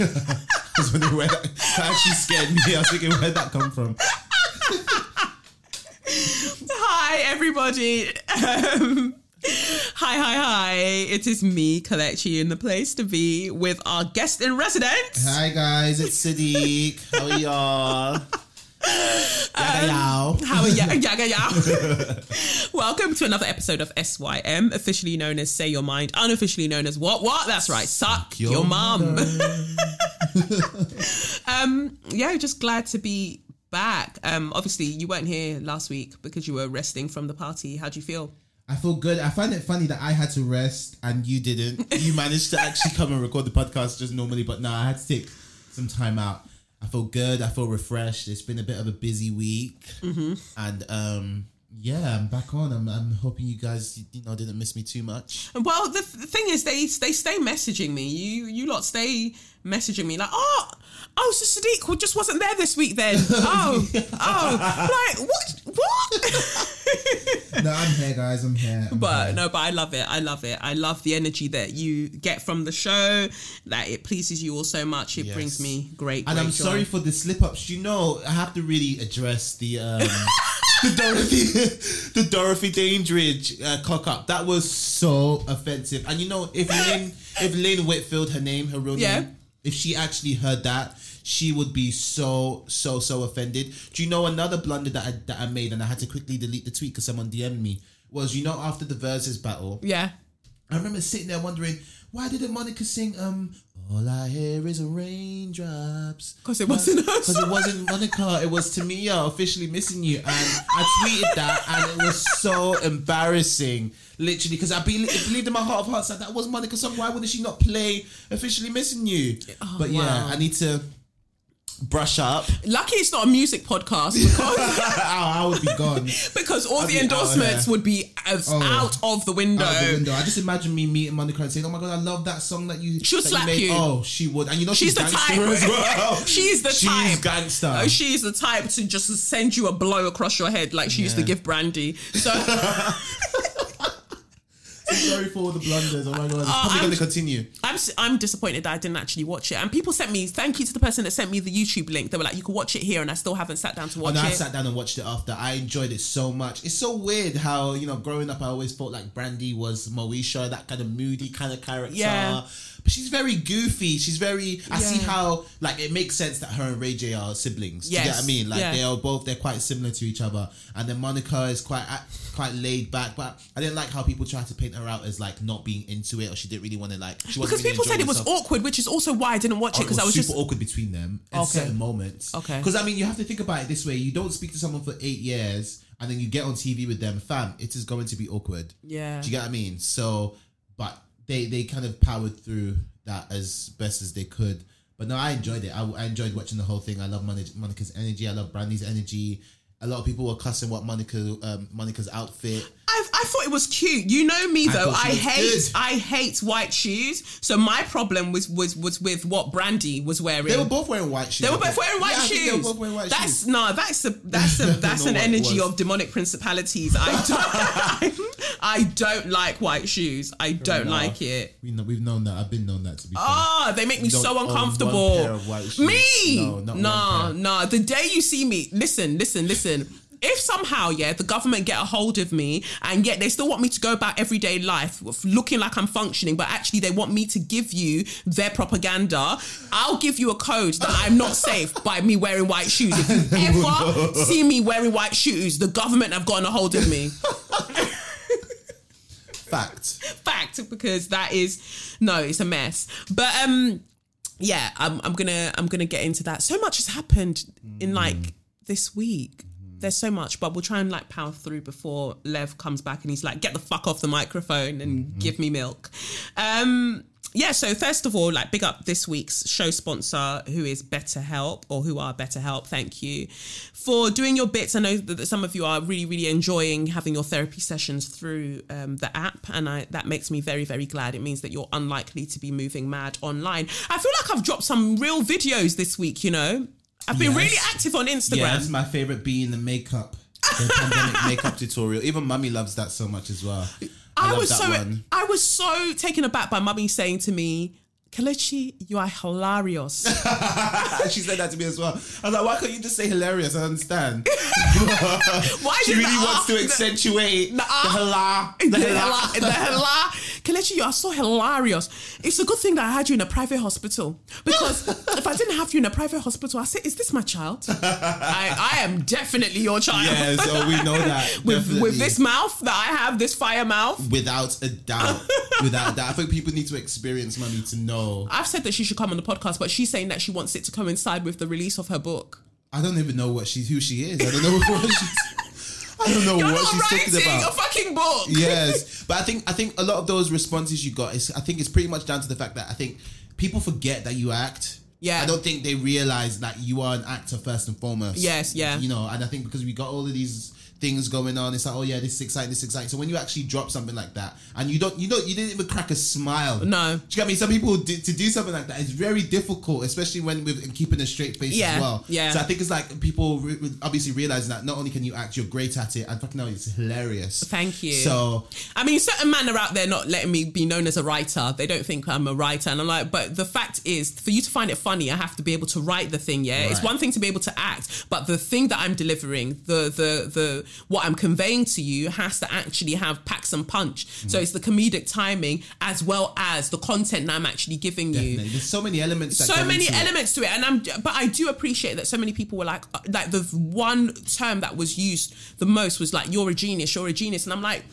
I was wondering where that, that actually scared me. I was thinking, where'd that come from? Hi, everybody. Um, hi, hi, hi. It is me, Kelechi, in the place to be with our guest in residence. Hi guys, it's Sadiq. How are y'all? Yaga yow. How are ya- yaga yaga? Welcome to another episode of SYM, officially known as Say Your Mind, unofficially known as what? What? That's right. Suck your, your mum. um, yeah, just glad to be back. Um, obviously, you weren't here last week because you were resting from the party. How do you feel? I feel good. I find it funny that I had to rest and you didn't. You managed to actually come and record the podcast just normally, but no, I had to take some time out. I feel good. I feel refreshed. It's been a bit of a busy week, Mm-hmm. and um, yeah, I'm back on. I'm, I'm hoping you guys, you know, didn't miss me too much. Well, the, the thing is, they they stay messaging me. You you lot stay messaging me like, oh, oh, so Sadiq just wasn't there this week then. Oh, oh, like what what? no, I'm here, guys. I'm here. I'm but here. no, but I love it. I love it. I love the energy that you get from the show. That it pleases you all so much. It Yes. brings me great. And great I'm joy. sorry for the slip ups. You know, I have to really address the um, the Dorothy the Dorothy Dandridge uh, cock up. That was so offensive. And you know, if Lynn if Lynn Whitfield, her name, her real Yeah. name, if she actually heard that, she would be so so so offended. Do you know another blunder that I, that I made and I had to quickly delete the tweet because someone DM'd me was you know after the verses battle. Yeah. I remember sitting there wondering why didn't Monica sing um all I hear is raindrops 'Cause it wasn't her because it wasn't Monica it was Tamia officially missing you and I tweeted that and it was so embarrassing literally because I be- believed in my heart of hearts that that was Monica's song why wouldn't she not play officially missing you but yeah wow. I need to brush up Lucky it's not a music podcast because I would be gone because all I'd the endorsements would be as Oh. out of the window. out the window. I just imagine me meeting Monica and saying, "Oh my god, I love that song that you." She that slap made." you. Oh, she would, and you know She's she's, the type. as well. She's the she's type. gangster. Oh, she's the type to just send you a blow across your head like she used to give Brandy. So Sorry for all the blunders. Oh my god, it's Uh, probably I'm- going to continue. I'm I'm disappointed that I didn't actually watch it. And people sent me thank you to the person that sent me the YouTube link. They were like, you can watch it here, and I still haven't sat down to watch it. And I sat down and watched it after. I enjoyed it so much. It's so weird how you know, growing up, I always thought like Brandy was Moesha, that kind of moody kind of character. Yeah. But she's very goofy. She's very. I see how like it makes sense that her and Ray J are siblings. Do you get what I mean? Like Yeah. they are both. They're quite similar to each other. And then Monica is quite quite laid back. But I didn't like how people tried to paint her out as like not being into it or she didn't really want to like. She wasn't because really people said it was herself. awkward, which is also why I didn't watch it Oh, because I was super just awkward between them at Okay. certain moments. Okay. Because I mean, you have to think about it this way: you don't speak to someone for eight years, and then you get on TV with them, fam. It is going to be awkward. yeah. Do you get what I mean? So, but they they kind of powered through that as best as they could. But no, I enjoyed it. I, I enjoyed watching the whole thing. I love Monica, Monica's energy. I love Brandy's energy. A lot of people were cussing what Monica um, Monica's outfit. I, I thought it was cute. You know me though. she I, hate good. I hate white shoes. So my problem was was was with what Brandy was wearing. They were both wearing white shoes. They were both wearing white Yeah, I shoes. They were both wearing white that's shoes. no, that's a that's a that's an energy of demonic principalities. I don't I don't like white shoes. I don't like it. We know, we've known that. I've been known that to be fair. Ah, they make me so uncomfortable. pair of white shoes. Me, No, nah, pair. nah. The day you see me, listen, listen, listen. If somehow, yeah, the government get a hold of me and yet they still want me to go about everyday life looking like I'm functioning, but actually they want me to give you their propaganda, I'll give you a code that I'm not safe by me wearing white shoes. If you ever see me wearing white shoes, the government have gotten a hold of me. Fact. fact because that is no it's a mess but um yeah, I'm I'm gonna I'm gonna get into that. So much has happened in Mm. like this week. There's so much, but we'll try and like power through before Lev comes back and he's like, get the fuck off the microphone and Mm-hmm. give me milk. Um yeah, so first of all, like big up this week's show sponsor, who is BetterHelp or who are BetterHelp. Thank you for doing your bits. I know that some of you are really, really enjoying having your therapy sessions through um, the app, and I, that makes me very, very glad. It means that you're unlikely to be moving mad online. I feel like I've dropped some real videos this week. You know, I've been Yes. really active on Instagram. Yeah, that's my favorite being the makeup, the pandemic makeup tutorial. Even mummy loves that so much as well. I, I love was that so one. I was so taken aback by mummy saying to me, Kelechi, you are hilarious. she said that to me as well. I was like, why can't you just say hilarious? I understand. Why she really the wants to ah- the- accentuate the, the ah- hila, the the hila. the hila. Kelechi, you are so hilarious. It's a good thing that I had you in a private hospital because if I didn't have you in a private hospital, I say, is this my child? I, I am definitely your child. Yeah, so we know that with, definitely. with this mouth that I have, this fire mouth. without a doubt, without a doubt. I think people need to experience money to know. Oh. I've said that she should come on the podcast, but she's saying that she wants it to coincide with the release of her book. I don't even know what she's who she is. I don't know what she's. I don't know You're what she's talking about. a fucking book. yes, but I think I think a lot of those responses you got is I think it's pretty much down to the fact that I think people forget that you act. Yeah. I don't think they realize that you are an actor first and foremost. Yes, yeah. You know, and I think because we got all of these things going on, it's like, oh yeah, this is exciting, this is exciting. So when you actually drop something like that, and you don't, you don't, you didn't even crack a smile. No. Do you get me? Some people do, to do something like that is very difficult, especially when with keeping a straight face Yeah, as well. yeah. So I think it's like people re- obviously realizing that not only can you act, you're great at it, and fucking hell, it's hilarious. Thank you. So I mean, certain men are out there not letting me be known as a writer. They don't think I'm a writer. And I'm like, but the fact is, for you to find it funny, I have to be able to write the thing, yeah? It's one thing to be able to act, but the thing that I'm delivering, the the the what I'm conveying to you has to actually have packs and punch. Mm-hmm. So it's the comedic timing as well as the content that I'm actually giving you There's so many elements. That so many into it. elements to it and i'm but i do appreciate that so many people were like uh, like the one term that was used the most was like you're a genius you're a genius and i'm like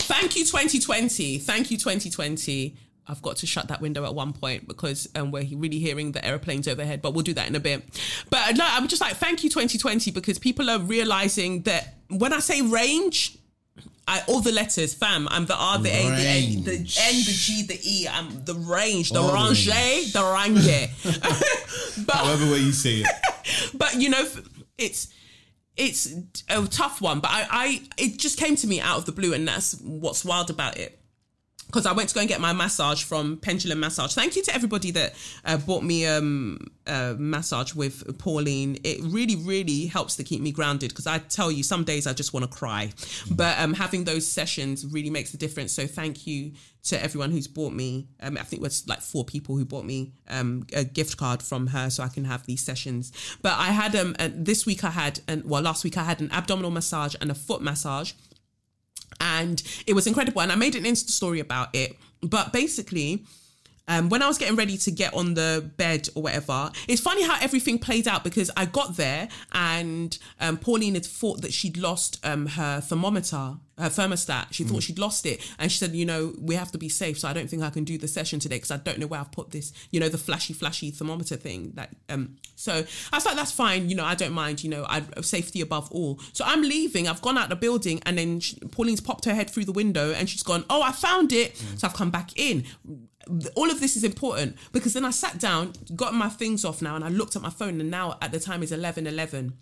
thank you 2020 thank you 2020 I've got to shut that window at one point because um, we're really hearing the airplanes overhead, but we'll do that in a bit. But no, I'm just like, thank you 2020 because people are realizing that when I say range, I, all the letters, fam. I'm the R, the A, the N, the N, the G, the E. I'm the range, the range, range. the range. but However way you say it. but you know, it's it's a tough one. But I, I it just came to me out of the blue, and that's what's wild about it. Because I went to go and get my massage from Pendulum Massage. Thank you to everybody that uh, bought me um, a massage with Pauline. It really, really helps to keep me grounded. Because I tell you, some days I just want to cry. But um, having those sessions really makes a difference. So thank you to everyone who's bought me. Um, I think it was like four people who bought me um, a gift card from her so I can have these sessions. But I had um, uh, this week I had, and well, last week I had an abdominal massage and a foot massage and it was incredible. And I made an Insta story about it. But basically, um, when I was getting ready to get on the bed or whatever, it's funny how everything played out because I got there and um, Pauline had thought that she'd lost um, her thermometer, her thermostat. She thought she'd lost it. And she said, you know, we have to be safe. So I don't think I can do the session today because I don't know where I've put this, you know, the flashy, flashy thermometer thing. That um, So I was like, that's fine. You know, I don't mind. You know, I, safety above all. So I'm leaving. I've gone out the building and then she, Pauline's popped her head through the window and she's gone, oh, I found it. So I've come back in all of this is important because then I sat down, got my things off now, and I looked at my phone, and now at the time is eleven eleven.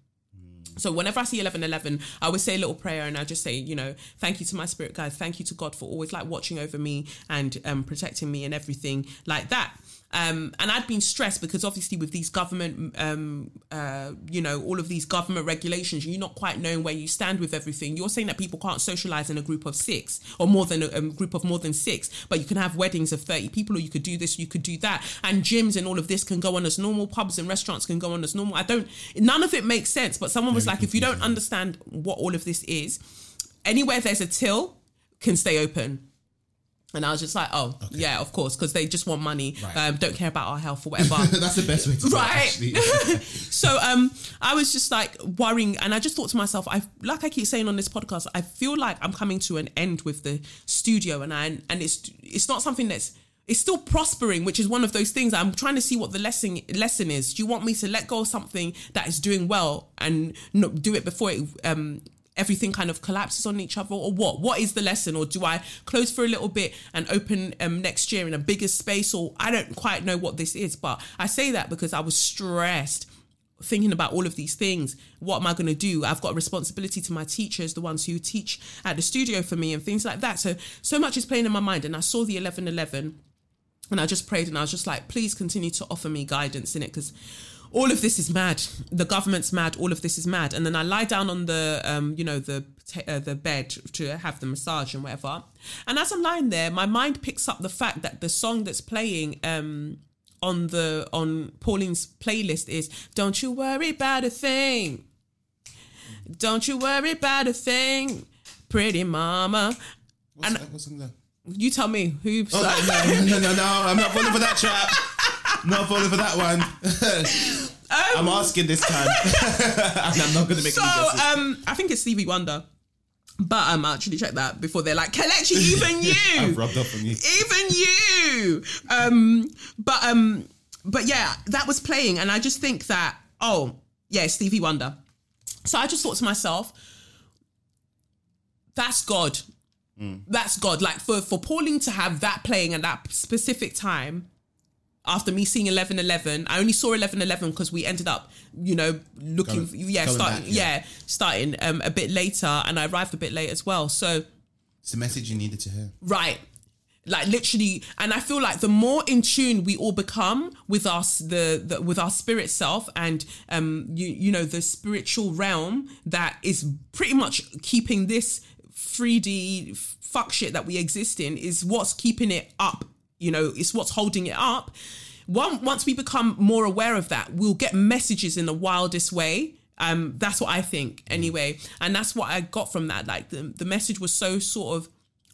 So whenever I see eleven eleven, I always say a little prayer, and I just say, you know, thank you to my spirit guides, thank you to God for always like watching over me and um, protecting me and everything like that. Um, and I'd been stressed because obviously with these government, um, uh, you know, all of these government regulations, you're not quite knowing where you stand with everything. You're saying that people can't socialize in a group of six or more than a, a group of more than six, but you can have weddings of 30 people or you could do this, you could do that. And gyms and all of this can go on as normal. Pubs and restaurants can go on as normal. I don't, none of it makes sense. But someone was Very like, if you don't understand what all of this is, anywhere there's a till can stay open. And I was just like, oh, yeah, of course, because they just want money, Right. um, don't care about our health or whatever. That's the best way to it, Right. actually. so um I was just like worrying and I just thought to myself I like I keep saying on this podcast I feel like I'm coming to an end with the studio and I and it's it's not something that's it's still prospering, which is one of those things. I'm trying to see what the lesson lesson is. Do you want me to let go of something that is doing well and do it before it um everything kind of collapses on each other or what? What is the lesson? Or do i close for a little bit and open um, next year in a bigger space? Or i don't quite know what this is but i say that because i was stressed thinking about all of these things. What am i going to do? I've got a responsibility to my teachers the ones who teach at the studio for me and things like that. So so much is playing in my mind and i saw the 1111 and i just prayed and i was just like please continue to offer me guidance in it because all of this is mad. The government's mad. All of this is mad. And then I lie down on the, um, you know, the uh, the bed to have the massage and whatever. And as I'm lying there, my mind picks up the fact that the song that's playing um, on the on Pauline's playlist is "Don't You Worry About a Thing." Don't you worry about a thing, pretty mama. What's And- that? What's that? You tell me who. Oh, no, no, no, no, no, I'm not falling for that trap. Not falling for that one. I'm asking this time. and I'm not going to make So any guesses. um, I think it's Stevie Wonder. But um, I actually checked that before they're like, Kelechi, even I've you, rubbed off on you. even you. Um, but um, but yeah, that was playing, and I just think that oh yeah, Stevie Wonder. So I just thought to myself, that's God. That's God. Like for for Pauline to have that playing at that specific time, after me seeing eleven eleven, I only saw eleven eleven because we ended up, you know, looking, Going- yeah, starting, back, yeah. yeah. starting um, a bit later, and I arrived a bit late as well. So It's the message you needed to hear. right, like literally, and I feel like the more in tune we all become with us, the, the with our spirit self, and um, you you know, the spiritual realm that is pretty much keeping this 3D fuck shit that we exist in is what's keeping it up. You know, it's what's holding it up. One, once we become more aware of that, we'll get messages in the wildest way. Um, that's what I think, anyway, and that's what I got from that. Like the the message was so sort of,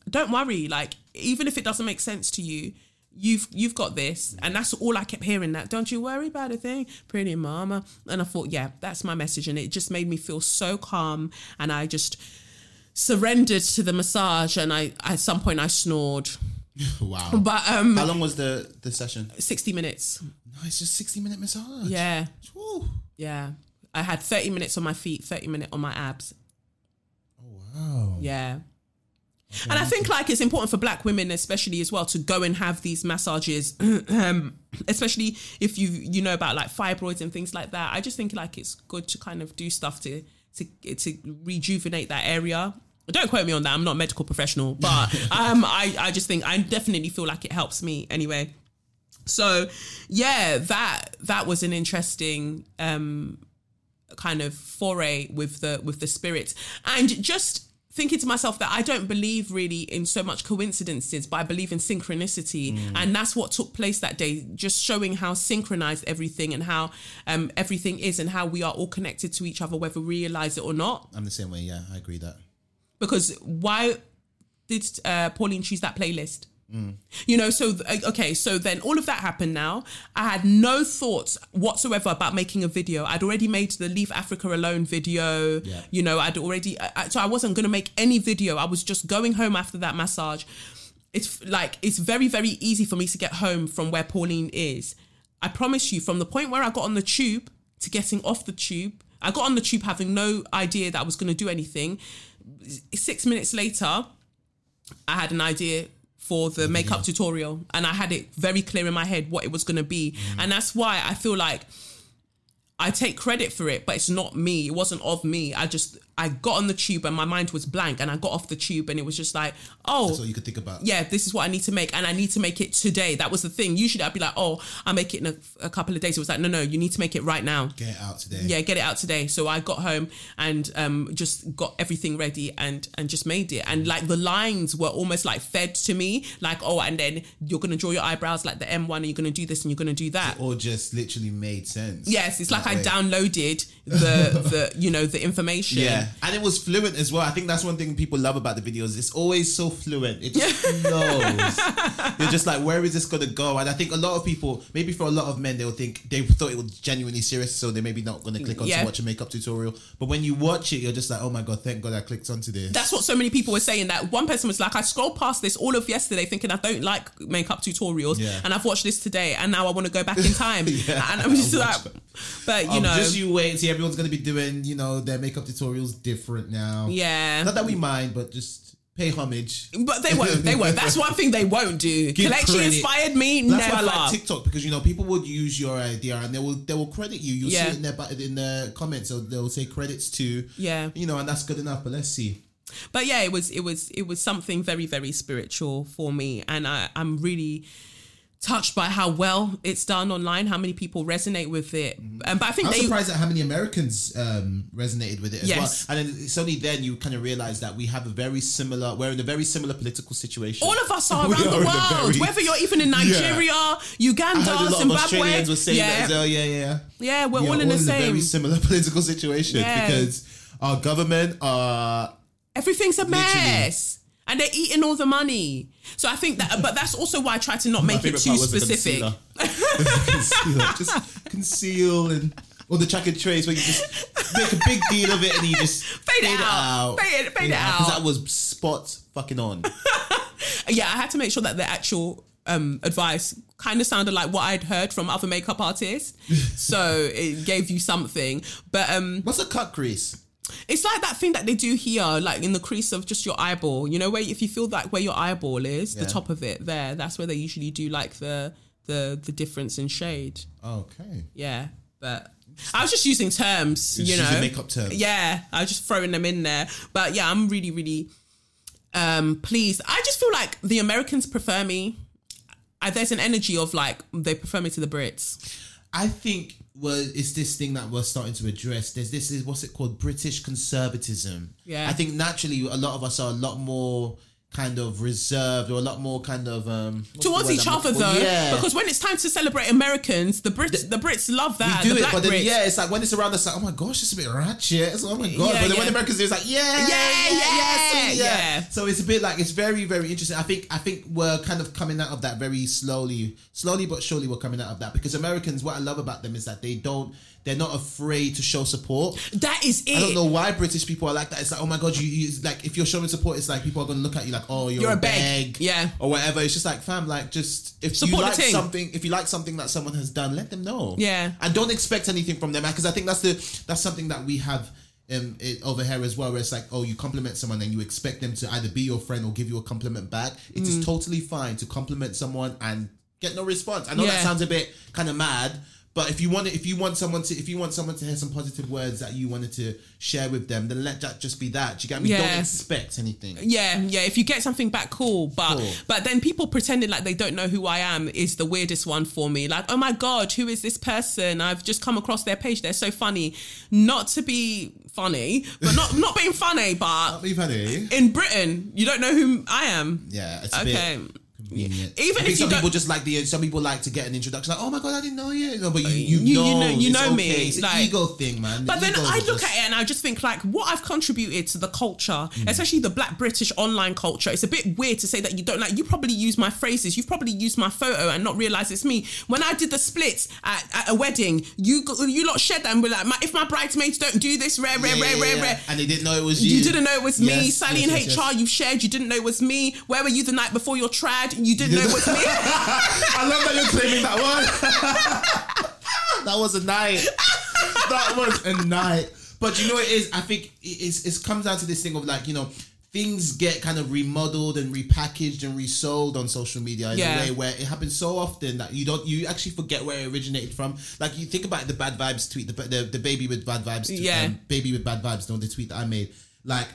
don't worry. Like even if it doesn't make sense to you, you've you've got this, and that's all I kept hearing. That don't you worry about a thing, pretty mama. And I thought, yeah, that's my message, and it just made me feel so calm, and I just surrendered to the massage, and I at some point I snored, Wow. but um, How long was the, the session? sixty minutes, No, it's just 60 minute massage. yeah, Woo. yeah. I had thirty minutes on my feet, thirty minute on my abs. Oh wow. Yeah. And I think like it's important for black women especially as well to go and have these massages um, especially if you you know about like fibroids and things like that. I just think like it's good to kind of do stuff to to to rejuvenate that area. Don't quote me on that. I'm not a medical professional, but um I I just think I definitely feel like it helps me anyway. So, yeah, that that was an interesting um kind of foray with the with the spirits, and just thinking to myself that I don't believe really in so much coincidences but I believe in synchronicity and that's what took place that day just showing how synchronized everything and how um, everything is and how we are all connected to each other whether we realize it or not I'm the same way. Yeah, I agree that. Because why did uh, Pauline choose that playlist? You know, so okay, so then all of that happened now. I had no thoughts whatsoever about making a video. I'd already made the Leave Africa Alone video. Yeah. You know, I'd already, I- so I wasn't going to make any video. I was just going home after that massage. It's like, it's very, very easy for me to get home from where Pauline is. I promise you, from the point where I got on the tube to getting off the tube, I got on the tube having no idea that I was going to do anything. Six minutes later, I had an idea for the makeup tutorial and I had it very clear in my head what it was going to be. Mm. And that's why I feel like I take credit for it, but it's not me. It wasn't of me. I just I got on the tube and my mind was blank and I got off the tube and it was just like, oh, That's all you could think about. yeah, this is what I need to make, and I need to make it today. That was the thing. Usually, I'd be like, oh, I'll make it in a, a couple of days. It was like, no, no, you need to make it right now. Get it out today. Yeah, get it out today. So I got home and um, just got everything ready and and just made it. And like the lines were almost like fed to me, like oh, and then you're gonna draw your eyebrows like the M1, and you're gonna do this and you're gonna do that. Or just literally made sense. Yes, it's like like I downloaded the the you know the information. Yeah, and it was fluent as well. I think that's one thing people love about the videos. It's always so fluent. It just flows. You're just like, where is this gonna go? And I think a lot of people, maybe for a lot of men, they'll think they thought it was genuinely serious, so they're maybe not gonna click on Yeah. to watch a makeup tutorial. But when you watch it, you're just like, oh my god, thank God I clicked onto this. That's what so many people were saying. That one person was like, I scrolled past this all of yesterday thinking I don't like makeup tutorials, Yeah. and I've watched this today, and now I want to go back in time. Yeah, and I'm just like, watch but you Um, know, just you wait see. Everyone's gonna be doing, you know, their makeup tutorials different now. yeah. Not that we mind, but just pay homage. But they won't. They won't. That's one thing they won't do. Give Kelechi credit. inspired me. That's never. why I like TikTok because you know people would use your idea and they will they will credit you. You'll Yeah. see it in their in the comments. So they'll say credits to Yeah. you know, and that's good enough. But let's see. but yeah, it was it was it was something very very spiritual for me, and I I'm really touched by how well it's done online. How many people resonate with it, and but I think I'm they surprised at how many Americans um, resonated with it as Yes. well. And then it's only then you kind of realize that we have a very similar. We're in a very similar political situation. all of us are around are the world, very- whether you're even in Nigeria, I Uganda, heard a lot of Zimbabwe. Australians were saying that yeah, well. Yeah, yeah. yeah, we're Yeah, all in the a same. very similar political situation Yeah. because our government are Everything's a mess. And they're eating all the money. So I think that, but that's also why I try to not My make it too part was the specific. concealer. Just conceal and or the track and trace where you just make a big deal of it and you just Fade it out. Fade it- fade it Because out. that was spot fucking on. Yeah, I had to make sure that the actual um, advice kind of sounded like what I'd heard from other makeup artists. so it gave you something. But um, What's a cut crease? It's like that thing that they do here, like in the crease of just your eyeball. You know, where if you feel like where your eyeball is, the top of it there, that's where they usually do like the the the difference in shade. Okay. Yeah, but I was just using terms, you know, makeup terms. Yeah, I was just throwing them in there. But yeah, I'm really, really um pleased. I just feel like the Americans prefer me. I, there's an energy of like they prefer me to the Brits. I think well, it's this thing that we're starting to address. There's this is what's it called British conservatism. Yeah. I think naturally a lot of us are a lot more kind of reserved or a lot more kind of um Towards each other though, Yeah. because when it's time to celebrate Americans, the Brits, the Brits love that. we do the it, Black but then Brits. yeah, it's like when it's around us, like oh my gosh, it's a bit ratchet. It's like, oh my god, Yeah, but then yeah. when Americans do, it's like yeah, Yeah, yeah, sweet, yeah. So it's a bit like it's very, very interesting. I think I think we're kind of coming out of that very slowly, slowly but surely. We're coming out of that because Americans, what I love about them is that they don't, they're not afraid to show support. that is it. I don't know why British people are like that. It's like, oh my god, you, you like if you're showing support, it's like people are gonna look at you like, oh, you're, You're a beg. Yeah. or whatever. It's just like, fam, like just if Support you like something, if you like something that someone has done, let them know. Yeah. and don't expect anything from them because I think that's the that's something that we have. Um, it, over here as well, where it's like, oh, you compliment someone and you expect them to either be your friend or give you a compliment back. It Mm. is totally fine to compliment someone and get no response. I know Yeah. that sounds a bit kind of mad, but if you want it, if you want someone to, if you want someone to hear some positive words that you wanted to share with them, then let that just be that. Do you get me? Don't expect anything. Yeah, yeah. If you get something back, cool. But Cool. but then people pretending like they don't know who I am is the weirdest one for me. Like, oh my god, who is this person? I've just come across their page. They're so funny. Not to be funny, but not not being funny. But We've had it. in Britain, you don't know who I am. Yeah, it's a Okay. bit convenient. Even if some people just like the some people like to get an introduction, like, oh my god, I didn't know you. No, but you you, You- you know, know- you know me. It's an like- ego thing, man. The But then I look just- at it and I just think like what I've contributed to the culture, Mm. especially the Black British online culture. It's a bit weird to say that you don't like. You probably use my phrases. You've probably used my photo and not realize it's me. When I did the splits at, at a wedding, you you lot shared that and were like, my, if my bridesmaids don't do this, rare, rare, Yeah, rare, yeah, rare, yeah. rare. and they didn't know it was you. You didn't know it was me. Sally yes, in yes, HR, yes. you shared. You didn't know it was me. Where were you the night before your trad? You didn't know it was me. I love that you're claiming that one. that was a night. That was a night. But you know it is? I think it, it's, it comes down to this thing of like, you know, things get kind of remodeled and repackaged and resold on social media in Yeah. a way where it happens so often that you don't you actually forget where it originated from. Like you think about the bad vibes tweet, the the, the baby with bad vibes, tweet, Yeah. um, baby with bad vibes. don't the tweet that I made. Like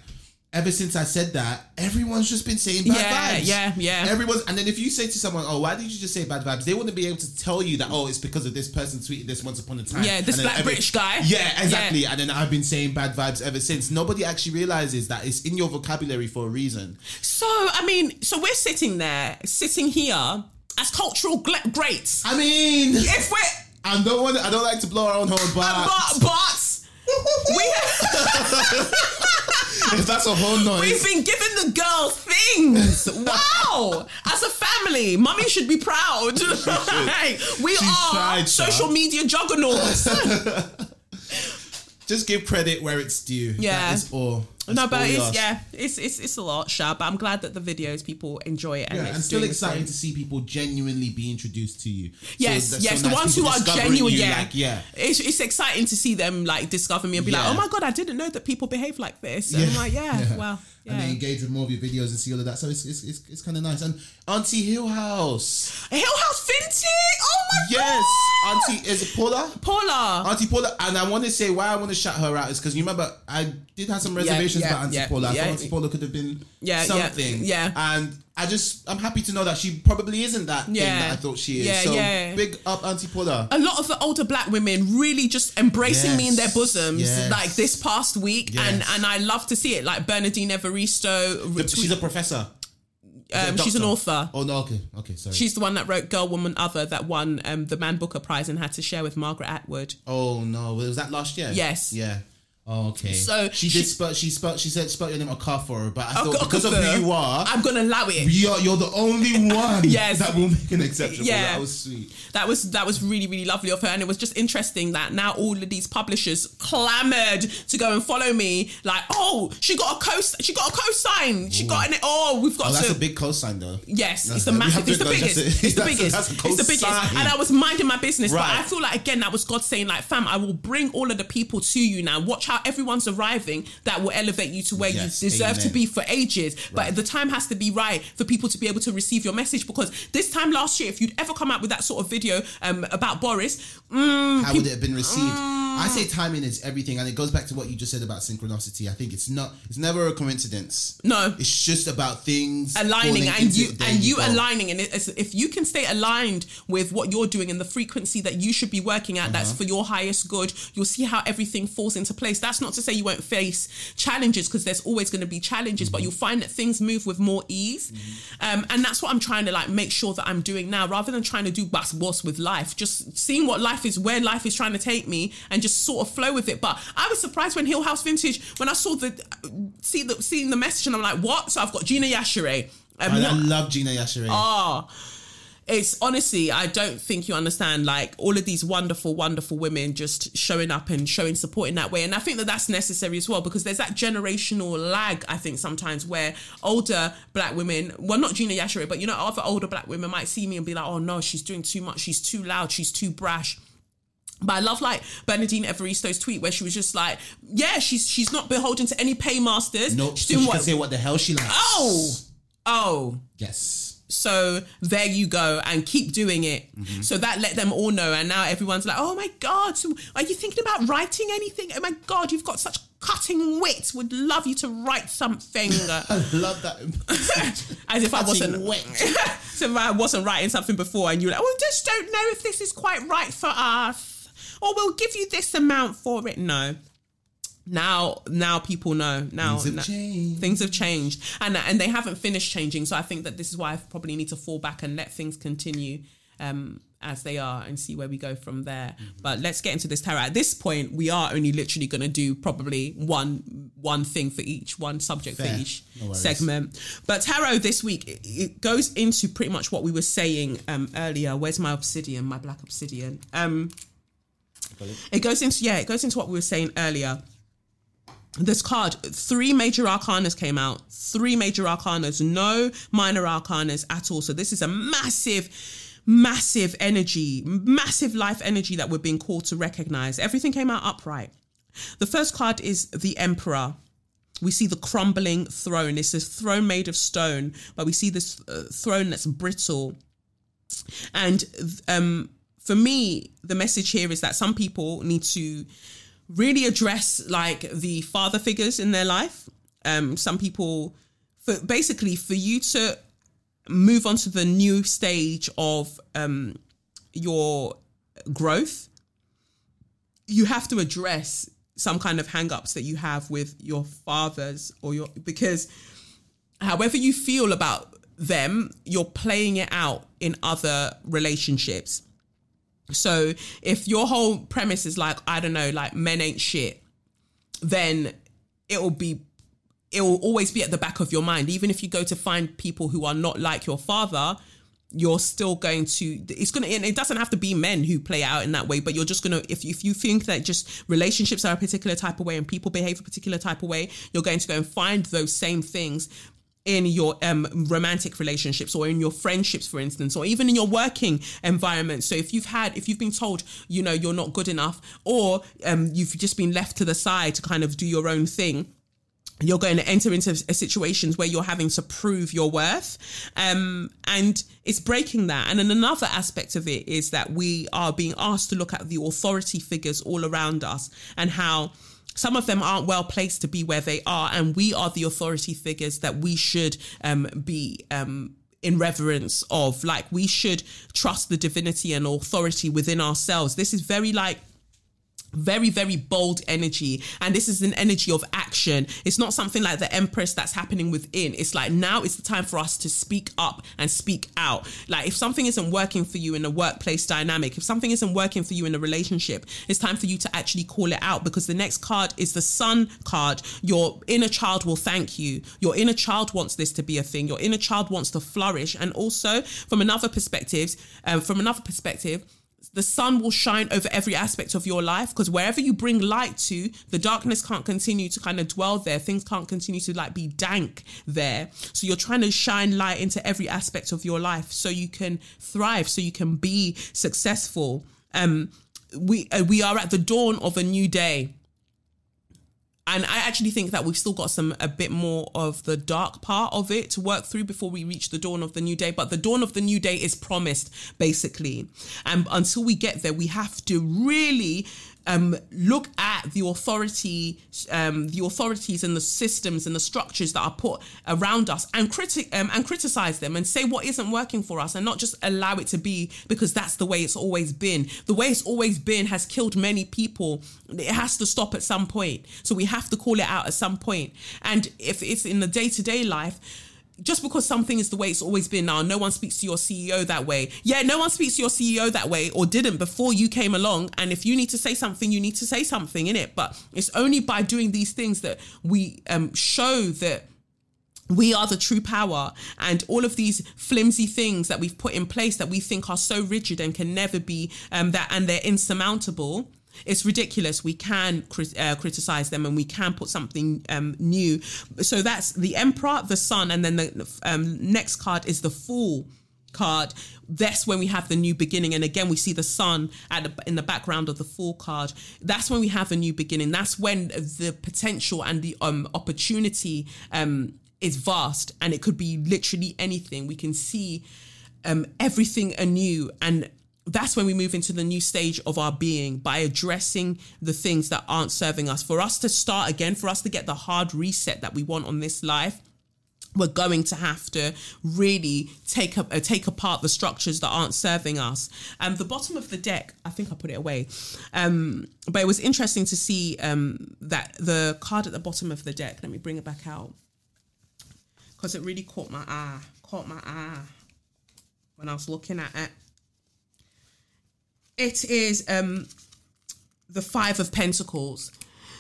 ever since I said that, everyone's just been saying bad Yeah, vibes. yeah, yeah. Yeah. Everyone's and then if you say to someone, "Oh, why did you just say bad vibes?" They wouldn't be able to tell you that. Oh, it's because of this person tweeted this once upon a time. Yeah, this black British guy. Yeah, exactly. And then I've been saying bad vibes ever since. Nobody actually realizes that it's in your vocabulary for a reason. so I mean, so we're sitting there, sitting here as cultural greats. I mean, if we're I don't want. I don't like to blow our own horn, but, But but we if that's a whole noise. we've been giving the girls things. Wow! As a family, mummy should be proud. Hey, we She are tried, social Sha. media juggernauts. Just give credit where it's due. Yeah. that is all. No, but it's ask. yeah, it's it's it's a lot, Sha. But I'm glad that the videos people enjoy it and Yeah, it's and still exciting to see people genuinely be introduced to you. Yes, that's yes, so the ones who are genuine, you, yeah. like, yeah. It's, it's exciting to see them like discover me and be like, oh my god, I didn't know that people behave like this. And I'm like, yeah, well, And they engage with more of your videos and see all of that. So it's it's, it's, it's kind of nice. And Auntie Hill House. Hill House Vintage. Oh my Yes, god, Auntie is it Paula? Paula. Auntie Paula, and I want to say why I want to shout her out is because you remember I did have some reservations yeah, about Auntie yeah, Paula. I thought Auntie Paula could have been Yeah, yeah, something. yeah. and I just I'm happy to know that she probably isn't that thing that I thought she is. Yeah, so yeah. big up Auntie Paula. a lot of the older black women really just embracing me in their bosoms yes. like this past week and Yes. and I love to see it like Bernardine Evaristo The- she's a professor. um, she's an author Oh no, okay, okay, sorry. she's the one that wrote Girl Woman Other that won um, the Man Booker Prize and had to share with Margaret Atwood oh no, was that last year? Yes. Yeah. Oh, okay. So she, did spell. She spelled. She said spell your name Okafor, but I thought because of who you are, I'm gonna allow it you're, you're the only one Yes. that will make an exception. Yeah. That was sweet. that was that was really really lovely of her and it was just interesting that now all of these publishers clamored to go and follow me like oh she got a co she got a co-sign she got an oh we've got Oh, that's to a big cosign though. Yes, That's- it's the massive. It's the biggest. a- It's the that's a- biggest. that's a It's the biggest. And I was minding my business, but I feel like again that was God saying like, "Fam, I will bring all of the people to you now. Watch how everyone's arriving. That will elevate you to where Yes, you deserve to be for ages. But the time has to be right for people to be able to receive your message. Because this time last year, if you'd ever come out with that sort of video um, about Boris, mm, How would it have been received? I say timing is everything, and it goes back to what you just said about synchronicity. I think it's not. It's never a coincidence. No. it's just about things aligning and you and you go. aligning and if you can stay aligned with what you're doing and the frequency that you should be working at Uh-huh. that's for your highest good you'll see how everything falls into place that's not to say you won't face challenges because there's always going to be challenges Mm-hmm. but you'll find that things move with more ease. Um, and that's what i'm trying to like make sure that i'm doing now rather than trying to do bus boss with life just seeing what life is where life is trying to take me and just sort of flow with it. But i was surprised when hill house vintage when i saw the see the seeing the message and i'm like what? So i've got gina yashere um, I, I love Gina Yashere. Oh, it's honestly, I don't think you understand. Like all of these wonderful, wonderful women just showing up and showing support in that way. And I think that that's necessary as well because there's that generational lag, I think, sometimes where older black women, well, not Gina Yashere, but you know, other older black women might see me and be like, oh no, she's doing too much. She's too loud. She's too brash. But I love like Bernardine Evaristo's tweet where she was just like, yeah, she's she's not beholden to any paymasters. no, she's so doing she what? can say what the hell she likes. oh, oh. yes. So there you go, and keep doing it. Mm-hmm. So that let them all know, and now everyone's like, "Oh my god, so are you thinking about writing anything? Oh my god, you've got such cutting wit. Would love you to write something." I love that. As if I wasn't, wit. so if I wasn't writing something before, and you're like, "Well, just don't know if this is quite right for us, or we'll give you this amount for it." No. Now, now people know. Now, Things have now- things have changed, and and they haven't finished changing. So I think that this is why I probably need to fall back and let things continue um, as they are and see where we go from there. Mm-hmm. But let's get into this tarot. At this point, we are only literally going to do probably one one thing for each, one subject Fair. for each No segment. But tarot this week it, it goes into pretty much what we were saying um, earlier. Where's my obsidian? My black obsidian. Um, it goes into yeah, it goes into what we were saying earlier this card, three major arcanas came out, three major arcanas, no minor arcanas at all. So this is a massive, massive energy, massive life energy that we're being called to recognize. Everything came out upright. The first card is the Emperor. We see the crumbling throne. It's a throne made of stone, but we see this uh, throne that's brittle. And um, for me, the message here is that some people need to really address like the father figures in their life. Um, some people, for basically, for you to move on to the new stage of um, your growth, you have to address some kind of hang-ups that you have with your fathers or your because however you feel about them, you're playing it out in other relationships. So if your whole premise is like, I don't know, like men ain't shit, then it will be it will always be at the back of your mind. Even if you go to find people who are not like your father, you're still going to it's gonna and it doesn't have to be men who play out in that way but you're just gonna if, if you think that just relationships are a particular type of way and people behave a particular type of way you're going to go and find those same things in your um, romantic relationships or in your friendships for instance or even in your working environment. So if you've had if you've been told you know you're not good enough or um, you've just been left to the side to kind of do your own thing you're going to enter into situations where you're having to prove your worth. Um, and it's breaking that. And then another aspect of it is that we are being asked to look at the authority figures all around us and how some of them aren't well placed to be where they are and we are the authority figures that we should um, be um, in reverence of. Like we should trust the divinity and authority within ourselves. This is very like very very bold energy. And this is an energy of action. It's not something like the empress that's happening within. It's like now it's the time for us to speak up and speak out. Like if something isn't working for you in a workplace dynamic if something isn't working for you in a relationship it's time for you to actually call it out because the next card is the sun card. Your inner child will thank you. Your inner child wants this to be a thing. Your inner child wants to flourish. And also from another perspective um, from another perspective the sun will shine over every aspect of your life because wherever you bring light to the darkness can't continue to kind of dwell there. Things can't continue to like be dank there. So you're trying to shine light into every aspect of your life so you can thrive so you can be successful. Um we uh, we are at the dawn of a new day and I actually think that we've still got some a bit more of the dark part of it to work through before we reach the dawn of the new day. But the dawn of the new day is promised, basically. And until we get there, we have to really um, look at the authority, um, the authorities and the systems and the structures that are put around us, and critic um, and criticize them and say what isn't working for us, and not just allow it to be because that's the way it's always been. The way it's always been has killed many people. It has to stop at some point. So we have to call it out at some point. And if it's in the day to day life just because something is the way it's always been now, no one speaks to your CEO that way. Yeah, no one speaks to your CEO that way or didn't before you came along. And if you need to say something, you need to say something in it. But it's only by doing these things that we um, show that we are the true power and all of these flimsy things that we've put in place that we think are so rigid and can never be um, that and they're insurmountable it's ridiculous. We can uh, criticize them and we can put something um, new. So that's the Emperor, the Sun, and then the um, next card is the Fool card. That's when we have the new beginning, and again we see the sun at the, in the background of the Fool card. That's when we have a new beginning. That's when the potential and the um, opportunity um, is vast, and it could be literally anything. We can see um, everything anew, and that's when we move into the new stage of our being by addressing the things that aren't serving us. For us to start again, for us to get the hard reset that we want on this life, we're going to have to really take up uh, take apart the structures that aren't serving us. And um, the bottom of the deck, I think I put it away, um, but it was interesting to see um, that the card at the bottom of the deck. Let me bring it back out because it really caught my eye. Caught my eye when I was looking at it. It is um, the Five of Pentacles.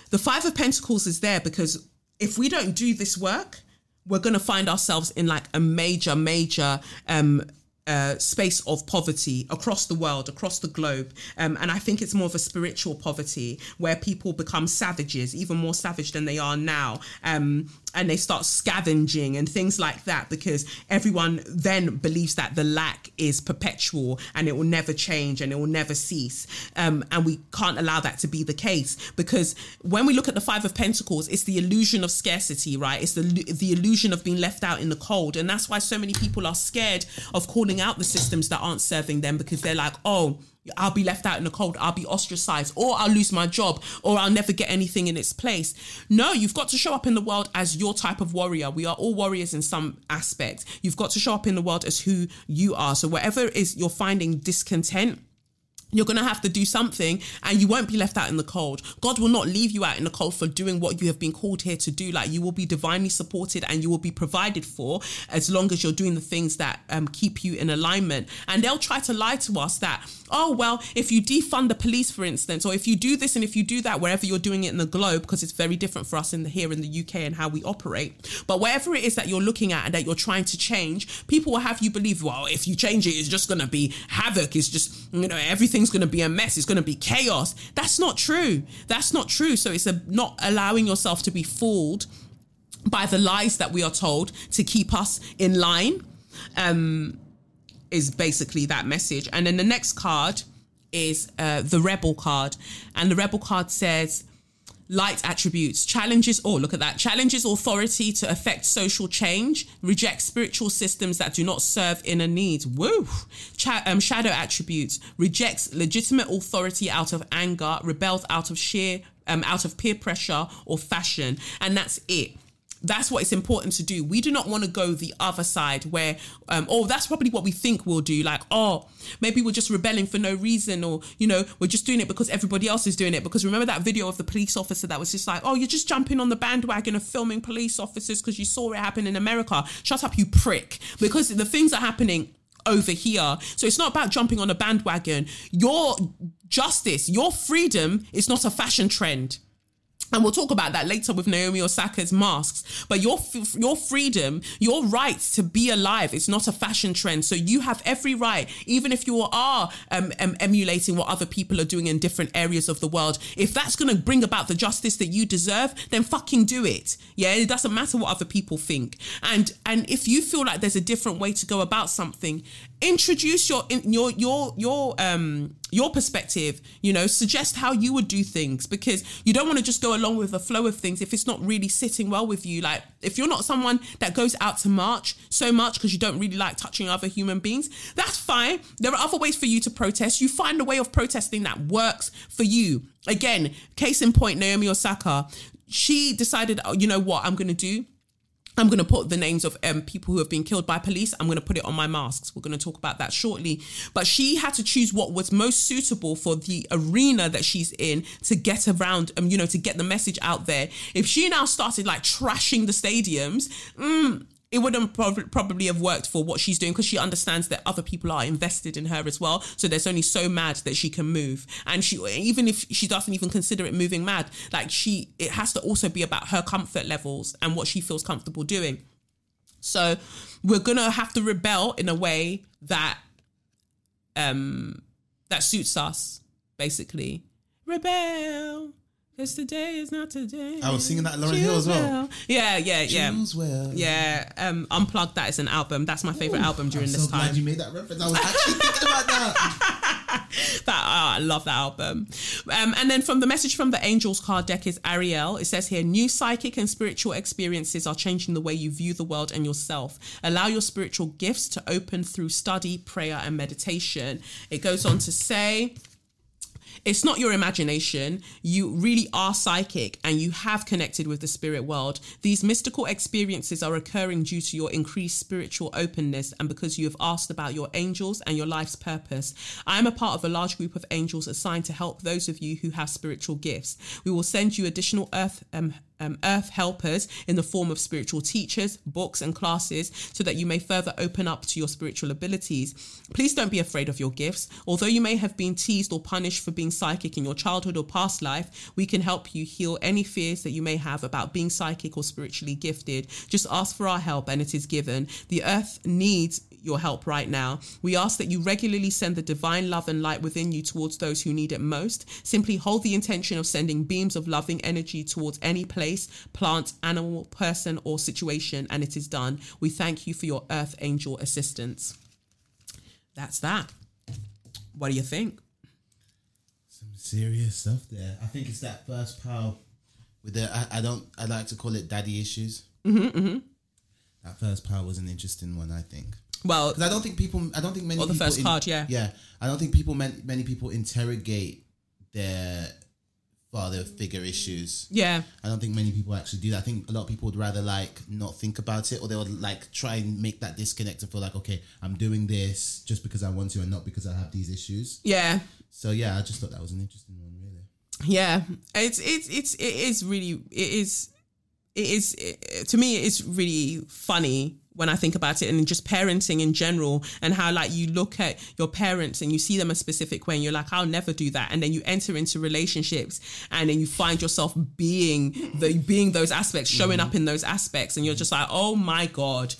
The Five of Pentacles is there because if we don't do this work, we're going to find ourselves in like a major, major um, uh, space of poverty across the world, across the globe. Um, and I think it's more of a spiritual poverty where people become savages, even more savage than they are now. Um, and they start scavenging and things like that because everyone then believes that the lack is perpetual and it will never change and it will never cease. Um, and we can't allow that to be the case because when we look at the Five of Pentacles, it's the illusion of scarcity, right? It's the the illusion of being left out in the cold, and that's why so many people are scared of calling out the systems that aren't serving them because they're like, oh I'll be left out in the cold, I'll be ostracized, or I'll lose my job, or I'll never get anything in its place. No, you've got to show up in the world as your type of warrior. We are all warriors in some aspect. You've got to show up in the world as who you are. So, whatever is you're finding discontent, you're going to have to do something and you won't be left out in the cold. God will not leave you out in the cold for doing what you have been called here to do. Like you will be divinely supported and you will be provided for as long as you're doing the things that um, keep you in alignment. And they'll try to lie to us that, oh, well, if you defund the police, for instance, or if you do this and if you do that, wherever you're doing it in the globe, because it's very different for us in the here in the UK and how we operate. But wherever it is that you're looking at and that you're trying to change, people will have you believe, well, if you change it, it's just going to be havoc. It's just, you know, everything everything's going to be a mess. It's going to be chaos. That's not true. That's not true. So it's a, not allowing yourself to be fooled by the lies that we are told to keep us in line. Um, is basically that message. And then the next card is uh, the rebel card, and the rebel card says light attributes. Challenges oh look at that. Challenges authority to affect social change reject spiritual systems that do not serve inner needs. Woo! Ch- um, shadow attributes. Rejects legitimate authority out of anger rebels out of sheer um, out of peer pressure or fashion. And that's it that's what it's important to do. We do not want to go the other side where, um, oh, that's probably what we think we'll do. Like, oh, maybe we're just rebelling for no reason, or, you know, we're just doing it because everybody else is doing it. Because remember that video of the police officer that was just like, oh, you're just jumping on the bandwagon of filming police officers because you saw it happen in America. Shut up, you prick. Because the things are happening over here. So it's not about jumping on a bandwagon. Your justice, your freedom is not a fashion trend and we'll talk about that later with Naomi Osaka's masks. But your your freedom, your right to be alive, it's not a fashion trend. So you have every right, even if you are um, um, emulating what other people are doing in different areas of the world. If that's going to bring about the justice that you deserve, then fucking do it. Yeah, it doesn't matter what other people think. And and if you feel like there's a different way to go about something, introduce your your your your um your perspective you know suggest how you would do things because you don't want to just go along with the flow of things if it's not really sitting well with you. Like if you're not someone that goes out to march so much because you don't really like touching other human beings that's fine. There are other ways for you to protest. You find a way of protesting that works for you. Again case in point naomi osaka she decided oh, you know what? I'm going to do I'm going to put the names of um, people who have been killed by police. I'm going to put it on my masks. We're going to talk about that shortly. But she had to choose what was most suitable for the arena that she's in to get around, um, you know, to get the message out there. If she now started like trashing the stadiums, mm, it wouldn't prob- probably have worked for what she's doing because she understands that other people are invested in her as well. So there's only so mad that she can move, and she even if she doesn't even consider it moving mad, like she it has to also be about her comfort levels and what she feels comfortable doing. So we're gonna have to rebel in a way that um that suits us, basically. Rebel. Cause today is not today. I was singing that Lauryn Hill as well. Yeah, yeah, yeah. Choose well. Yeah, um, Unplugged, that is an album. That's my favorite album during I'm this so time. glad you made that reference. I was actually thinking about that. that oh, I love that album. Um, and then from the message from the Angels card deck is Ariel. It says here, new psychic and spiritual experiences are changing the way you view the world and yourself. Allow your spiritual gifts to open through study, prayer, and meditation. It goes on to say, it's not your imagination. You really are psychic and you have connected with the spirit world. These mystical experiences are occurring due to your increased spiritual openness and because you have asked about your angels and your life's purpose. I am a part of a large group of angels assigned to help those of you who have spiritual gifts. We will send you additional earth um, um, earth helpers in the form of spiritual teachers, books, and classes so that you may further open up to your spiritual abilities. Please don't be afraid of your gifts. Although you may have been teased or punished for being psychic in your childhood or past life, we can help you heal any fears that you may have about being psychic or spiritually gifted. Just ask for our help and it is given. The earth needs your help right now. We ask that you regularly send the divine love and light within you towards those who need it most. Simply hold the intention of sending beams of loving energy towards any place, plant, animal, person, or situation, and it is done. We thank you for your earth angel assistance. That's that. What do you think? Some serious stuff there. I think it's that first pile with the. I, I don't. I like to call it daddy issues. Mm-hmm, That first pile was an interesting one. I think. Well, Because I don't think people. I don't think many. Or the people first card, yeah. Yeah, I don't think people. Many, many people interrogate their father figure issues. Yeah. I don't think many people actually do that. I think a lot of people would rather like not think about it, or they would like try and make that disconnect and feel like, okay, I'm doing this just because I want to, and not because I have these issues. Yeah. So yeah, I just thought that was an interesting one, really. Yeah, it's it's it's it is really it is it is it, to me it's really funny when I think about it and just parenting in general and how like you look at your parents and you see them a specific way and you're like I'll never do that. And then you enter into relationships and then you find yourself being the being those aspects showing mm-hmm. up in those aspects and you're just like oh my god.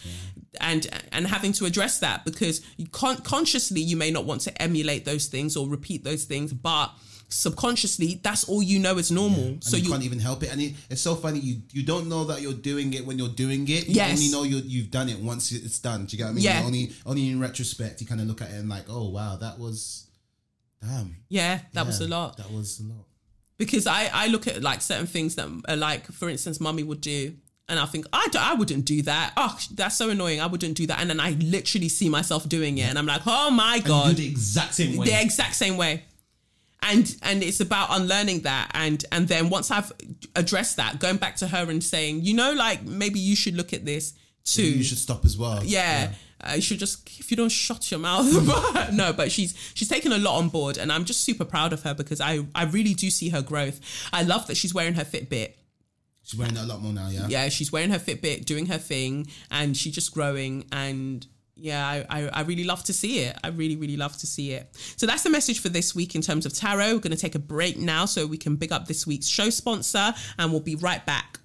And and having to address that because you can't consciously you may not want to emulate those things or repeat those things but subconsciously that's all you know is normal And so you, you, can't even help it, and it, it's so funny. You you don't know that you're doing it when you're doing it. You Yes. only know you you've done it once it's done. Do you get what I mean? Yeah. Only only in retrospect you kind of look at it and like, oh wow, that was, damn, yeah that was a lot That was a lot. because I, I look at like certain things that are like for instance mummy would do and I think I, do, I wouldn't do that oh that's so annoying I wouldn't do that and then I literally see myself doing it and I'm like oh my god you do the exact same way. the exact same way and and it's about unlearning that and and then once i've addressed that going back to her and saying you know like maybe you should look at this too You should stop as well. yeah, Uh, you should just if you don't shut your mouth but no but she's she's taken a lot on board and i'm just super proud of her because i i really do see her growth i love that she's wearing her fitbit She's wearing it a lot more now. Yeah. yeah she's wearing her fitbit doing her thing and she's just growing and yeah I, I, I really love to see it. I really really love to see it. So that's the message for this week in terms of tarot. We're going to take a break now so we can big up this week's show sponsor and we'll be right back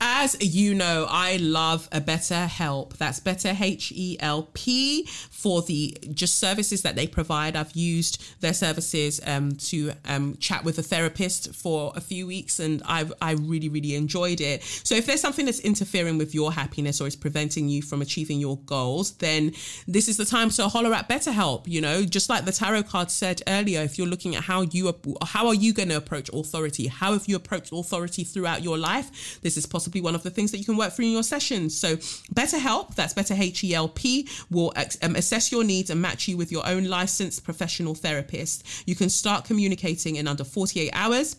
as you know, I love a better help. That's better H E L P for the just services that they provide. I've used their services um, to um, chat with a therapist for a few weeks, and I've I really really enjoyed it. So if there's something that's interfering with your happiness or is preventing you from achieving your goals, then this is the time to holler at BetterHelp. You know, just like the tarot card said earlier, if you're looking at how you how are you going to approach authority, how have you approached authority throughout your life, this is possibly one of the things that you can work through in your sessions. So, BetterHelp, that's Better H E L P, will um, assess your needs and match you with your own licensed professional therapist. You can start communicating in under 48 hours.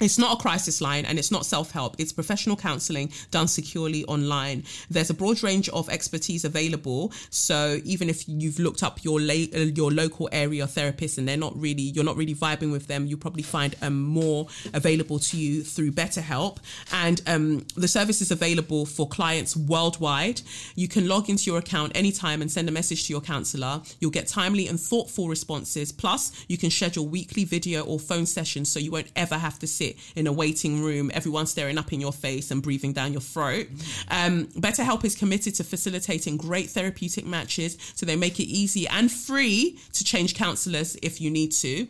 It's not a crisis line and it's not self help. It's professional counseling done securely online. There's a broad range of expertise available. So even if you've looked up your your local area therapist and they're not really you're not really vibing with them, you probably find um, more available to you through BetterHelp. And um, the service is available for clients worldwide. You can log into your account anytime and send a message to your counselor. You'll get timely and thoughtful responses. Plus, you can schedule weekly video or phone sessions so you won't ever have to sit in a waiting room, everyone staring up in your face and breathing down your throat. Um, BetterHelp is committed to facilitating great therapeutic matches, so they make it easy and free to change counselors if you need to.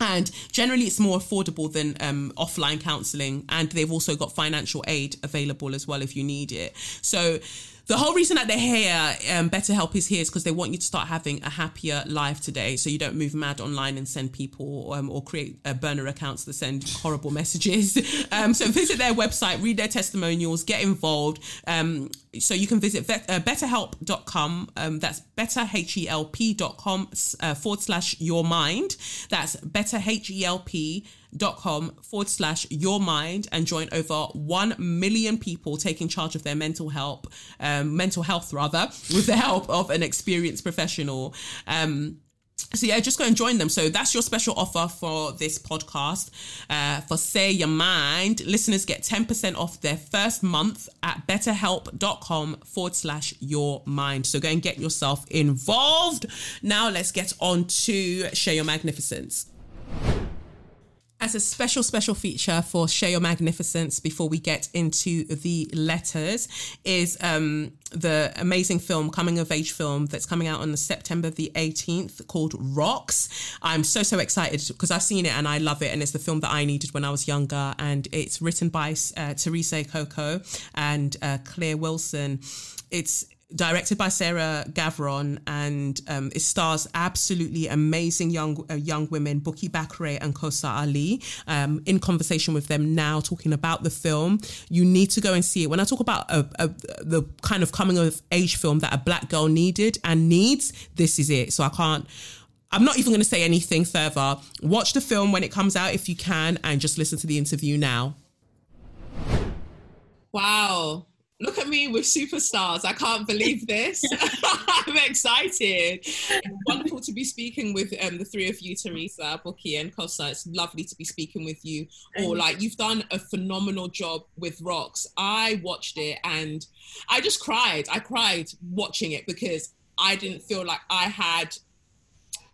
And generally, it's more affordable than um, offline counseling. And they've also got financial aid available as well if you need it. So, the whole reason that they're here, um, BetterHelp is here, is because they want you to start having a happier life today. So you don't move mad online and send people um, or create uh, burner accounts that send horrible messages. Um, so visit their website, read their testimonials, get involved. Um, so you can visit vet, uh, betterhelp.com. Um, that's betterhelp.com uh, forward slash your mind. That's betterhelp dot com forward slash your mind and join over 1 million people taking charge of their mental health um, mental health rather with the help of an experienced professional um, so yeah, just go and join them. So that's your special offer for this podcast. Uh, for Say Your Mind, listeners get 10% off their first month at betterhelp.com forward slash your mind. So go and get yourself involved. Now let's get on to Share Your Magnificence as a special, special feature for Share Your Magnificence before we get into the letters is um, the amazing film, coming of age film that's coming out on the September the 18th called Rocks. I'm so, so excited because I've seen it and I love it. And it's the film that I needed when I was younger. And it's written by uh, Theresa Ikoko and uh, Claire Wilson. It's directed by Sarah Gavron, and um, it stars absolutely amazing young uh, young women, Bukky Bakray and Kosar Ali. Um, in conversation with them now, talking about the film, you need to go and see it. When I talk about a, a, the kind of coming of age film that a black girl needed and needs, this is it. So I can't. I'm not even going to say anything further. Watch the film when it comes out if you can, and just listen to the interview now. Wow. Look at me with superstars. I can't believe this. I'm excited. It's wonderful to be speaking with um, the three of you, Theresa, Bukky, and Kosar. It's lovely to be speaking with you. Or like you've done a phenomenal job with Rocks. I watched it and I just cried. I cried watching it because I didn't feel like I had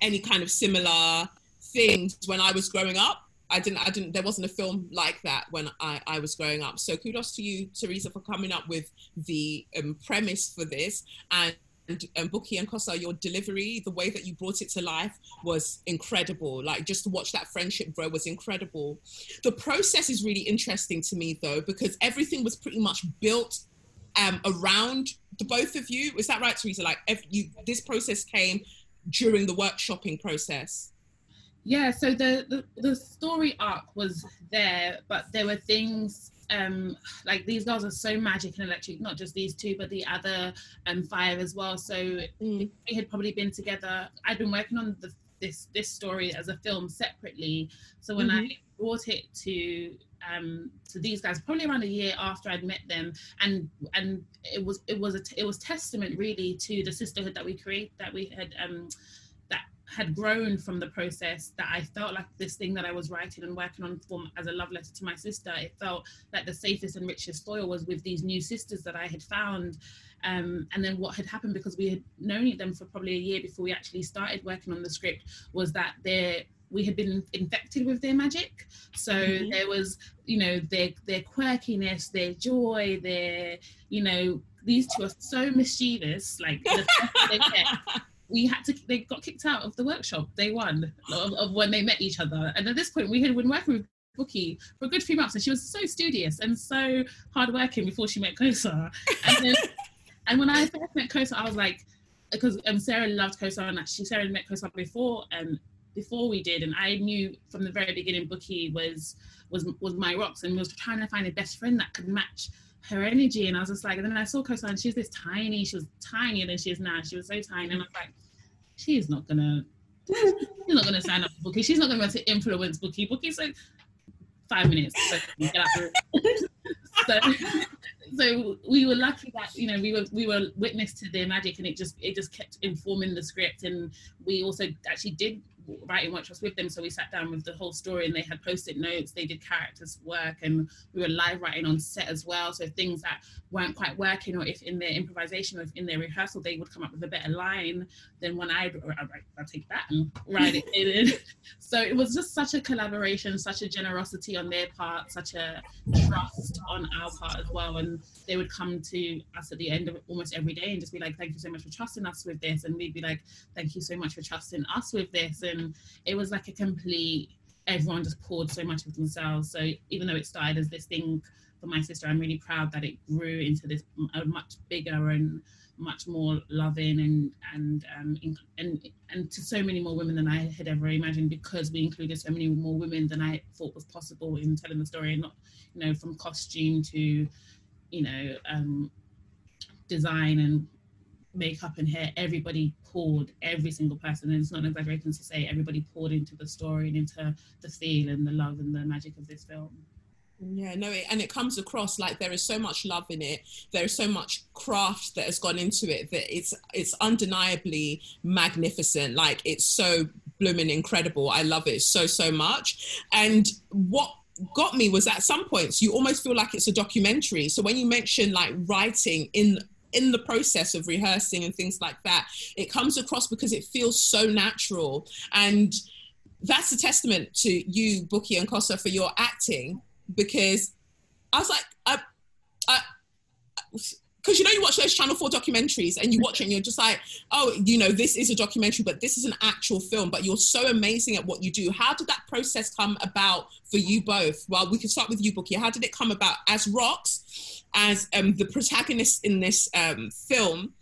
any kind of similar things when I was growing up. I didn't, I didn't, there wasn't a film like that when I, I was growing up. So kudos to you, Theresa, for coming up with the um, premise for this. And, and, and Bukky and Kosar, your delivery, the way that you brought it to life was incredible. Like just to watch that friendship grow was incredible. The process is really interesting to me though, because everything was pretty much built um, around the both of you. Is that right, Theresa? Like if you, this process came during the workshopping process. Yeah, so the, the, the story arc was there, but there were things um like these girls are so magic and electric, not just these two, but the other um five as well. So Mm. we had probably been together. I'd been working on the, this this story as a film separately. So when I brought it to um to these guys, probably around a year after I'd met them, and and it was it was a t- it was testament really to the sisterhood that we create that we had um had grown from the process that I felt like this thing that I was writing and working on for, as a love letter to my sister, it felt like the safest and richest soil was with these new sisters that I had found. Um, and then what had happened because we had known them for probably a year before we actually started working on the script was that they we had been infected with their magic. So Mhm. there was, you know, their their quirkiness, their joy, their, you know, these two are so mischievous. Like the fact that they get we had to they got kicked out of the workshop day one of, of when they met each other. And at this point we had been working with Bukky for a good few months and she was so studious and so hardworking before she met Kosar. And then and when I first met Kosar I was like because um, Sarah loved Kosar and she Sarah had met Kosar before and before we did and I knew from the very beginning Bukky was was was my rocks and was trying to find a best friend that could match her energy and I was just like and then I saw Kosar and she's this tiny she was tinier than she is now. She was so tiny and I was like she's not gonna she's not gonna sign up for Bukky. She's not gonna be able to influence Bukky. Bukky's like five minutes so, so, so we were lucky that you know we were we were witness to their magic and it just it just kept informing the script and we also actually did writing workshops with them. So we sat down with the whole story and they had post-it notes. They did characters work and we were live writing on set as well. So things that weren't quite working or if in their improvisation or if in their rehearsal they would come up with a better line than when I'd, I'd take that and write it in. So it was just such a collaboration such a generosity on their part such a trust on our part as well. And they would come to us at the end of almost every day and just be like thank you so much for trusting us with this. And we'd be like thank you so much for trusting us with this. And it was like a complete everyone just poured so much of themselves. So even though it started as this thing for my sister i'm really proud that it grew into this a much bigger and much more loving and and um in, and and to so many more women than I had ever imagined because we included so many more women than I thought was possible in telling the story and not you know from costume to you know um design and makeup and hair. Everybody poured every single person. And it's not an exaggeration to say everybody poured into the story and into the feel and the love and the magic of this film Yeah, no, it, and it comes across like there is so much love in it. There is so much craft that has gone into it that it's it's undeniably magnificent. Like it's so blooming incredible. I love it so so much. And what got me was at some points you almost feel like it's a documentary. So when you mention like writing in in the process of rehearsing and things like that, it comes across because it feels so natural and that's a testament to you, Bukky and Kosar, for your acting because I was like, I, I, because you know you watch those Channel Four documentaries and you watch it and you're just like, oh, you know, this is a documentary, but this is an actual film. But you're so amazing at what you do. How did that process come about for you both? Well, we can start with you, Bukky. How did it come about as Rocks, as um, the protagonist in this um, film?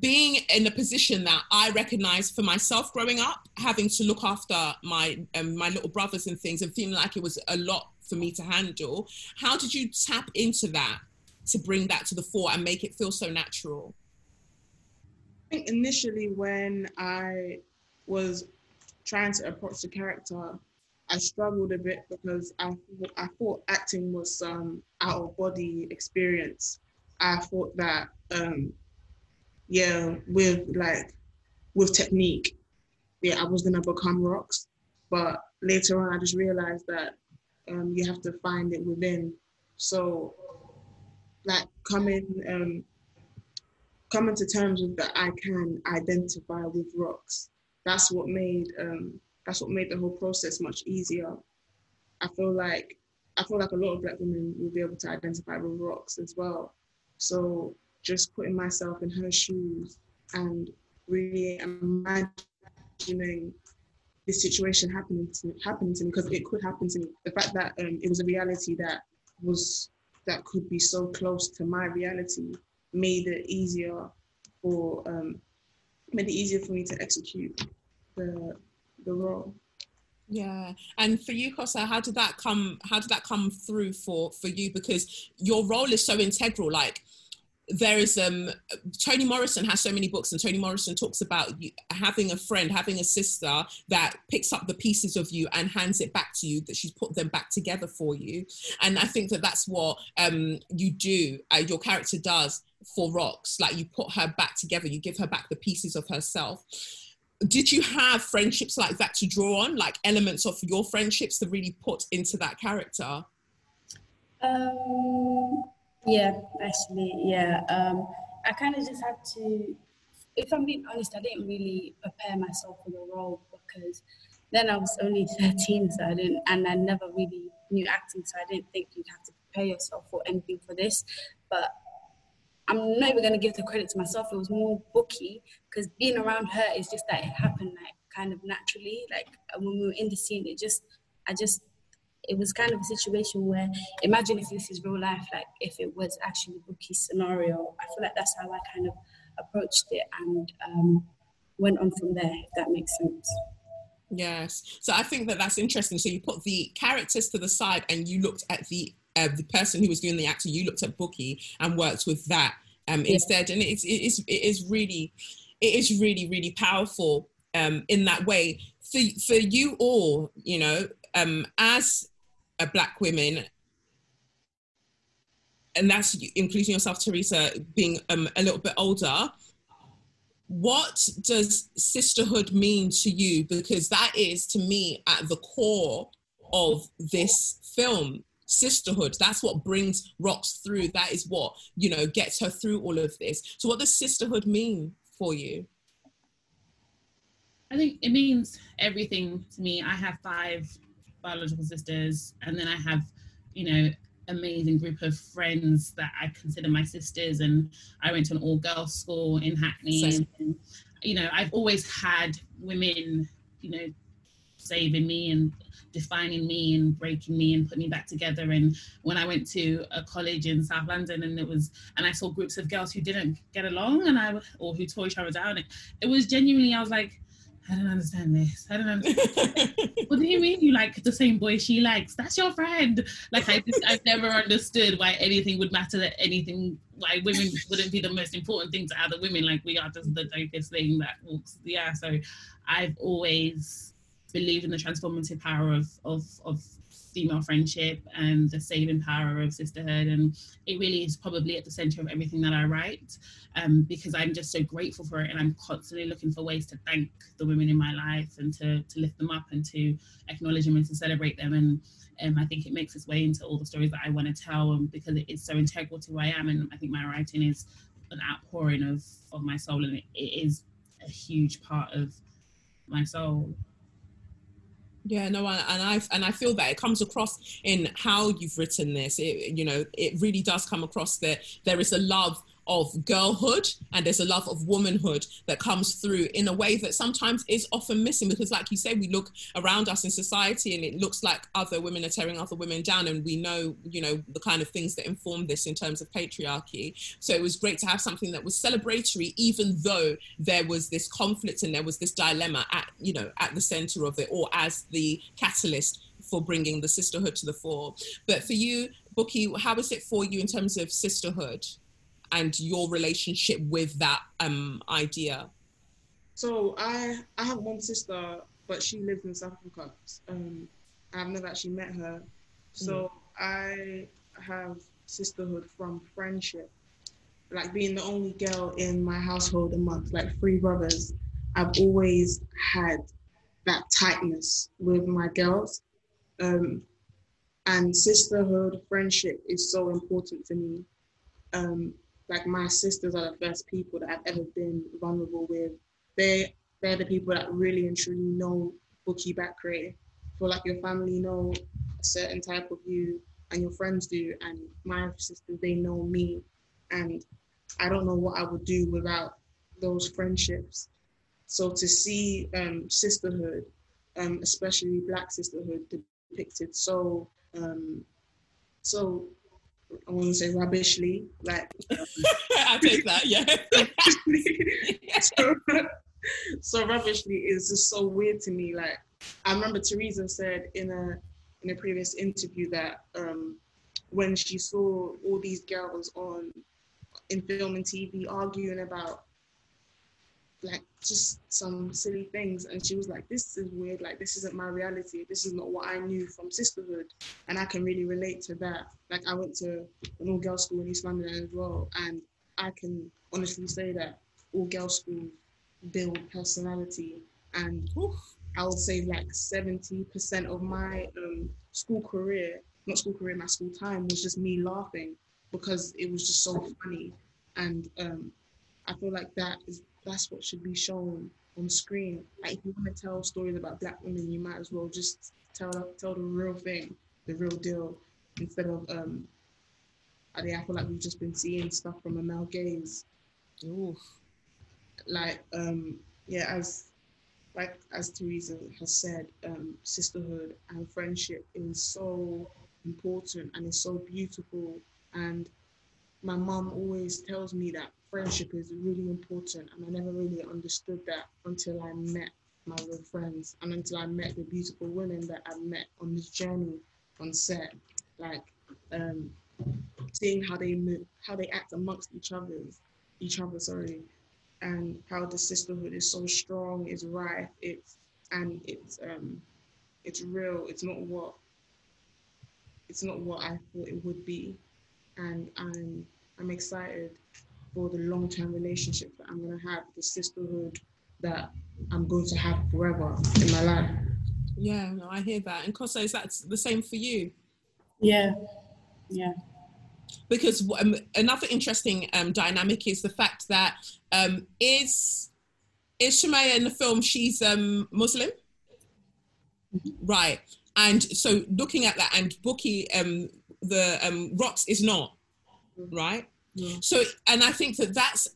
being in a position that I recognized for myself growing up, having to look after my um, my little brothers and things, and feeling like it was a lot for me to handle. How did you tap into that to bring that to the fore and make it feel so natural? I think initially when I was trying to approach the character, I struggled a bit because I I thought acting was some out of body experience. I thought that um, yeah, with like with technique, yeah, I was gonna become rocks. But later on, I just realized that um, you have to find it within. So, like coming um, coming to terms with that, I can identify with rocks. That's what made um, that's what made the whole process much easier. I feel like I feel like a lot of black women will be able to identify with rocks as well. So just putting myself in her shoes and really imagining this situation happening to happening to me because it could happen to me. The fact that um, it was a reality that was that could be so close to my reality made it easier for um, made it easier for me to execute the the role. Yeah, and for you, Kosar, how did that come? How did that come through for for you? Because your role is so integral. Like there is um Toni Morrison has so many books and Toni Morrison talks about you, having a friend having a sister that picks up the pieces of you and hands it back to you that she's put them back together for you. And I think that that's what um you do uh, your character does for rocks like you put her back together you give her back the pieces of herself. Did you have friendships like that to draw on? Like elements of your friendships to really put into that character? Um yeah, actually, yeah. Um, I kind of just had to, if I'm being honest, I didn't really prepare myself for the role because then I was only 13, so I didn't, and I never really knew acting, so I didn't think you'd have to prepare yourself for anything for this. But I'm not even going to give the credit to myself. It was more Bukky because being around her is just that it happened like kind of naturally. Like when we were in the scene, it just, I just it was kind of a situation where imagine if this is real life, like if it was actually Bukky's scenario. I feel like that's how I kind of approached it and um, went on from there, if that makes sense. Yes. So I think that that's interesting. So you put the characters to the side and you looked at the uh, the person who was doing the acting. You looked at Bukky and worked with that um, yeah. instead, and it's it is it is really it is really really powerful um, in that way. For for you all, you know, um, as black women, and that's including yourself, Theresa, being um, a little bit older. What does sisterhood mean to you? Because that is, to me, at the core of this film sisterhood. That's what brings rocks through. That is what you know gets her through all of this. So what does sisterhood mean for you? I think it means everything to me. I have five biological sisters, and then I have, you know, amazing group of friends that I consider my sisters. And I went to an all girls school in Hackney. And, you know, I've always had women, you know, saving me and defining me and breaking me and putting me back together. And when I went to a college in South London and it was, and I saw groups of girls who didn't get along and I, or who tore each other down, it, it was genuinely, I was like, I don't understand this. I don't understand. what do you mean you like the same boy she likes? That's your friend. Like I just I've never understood why anything would matter that anything why women wouldn't be the most important thing to other women. Like we are just the dopest thing that walks. Yeah. So I've always believed in the transformative power of of of female friendship and the saving power of sisterhood. And it really is probably at the center of everything that I write um, because I'm just so grateful for it. And I'm constantly looking for ways to thank the women in my life and to, to lift them up and to acknowledge them and to celebrate them. And um, I think it makes its way into all the stories that I want to tell and because it is so integral to who I am. And I think my writing is an outpouring of, of my soul and it, it is a huge part of my soul. Yeah, no, and I and I feel that it comes across in how you've written this. It, you know, it really does come across that there is a love of girlhood and there's a love of womanhood that comes through in a way that sometimes is often missing because like you say we look around us in society and it looks like other women are tearing other women down and we know you know the kind of things that inform this in terms of patriarchy so it was great to have something that was celebratory even though there was this conflict and there was this dilemma at you know at the center of it or as the catalyst for bringing the sisterhood to the fore but for you Bukky, how is it for you in terms of sisterhood? And your relationship with that um, idea? So I I have one sister, but she lives in South Africa. Um, I've never actually met her. So I have sisterhood from friendship. Like being the only girl in my household amongst like three brothers, I've always had that tightness with my girls. Um, and sisterhood, friendship is so important to me. Um, like my sisters are the first people that I've ever been vulnerable with. They they're the people that really and truly know Bukky Bakray. For like your family know a certain type of you and your friends do and my sisters they know me and I don't know what I would do without those friendships. So to see um, sisterhood, um, especially black sisterhood depicted so um, so I want to say rubbishly, like um, I take that, yeah. so, so rubbishly is just so weird to me. Like I remember Theresa said in a in a previous interview that um, when she saw all these girls on in film and TV arguing about like just some silly things. And she was like this is weird. Like this isn't my reality. This is not what i knew from sisterhood. And i can really relate to that. Like i went to an all girls school in east london as well. And i can honestly say that all girls schools build personality. And i would say like 70% of my um, school career not school career my school time was just me laughing because it was just so funny. And um, i feel like that is that's what should be shown on screen. Like if you want to tell stories about black women, you might as well just tell tell the real thing, the real deal, instead of um. I think I feel like we've just been seeing stuff from a male gaze. Oof. Like um yeah, as like as Theresa has said, um, sisterhood and friendship is so important and it's so beautiful. And my mom always tells me that friendship is really important and I never really understood that until I met my real friends and until I met the beautiful women that I met on this journey on set. Like um, seeing how they move, how they act amongst each other's each other, sorry, and how the sisterhood is so strong, is rife, it's and it's um it's real, it's not what it's not what I thought it would be. And I'm I'm excited for the long term relationship that I'm going to have, the sisterhood that I'm going to have forever in my life. Yeah, no, I hear that. And Kosar, is that the same for you? Yeah, yeah. Because um, another interesting um, dynamic is the fact that um, is is Sumaya in the film? She's um, Muslim, right? And so looking at that, and Bukky, um, the um, Rocks is not, right? So, and I think that that's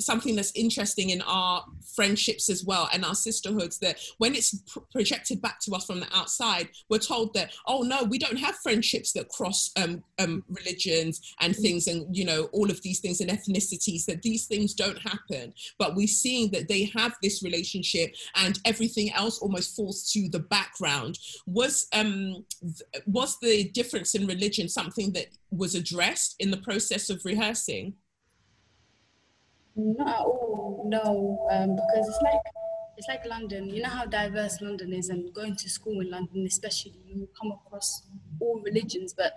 something that's interesting in our friendships as well and our sisterhoods that when it's pr- projected back to us from the outside we're told that oh no we don't have friendships that cross um, um, religions and things and you know all of these things and ethnicities that these things don't happen. But we're seeing that they have this relationship and everything else almost falls to the background. Was um was the difference in religion something that was addressed in the process of rehearsing Not at all, no, um, because it's like it's like London. You know how diverse London is, and going to school in London, especially, you come across all religions, but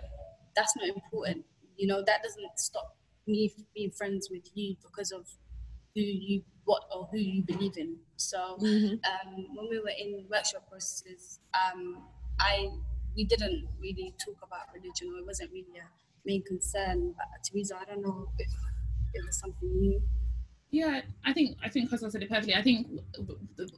that's not important. You know, that doesn't stop me being friends with you because of who you what or who you believe in. So um, when we were in workshop processes, um, I we didn't really talk about religion, or it wasn't really a main concern. But Theresa, I don't know if it was something new. Yeah, I think I think Kosar said it perfectly. I think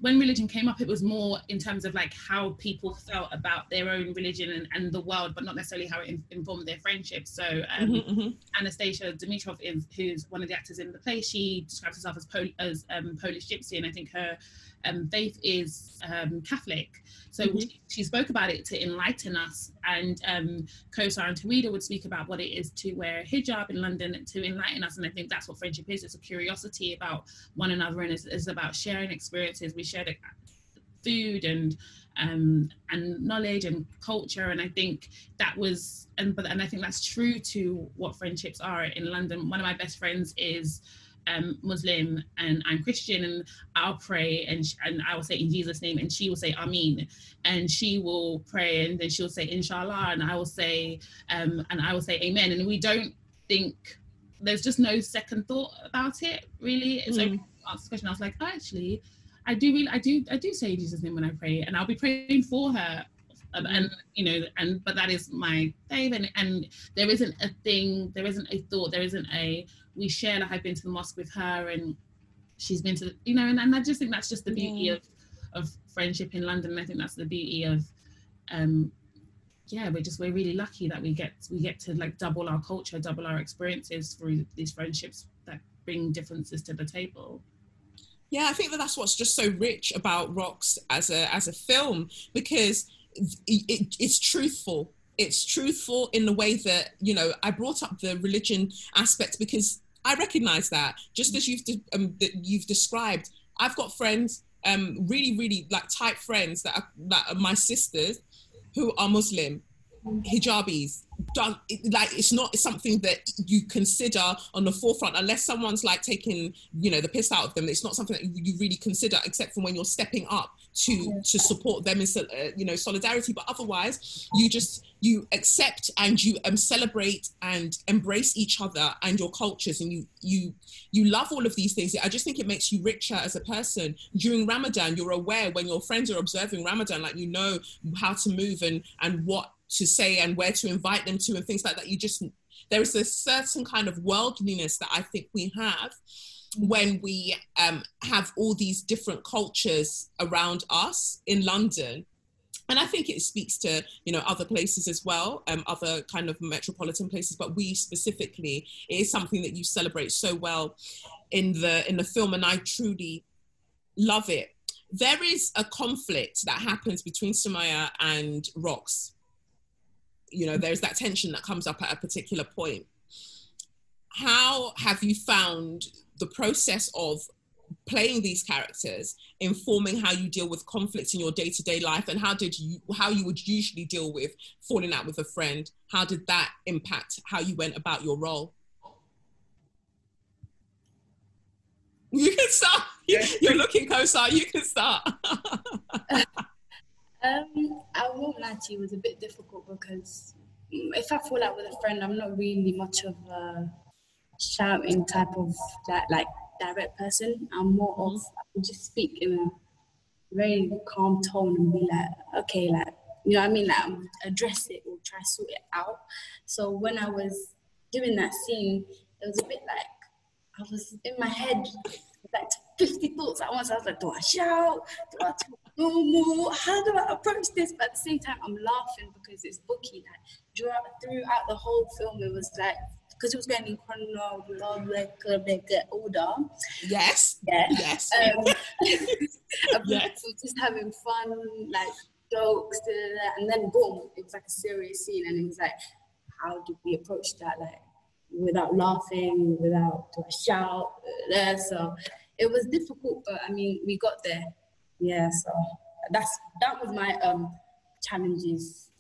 when religion came up, it was more in terms of like how people felt about their own religion and, and the world, but not necessarily how it in, informed their friendships. So um, Mm-hmm, Anastasia Dymitrow is who's one of the actors in the play. She describes herself as, Pol- as um, Polish gypsy, and I think her um, faith is um, Catholic. So she, she spoke about it to enlighten us, and um, Kosar and Tawheda would speak about what it is to wear a hijab in London to enlighten us. And I think that's what friendship is. It's a curiosity about one another, and it's, it's about sharing experiences. We shared food and um, and knowledge and culture, and I think that was and but and I think that's true to what friendships are in London. One of my best friends is um, Muslim and I'm Christian and I'll pray and sh- and I will say in Jesus' name and she will say Amin and she will pray and then she'll say Inshallah and I will say um, and I will say Amen and we don't think there's just no second thought about it really. So Mm. asked the question, I was like, oh, actually, I do really, I do, I do say Jesus' name when I pray, and I'll be praying for her, um, and you know, and but that is my faith, and and there isn't a thing, there isn't a thought, there isn't a. We share like I've been to the mosque with her, and she's been to, you know, and, and I just think that's just the beauty Yeah. of of friendship in London. And I think that's the beauty of, um, yeah, we're just we're really lucky that we get we get to like double our culture, double our experiences through these friendships that bring differences to the table. Yeah, I think that that's what's just so rich about Rocks as a as a film because it, it's truthful. It's truthful in the way that you know I brought up the religion aspect because I recognize that just as you've de- um, that you've described. I've got friends, um, really, really like tight friends that are, that are my sisters who are Muslim, hijabis. Don't, like it's not something that you consider on the forefront unless someone's like taking you know the piss out of them. It's not something that you, really consider except for when you're stepping up to to support them in uh, you know solidarity. But otherwise, you just you accept and you um, celebrate and embrace each other and your cultures, and you you you love all of these things. I just think it makes you richer as a person. During Ramadan, you're aware when your friends are observing Ramadan, like you know how to move and and what to say and where to invite them to and things like that. You just there is a certain kind of worldliness that I think we have when we um, have all these different cultures around us in London. And I think it speaks to you know other places as well, um, other kind of metropolitan places. But we specifically, it is something that you celebrate so well in the in the film, and I truly love it. There is a conflict that happens between Sumaya and Rocks. You know, there's that tension that comes up at a particular point. How have you found the process of playing these characters informing how you deal with conflict in your day-to-day life and how did you how you would usually deal with falling out with a friend? How did that impact how you went about your role? You can start. You're looking Kosar. You can start Um, I won't lie to you, it was a bit difficult because mm, if I fall out with a friend, I'm not really much of a shouting type of that like direct person. I'm more of I just speak in a very calm tone and be like, okay, like you know what I mean, like address it or try to sort it out. So when I was doing that scene, it was a bit like I was in my head like 50 thoughts at once. I was like, do I shout? Do I talk normal? How do I approach this? But at the same time, I'm laughing because it's Bukky. Like throughout, throughout the whole film, it was like because it was going in chronological order. yes Yeah. yes Um, Yes. yes. just having fun, like jokes, da, da, da, and then boom, it was like a serious scene, and it was like, how did we approach that, like without laughing, without do I shout, so it was difficult, but I mean, we got there. Yeah, so that's that was my um challenges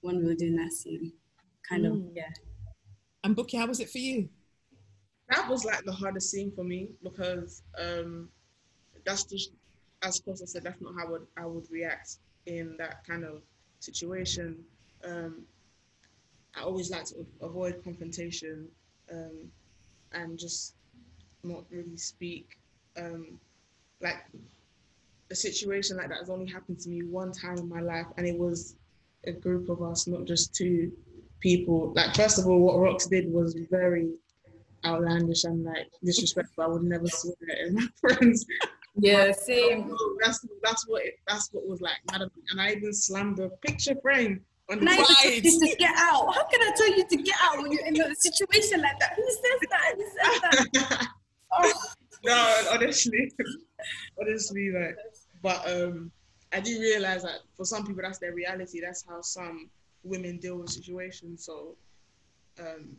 when we were doing that scene. Kind of, Mm. yeah. and Bukky how was it for you that was like the hardest scene for me because um that's just as Kosar said that's not how I would I would react in that kind of situation. Um I always like to avoid confrontation um and just not really speak. Um like a situation like that has only happened to me one time in my life and it was a group of us, not just two people. Like first of all what Rocks did was very outlandish and like disrespectful. I would never swear at my friends. Yeah, same. That's that's what it, that's what was like. Madam, and I even slammed the picture frame on the And I side. to get out. How can I tell you to get out when you're in a situation like that? Who says that? Who says that? Oh, no, honestly, honestly, like, but um, I do realize that for some people that's their reality. That's how some women deal with situations. So, um,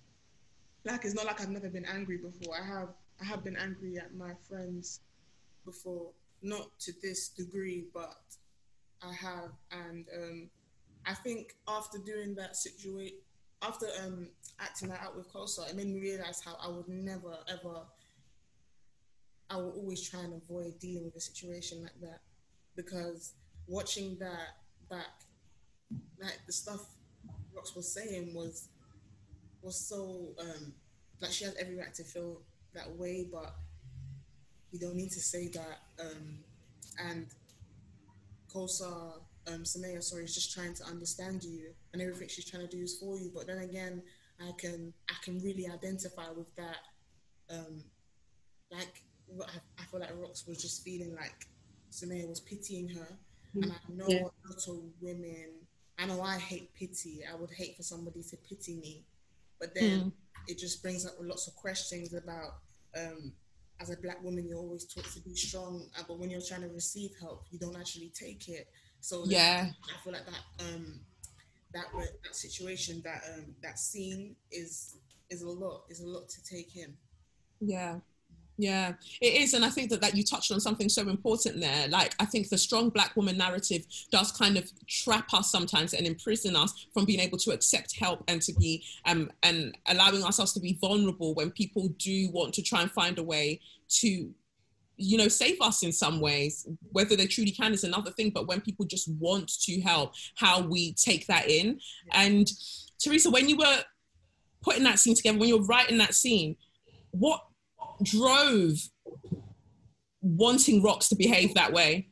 like, it's not like I've never been angry before. I have, I have been angry at my friends before, not to this degree, but I have, and um, I think after doing that situation, after um acting that out with Kosar, it made me realize how I would never ever I will always try and avoid dealing with a situation like that because watching that back, like the stuff Rocks was saying was was so um like she has every right to feel that way, but you don't need to say that. Um, and Kosar, um, sorry, is just trying to understand you, and everything she's trying to do is for you. But then again, I can I can really identify with that. Um, like I, I feel like Rocks was just feeling like Sumaya was pitying her, mm-hmm. and I know yeah. a lot of women. I know I hate pity. I would hate for somebody to pity me, but then mm. it just brings up lots of questions about um, as a black woman, you're always taught to be strong, uh, but when you're trying to receive help, you don't actually take it. So yeah, I feel like that um, that that situation, that um, that scene is is a lot, is a lot to take in. Yeah, yeah, it is. And I think that, that you touched on something so important there. Like, I think the strong black woman narrative does kind of trap us sometimes and imprison us from being able to accept help and to be, um, and allowing ourselves to be vulnerable when people do want to try and find a way to, you know, save us in some ways. Whether they truly can is another thing, but when people just want to help, how we take that in. And Theresa, when you were putting that scene together, when you're writing that scene, what drove wanting rocks to behave that way?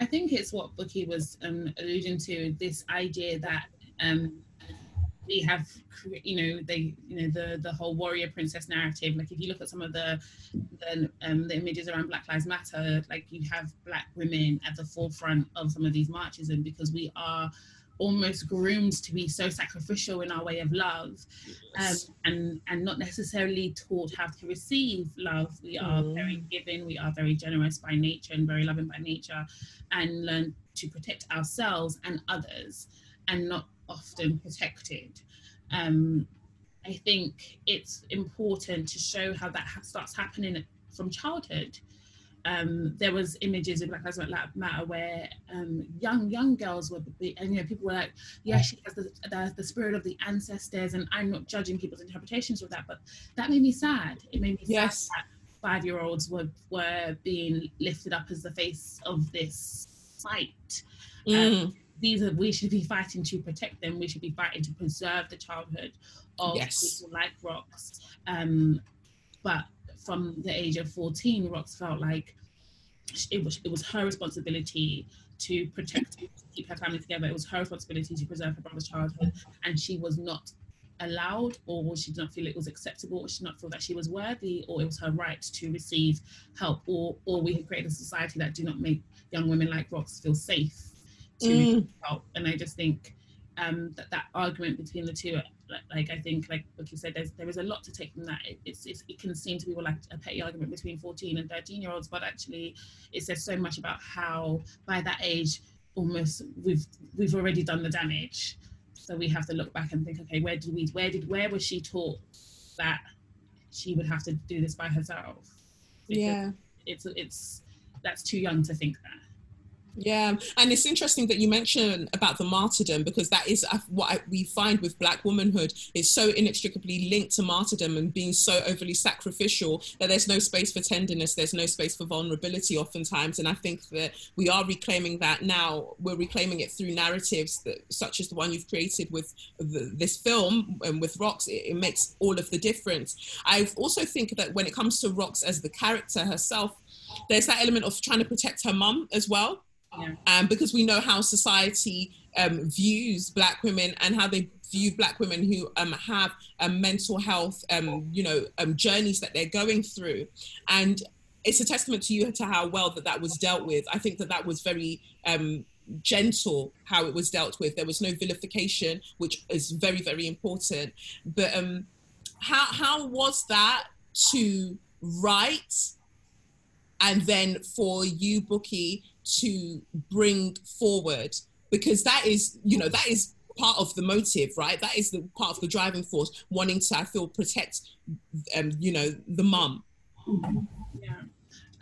I think it's what Bukky was um, alluding to this idea that um, we have, you know, they, you know, the the whole warrior princess narrative. Like if you look at some of the the, um, the images around Black Lives Matter, like you have black women at the forefront of some of these marches, and because we are almost groomed to be so sacrificial in our way of love um, and and not necessarily taught how to receive love. We are mm. very giving we are very generous by nature and very loving by nature and learn to protect ourselves and others and not often protected. Um, i think it's important to show how that ha- starts happening from childhood um, there was images of Black Lives Matter where um, young young girls were, and you know, people were like, "Yeah, she has the, the, the spirit of the ancestors," and I'm not judging people's interpretations of that, but that made me sad. It made me yes. sad that five year olds were were being lifted up as the face of this fight. Mm. Um, these are we should be fighting to protect them. We should be fighting to preserve the childhood of yes. people like Rocks. Um, but from the age of 14, Rocks felt like it was it was her responsibility to protect, keep her family together. It was her responsibility to preserve her brother's childhood, and she was not allowed, or she did not feel it was acceptable, or she did not feel that she was worthy, or it was her right to receive help, or or we have created a society that do not make young women like Rocks feel safe to mm. help. And I just think um, that that argument between the two like I think, like like you said, there's there is a lot to take from that. It, it's, it's, it can seem to people like a petty argument between 14 and 13 year olds, but actually, it says so much about how by that age, almost we've we've already done the damage. So we have to look back and think, okay, where did we, where did, where was she taught that she would have to do this by herself? Because yeah, it's it's that's too young to think that. Yeah, and it's interesting that you mention about the martyrdom because that is uh, what we find with Black womanhood. It's so inextricably linked to martyrdom and being so overly sacrificial that there's no space for tenderness, there's no space for vulnerability, oftentimes. And I think that we are reclaiming that now. We're reclaiming it through narratives that, such as the one you've created with the, this film and with Rocks. It, it makes all of the difference. I also think that when it comes to Rocks as the character herself, there's that element of trying to protect her mum as well yeah. um, because we know how society um, views black women and how they view black women who um, have um, mental health, um, you know, um, journeys that they're going through, and it's a testament to you to how well that that was dealt with. I think that that was very gentle how it was dealt with. There was no vilification, which is very very important. But how how was that to write, and then for you, Bukky, to bring forward because that is you know that is part of the motive right? That is the part of the driving force wanting to i feel protect um you know the mum. Yeah.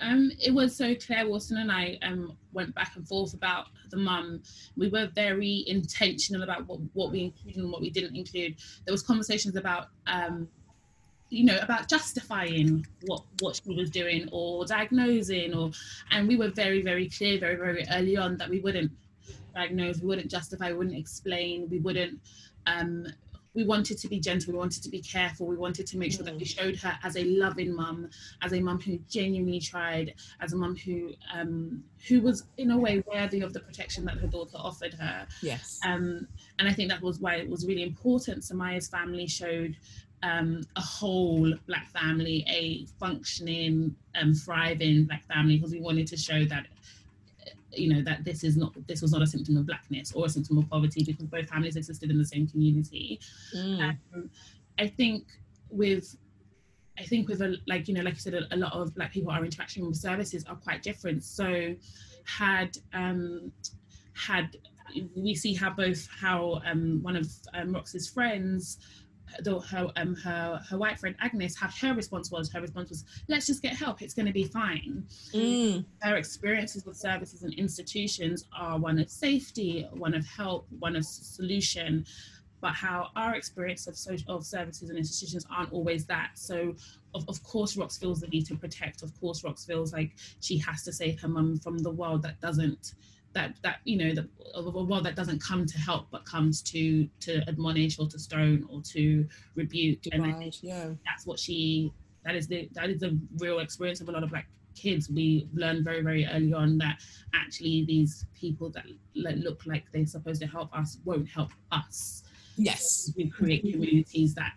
Um it was so claire wilson and i um went back and forth about the mum. We were very intentional about what, what we included and what we didn't include. There was conversations about um you know about justifying what what she was doing or diagnosing or and we were very very clear very very early on that we wouldn't diagnose we wouldn't justify we wouldn't explain we wouldn't um we wanted to be gentle we wanted to be careful we wanted to make sure that we showed her as a loving mum as a mum who genuinely tried as a mum who um who was in a way worthy of the protection that her daughter offered her Yes. um, and I think that was why it was really important. Sumaya's family showed um, a whole black family, a functioning, um, thriving black family, because we wanted to show that you know that this is not this was not a symptom of blackness or a symptom of poverty because both families existed in the same community. Mm. Um, I think with I think with a like you know like you said a, a lot of black people our interaction with services are quite different. So had um had we see how both how um one of um, Rocks's friends the, her um her her white friend Agnes how her response was her response was let's just get help it's going to be fine Mm. her experiences with services and institutions are one of safety, one of help, one of solution, but how our experience of social of services and institutions aren't always that. So, of, of course, Rocks feels the need to protect. Of course, Rocks feels like she has to save her mum from the world that doesn't. That, that you know the, a world that doesn't come to help but comes to to admonish or to stone or to rebuke and I think Divide, yeah. that's what she that is the that is the real experience of a lot of black kids we learned very very early on that actually these people that look like they're supposed to help us won't help us Yes. we create communities that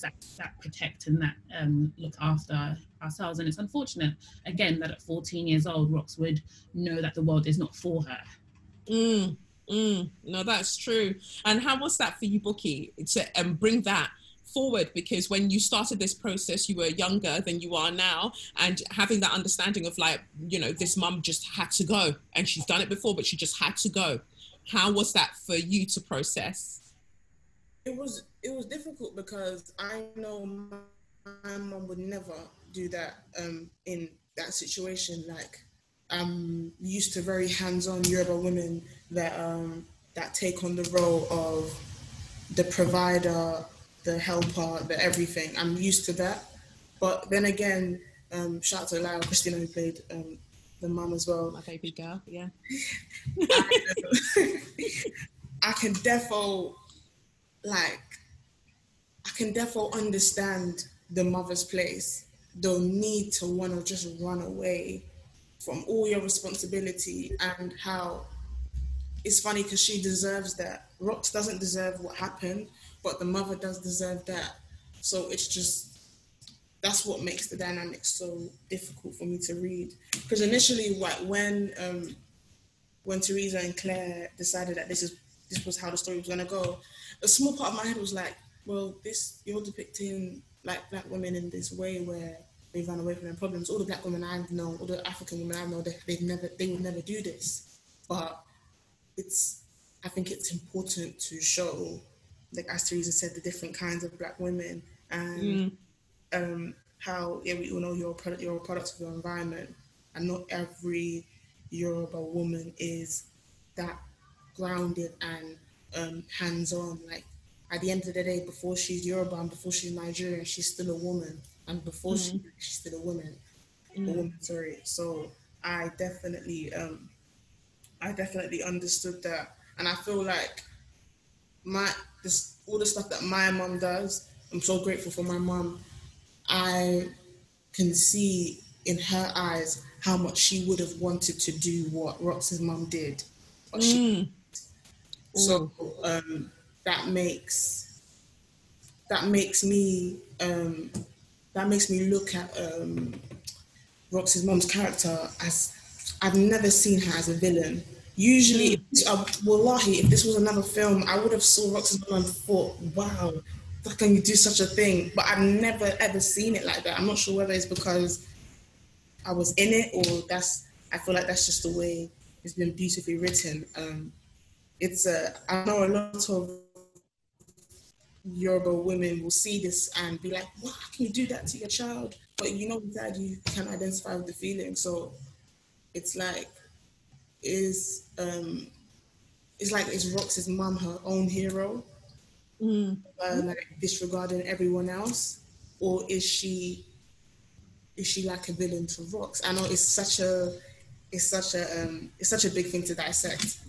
that, that protect and that um, look after ourselves and it's unfortunate again that at 14 years old Rocks would know that the world is not for her Mm, mm. No, that's true. And how was that for you, Bukky, to um, bring that forward? Because when you started this process, you were younger than you are now, and having that understanding of like, you know, this mum just had to go, and she's done it before, but she just had to go. How was that for you to process? it was it was difficult because I know my, mom would never do that um, in that situation. Like I'm used to very hands-on Yoruba women that um, that take on the role of the provider, the helper, the everything. I'm used to that. But then again, um, shout out to Layo-Christina who played um, the mum as well. My baby girl, yeah. I can defo like I can defo understand the mother's place, the need to want to just run away from all your responsibility and how it's funny because she deserves that. Rocks doesn't deserve what happened, but the mother does deserve that. So it's just that's what makes the dynamic so difficult for me to read. Because initially, what when um, when Theresa and Claire decided that this is this was how the story was gonna go, a small part of my head was like, well, this you're depicting like black women in this way where they run away from their problems. All the black women I know, all the African women I know, they they've never they would never do this. But it's I think it's important to show, like as Theresa said, the different kinds of black women and um, how yeah, we all know you're a product, you're a product of your environment, and not every Yoruba woman is that grounded and um, hands-on. Like at the end of the day, before she's Yoruba and before she's Nigerian, she's still a woman, and before she, she's still a woman. A woman, sorry. So I definitely, um, I definitely understood that, and I feel like my this all the stuff that my mom does. I'm so grateful for my mom. I can see in her eyes how much she would have wanted to do what Rocks's mom did. But she, so um, that makes that makes me um, that makes me look at um, mom's character as I've never seen her as a villain. Usually, uh, wallahi, if this was another film, I would have saw Rocks's mom and thought, wow, how can you do such a thing? But I've never ever seen it like that. I'm not sure whether it's because I was in it or that's I feel like that's just the way it's been beautifully written. Um, it's a I know a lot of Yoruba women will see this and be like, "Wow, can you do that to your child?" But you know, inside you can identify with the feeling. So it's like, is um, it's like is Rocks's mom her own hero, uh, like disregarding everyone else, or is she is she like a villain to Rocks? I know it's such a it's such a um, it's such a big thing to dissect.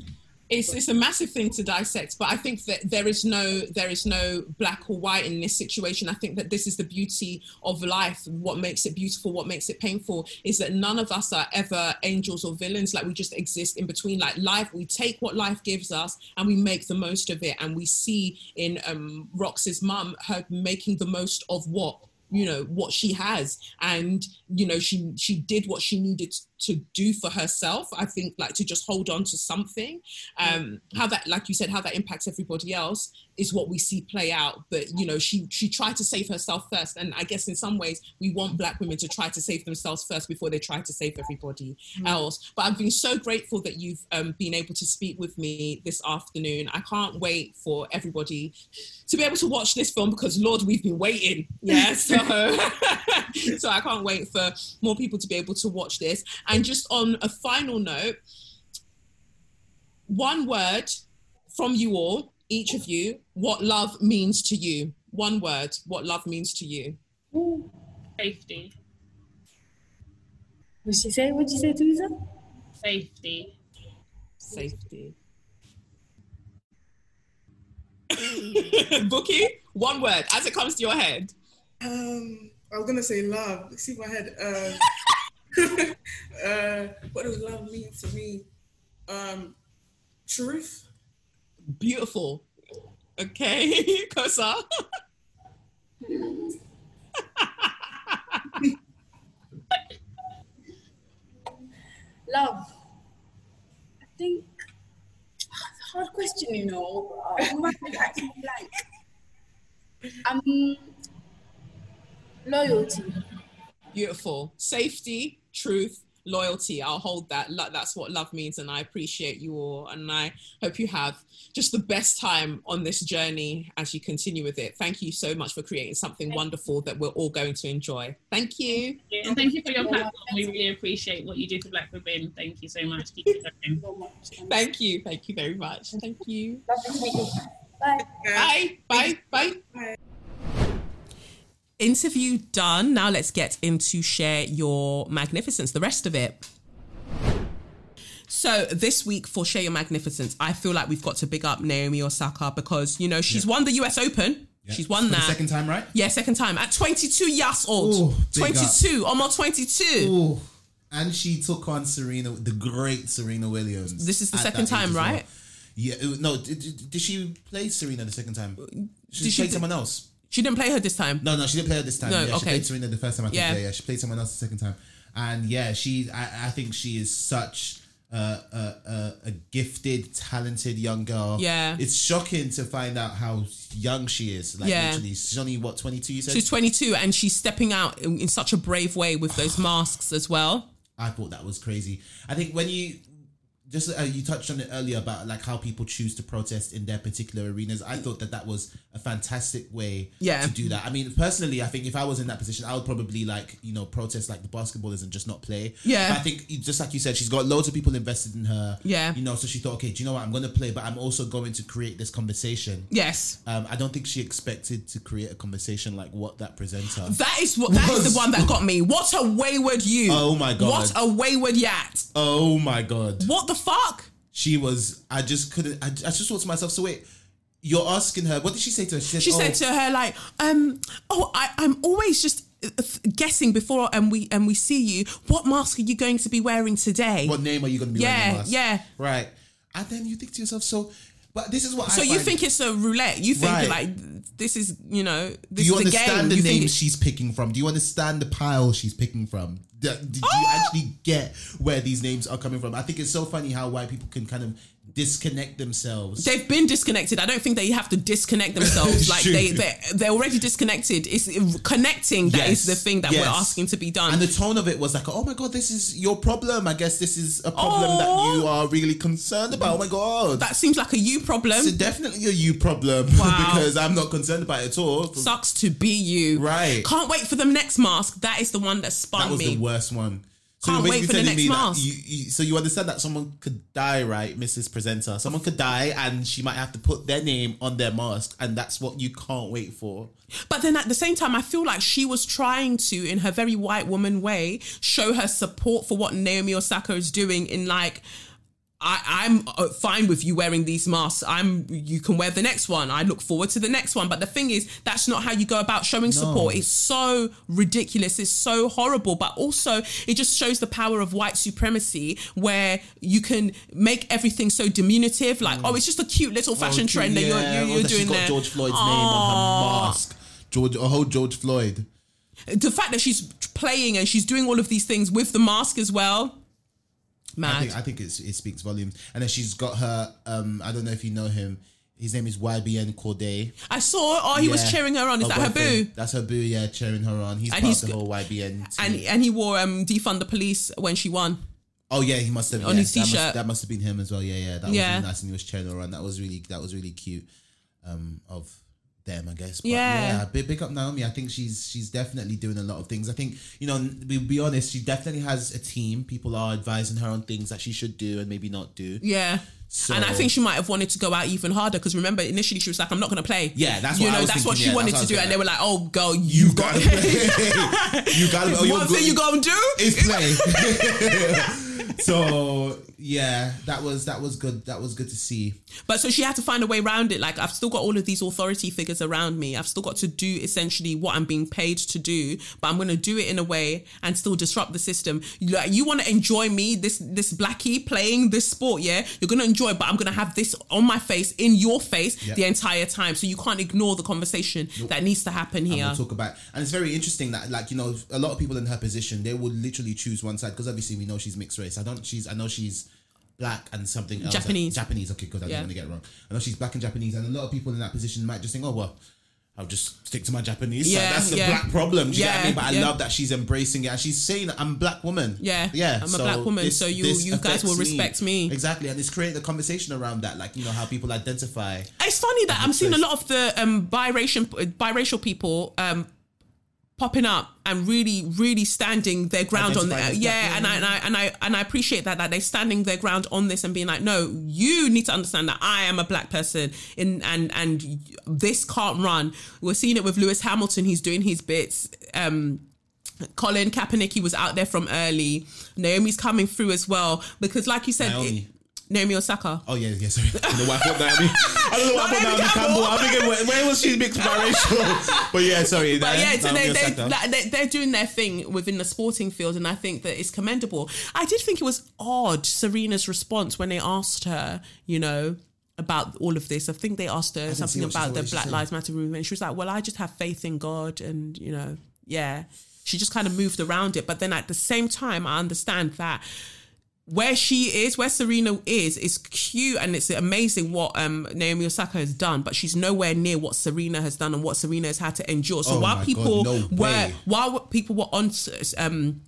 It's it's a massive thing to dissect but i think that there is no there is no black or white in this situation. I think that this is the beauty of life. What makes it beautiful what makes it painful is that none of us are ever angels or villains. Like we just exist in between. Like life we take what life gives us and we make the most of it. And we see in um Rocks's mum her making the most of what you know what she has. And you know she she did what she needed to do for herself i think like to just hold on to something. Um how that like you said how that impacts everybody else is what we see play out. But you know she she tried to save herself first. And i guess in some ways we want black women to try to save themselves first before they try to save everybody else. But i've been so grateful that you've um, been able to speak with me this afternoon. I can't wait for everybody to be able to watch this film because lord we've been waiting. Yeah so so i can't wait for more people to be able to watch this and just on a final note one word from you all each of you what love means to you one word what love means to you Safety. What she say? What you say, Theresa? Safety. safety Bukky, one word as it comes to your head Um, I was gonna say love. See my head. Um, uh, what does love mean to me? Um, truth. beautiful okay Kosar Love. I think it's a hard question, you know. Uh, my mind actually blank. Um, loyalty. beautiful safety truth loyalty i'll hold that that's what love means and i appreciate you all and i hope you have just the best time on this journey as you continue with it thank you so much for creating something wonderful that we're all going to enjoy thank you And thank you for your platform. We really appreciate what you do for Black women. Thank you so much. Keep it going. Thank you thank you very much thank you Lovely to meet you. Bye. bye bye bye interview done now let's get into share your magnificence the rest of it So this week for Share Your Magnificence, I feel like we've got to big up Naomi Osaka because you know she's won the US Open. Yeah. She's won For that the second time, right? Yeah, second time at 22 years old. Ooh, 22, almost 22. Ooh. And she took on Serena, the great Serena Williams. This is the second time, as well. right? Yeah. Uh, no. Did, did, she play Serena the second time? Uh, she Did she played play- someone else. She didn't play her this time. No, no, she didn't play her this time. No, yeah, She okay. played Serena the first time. I think. Yeah. Yeah, yeah. She played someone else the second time, and yeah, she. I, I think she is such a, a, gifted, talented young girl. Yeah. it's shocking to find out how young she is. Like Yeah. literally, she's only what twenty two. You said. She's 22 and she's stepping out in, in such a brave way with those masks as well. I thought that was crazy. I think when you just uh, you touched on it earlier about like how people choose to protest in their particular arenas. I thought that that was a fantastic way Yeah. to do that. I mean, personally, I think if I was in that position, I would probably like you know protest like the basketballers and just not play. Yeah. But I think just like you said, she's got loads of people invested in her. Yeah. You know, so she thought, okay, do you know what? I'm going to play, but I'm also going to create this conversation. Yes. Um, I don't think she expected to create a conversation like what that presenter. That is what that is Was- the one that got me. What a wayward you. Oh my God. What a wayward yat. oh my god. What the fuck? she was i just couldn't i, I just thought to myself so wait you're asking her what did she say to her she said, She oh, said to her like, um, oh, I, I'm always just uh, guessing before and we and we see you. What mask are you going to be wearing today? what name are you going to be wearing Yeah, yeah. right and then you think to yourself so but this is what So I you find- think it's a roulette? You think Right. like this is you know do this you is a game? understand the You it- she's picking from do you understand the pile she's picking from do, did you Ah! actually get where these names are coming from i think it's so funny how white people can kind of disconnect themselves They've been disconnected. I don't think they have to disconnect themselves. like True. they they they're already disconnected. It's connecting that is Yes, the thing that we're asking to be done. and the tone of it was like, oh my god, this is your problem. I guess this is a problem Oh. that you oh. are really concerned about. Oh my god, that seems like a you problem. It's definitely a you problem Wow. because I'm not concerned about it at all. Sucks to be you. Right. Can't wait for the next mask. That is the one that spun that was me. the worst one. So Can't wait for the next mask. you, you, so you understand that someone could die, right, Mrs. Presenter? Someone could die, and she might have to put their name on their mask, and that's what you can't wait for. But then at the same time, I feel like she was trying to, in her very white woman way, show her support for what Naomi Osaka is doing. In like, I, I'm uh, fine with you wearing these masks. I'm. You can wear the next one. I look forward to the next one. But the thing is, that's not how you go about showing support. It's so ridiculous. It's so horrible. But also, it just shows the power of white supremacy, where you can make everything so diminutive. Like, oh, it's just a cute little fashion Oh, trend that you're, yeah, you're, you're that doing got there. George Floyd's name on her mask. George, a whole George Floyd. the fact that she's playing and she's doing all of these things with the mask as well. Mad. I think I think it's, it speaks volumes. And then she's got her. Um, I don't know if you know him. His name is YBN Cordae. I saw. Oh, he was cheering her on. Is that her boo? That's her boo. Yeah, cheering her on. He's And part he's of the whole YBN. And team. and he wore um defund the police when she won. oh yeah, he must have on yeah, his that must- t-shirt. That must, have been him as well. Yeah, yeah. That Yeah. was really nice, and he was cheering her on. That was really that was really cute. Um, of them, I guess. But Yeah. yeah, big, big up Naomi. I think she's she's definitely doing a lot of things. I think you know, we'll be honest, she definitely has a team. People are advising her on things that she should do and maybe not do. Yeah. So- and I think she might have wanted to go out even harder because remember initially she was like, "I'm not going to play." Yeah, that's you what I know that's what she yeah, wanted that's to do, and they were like, "Oh, girl, you, You got gotta play. you gotta. Oh, you're one thing you gonna do is play. so yeah, that was that was good. That was good to see. But so she had to find a way around it. Like I've still got all of these authority figures around me. I've still got to do essentially what I'm being paid to do, but I'm going to do it in a way and still disrupt the system. You, like, you want to enjoy me, this this blackie playing this sport, yeah? You're going to enjoy, it, but I'm going to have this on my face, in your face, Yep. the entire time. So you can't ignore the conversation that needs to happen here. we'll talk about, and it's very interesting that, like you know, a lot of people in her position, they would literally choose one side because obviously we know she's mixed race. I don't. She's. I know she's black and something else. Japanese. Japanese. Okay, good. I Yeah. don't want to get it wrong. I know she's black and Japanese, and a lot of people in that position might just think, oh well. I'll just stick to my Japanese side. Yeah, That's the yeah. black problem. Do you get what I Yeah, mean? But I yeah. love that she's embracing it and she's saying I'm a black woman. Yeah, Yeah. I'm a black woman, so you- you guys will respect me. Exactly. And it's creating a conversation around that, like, you know, how people identify. It's funny that I'm seeing a lot of the um, biracial biracial people um, popping up and really, really standing their ground on that. Yeah, and I, and I and I and I appreciate that that they're standing their ground on this and being like, no, you need to understand that I am a black person, in and and this can't run. We're seeing it with Lewis Hamilton. He's doing his bits. Um, Colin Kaepernick, he was out there from early. Naomi's coming through as well because, like you said, it- Naomi Osaka. Oh yeah, yeah. Sorry, I don't know why I thought Naomi. I don't know why I thought Naomi Campbell. I'm thinking, where, where was she mixed biracial? but yeah, sorry. But yeah, so they, they, they, they're doing their thing within the sporting field, and I think that it's commendable. I did think it was odd, Serena's response when they asked her, you know, about all of this. I think they asked her something about the Black? Lives Matter movement. She was like, well, I just have faith in God, and, you know, yeah. She just kind of moved around it. But then at the same time, I understand that where she is, where Serena is, is cute and it's amazing what um, Naomi Osaka has done, but she's nowhere near what Serena has done and what Serena has had to endure. So Oh while people God, no were way. while people were on um,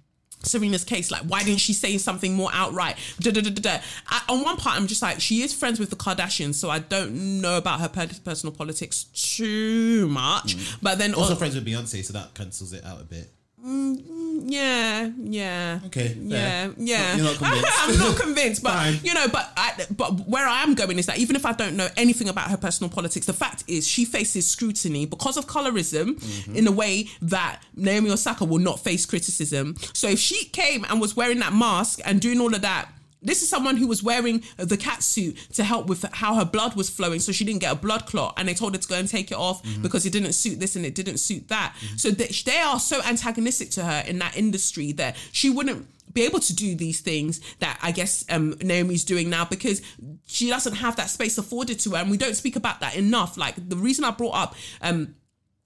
Serena's case, like why didn't she say something more outright? Da, da, da. I, on one part, I'm just like she is friends with the Kardashians, so I don't know about her personal politics too much. But then also on- friends with Beyonce, so that cancels it out a bit. Yeah, yeah. Okay, fair. Yeah, yeah. You're not convinced. I'm not convinced, but Fine. you know, but I, but where I am going is that even if I don't know anything about her personal politics, the fact is she faces scrutiny because of colorism Mm-hmm. in a way that Naomi Osaka will not face criticism. So if she came and was wearing that mask and doing all of that. This is someone who was wearing the cat suit to help with how her blood was flowing, so she didn't get a blood clot. And they told her to go and take it off Mm-hmm. because it didn't suit this and it didn't suit that. So they, they are so antagonistic to her in that industry that she wouldn't be able to do these things that I guess um, Naomi's doing now because she doesn't have that space afforded to her, and we don't speak about that enough. Like the reason I brought up. Um,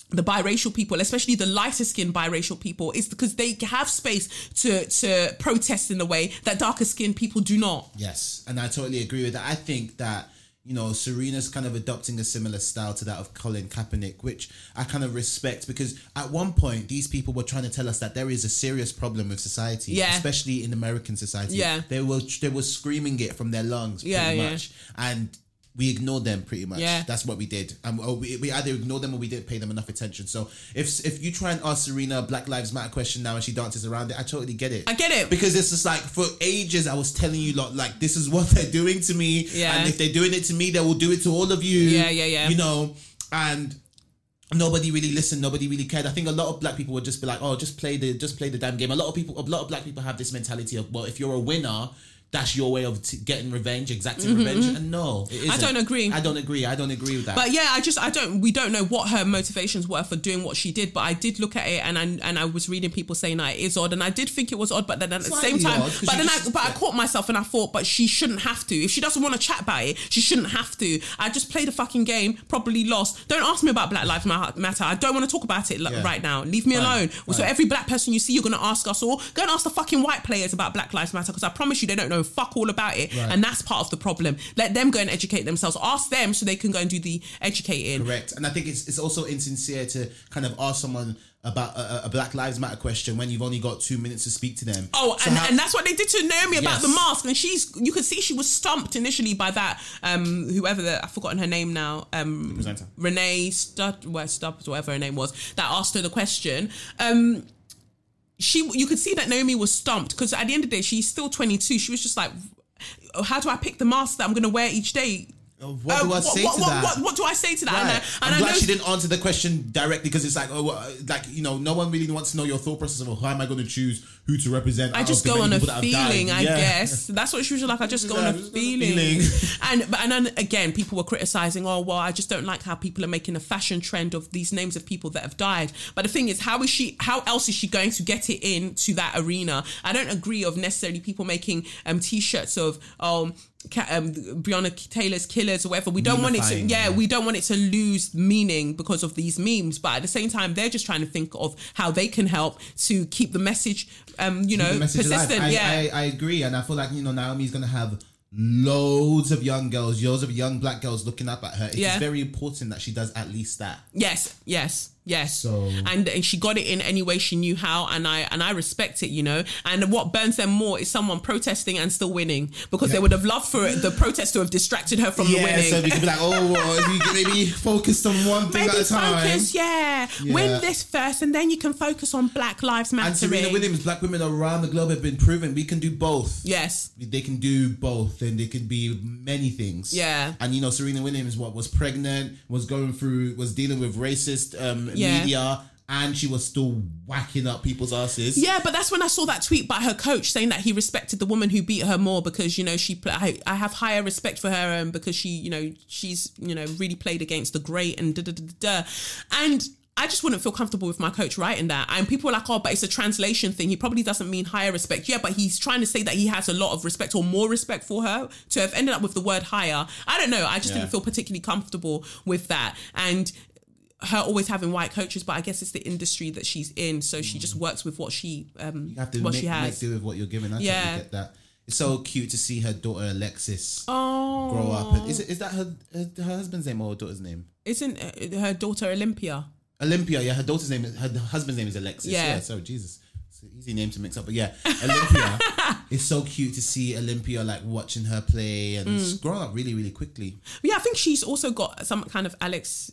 the biracial people, especially the lighter skinned biracial people, is because they have space to to protest in a way that darker skinned people do not. Yes, and I totally agree with that. I think that you know Serena's kind of adopting a similar style to that of Colin Kaepernick, which I kind of respect because at one point these people were trying to tell us that there is a serious problem with society, Yeah. especially in American society. Yeah. they were they were screaming it from their lungs, Yeah, pretty yeah. much, and we ignored them pretty much. Yeah. That's what we did. And or we, we either ignored them or we didn't pay them enough attention. So if if you try and ask Serena a Black Lives Matter question now and she dances around it, I totally get it. I get it. Because it's just like for ages I was telling you lot like this is what they're doing to me. Yeah. And if they're doing it to me, they will do it to all of you. Yeah, yeah, yeah. You know, and nobody really listened nobody really cared i think a lot of black people would just be like oh just play the just play the damn game a lot of people a lot of black people have this mentality of well if you're a winner that's your way of t- getting revenge exacting revenge and no it Mm-hmm, I don't agree. i don't agree i don't agree with that But yeah, I just I don't we don't know what her motivations were for doing what she did. But I did look at it and I and I was reading people saying that it is odd, and I did think it was odd. But then at the Slightly same time, odd, but then I just- but I caught myself and I thought, but she shouldn't have to. If she doesn't want to chat about it, she shouldn't have to. I just played a fucking game, probably lost. Don't ask me about Black Lives Matter. I don't want to talk about it Yeah. right now. Leave me Fine, alone. So every black person you see, you're gonna ask us all. Go and ask the fucking white players about Black Lives Matter because I promise you they don't know fuck all about it, Right. and that's part of the problem. Let them go and educate themselves. Ask them so they can go and do the educating. correct and i think it's it's also insincere to kind of ask someone about a, a black lives matter question when you've only got two minutes to speak to them Oh, So and, how- and that's what they did to Naomi about the mask. And she's, you could see she was stumped initially by that, um, whoever the, I've forgotten her name now, um, presenter. Renee Stud, well, Stubbs, whatever her name was, that asked her the question. Um, she, you could see that Naomi was stumped because at the end of the day, she's still 22. She was just like, how do I pick the mask that I'm going to wear each day? what do Uh, I say to that? What, do I say to that? And I, I'm and I glad she didn't answer the question directly because it's like, oh, like you know, no one really wants to know your thought process of how am I going to choose who to represent. I just go on a people that have died. feeling, I Yeah. guess. That's what she was like. I just go on Yeah, a on a feeling. feeling. and but and then again, people were criticizing. Oh well, I just don't like how people are making a fashion trend of these names of people that have died. But the thing is, how is she? How else is she going to get it into that arena? I don't agree of necessarily people making um t-shirts of um. Ca- Um, Breonna Taylor's killers or whatever. We don't want it to, yeah, yeah. we don't want it to lose meaning because of these memes. But at the same time, they're just trying to think of how they can help to keep the message, um, you know, the message alive. persistent. I, yeah, I, I agree, and I feel like you know Naomi's gonna have loads of young girls, loads of young black girls looking up at her. It's Yeah. very important that she does at least that. Yes, yes, yes. So- and and she got it in any way she knew how, and I and I respect it, you know. And what burns them more is someone protesting and still winning because they would have loved for it, the protest to have distracted her from the yeah, winning. so we could be like, oh, well, if you could maybe focus on one thing Maybe at a time. focus, yeah. Yeah. Win this first, and then you can focus on Black Lives Matter. And Serena Williams, black women around the globe have been proven we can do both. Yes. They can do both, and they can be many things. Yeah. And you know, Serena Williams, what was pregnant, was going through, was dealing with racist um, Yeah. media, and she was still whacking up people's asses. Yeah, but that's when I saw that tweet by her coach saying that he respected the woman who beat her more because you know she I, I have higher respect for her um, because she you know she's you know really played against the great and da da da da. da. And I just wouldn't feel comfortable with my coach writing that. And people are like, oh, but it's a translation thing. He probably doesn't mean higher respect. Yeah, but he's trying to say that he has a lot of respect or more respect for her. To have ended up with the word higher, I don't know. I just Yeah. didn't feel particularly comfortable with that. And her always having white coaches, but I guess it's the industry that she's in, so she just works with what she um You have to what make, she make do with what you're given. I Yeah. totally get that. It's so cute to see her daughter Alexis Oh, grow up. And is it is that her, her her husband's name or her daughter's name? Isn't uh, her daughter Olympia? Olympia, yeah, her daughter's name, is, her husband's name is Alexis. Yeah. Yeah, so Jesus, it's an easy name to mix up, but yeah, Olympia. it's so cute to see Olympia like watching her play and Mm. growing up really, really quickly. Yeah, I think she's also got some kind of Alex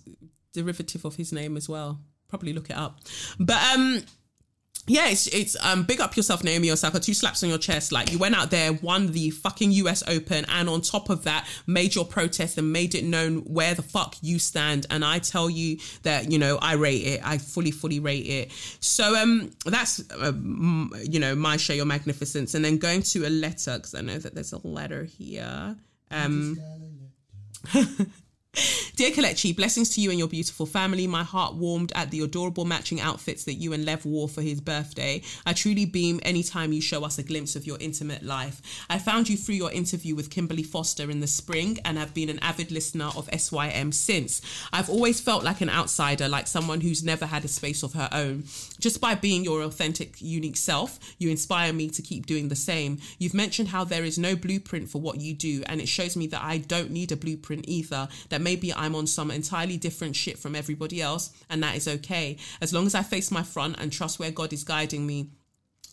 derivative of his name as well. Probably look it up, but um. Yeah, it's, it's um big up yourself, Naomi Osaka. Two slaps on your chest. Like you went out there, won the fucking US Open, and on top of that, made your protest and made it known where the fuck you stand. And I tell you that you know I rate it. I fully, fully rate it. So um, that's uh, m- you know my share your magnificence, and then going to a letter because I know that there's a letter here. Um. Dear Kelechi, blessings to you and your beautiful family. My heart warmed at the adorable matching outfits that you and Lev wore for his birthday. I truly beam anytime you show us a glimpse of your intimate life. I found you through your interview with Kimberly Foster in the spring and have been an avid listener of SYM since. I've always felt like an outsider, like someone who's never had a space of her own. Just by being your authentic, unique self, you inspire me to keep doing the same. You've mentioned how there is no blueprint for what you do, and it shows me that I don't need a blueprint either. That maybe I'm on some entirely different shit from everybody else, and that is okay. As long as I face my front and trust where God is guiding me,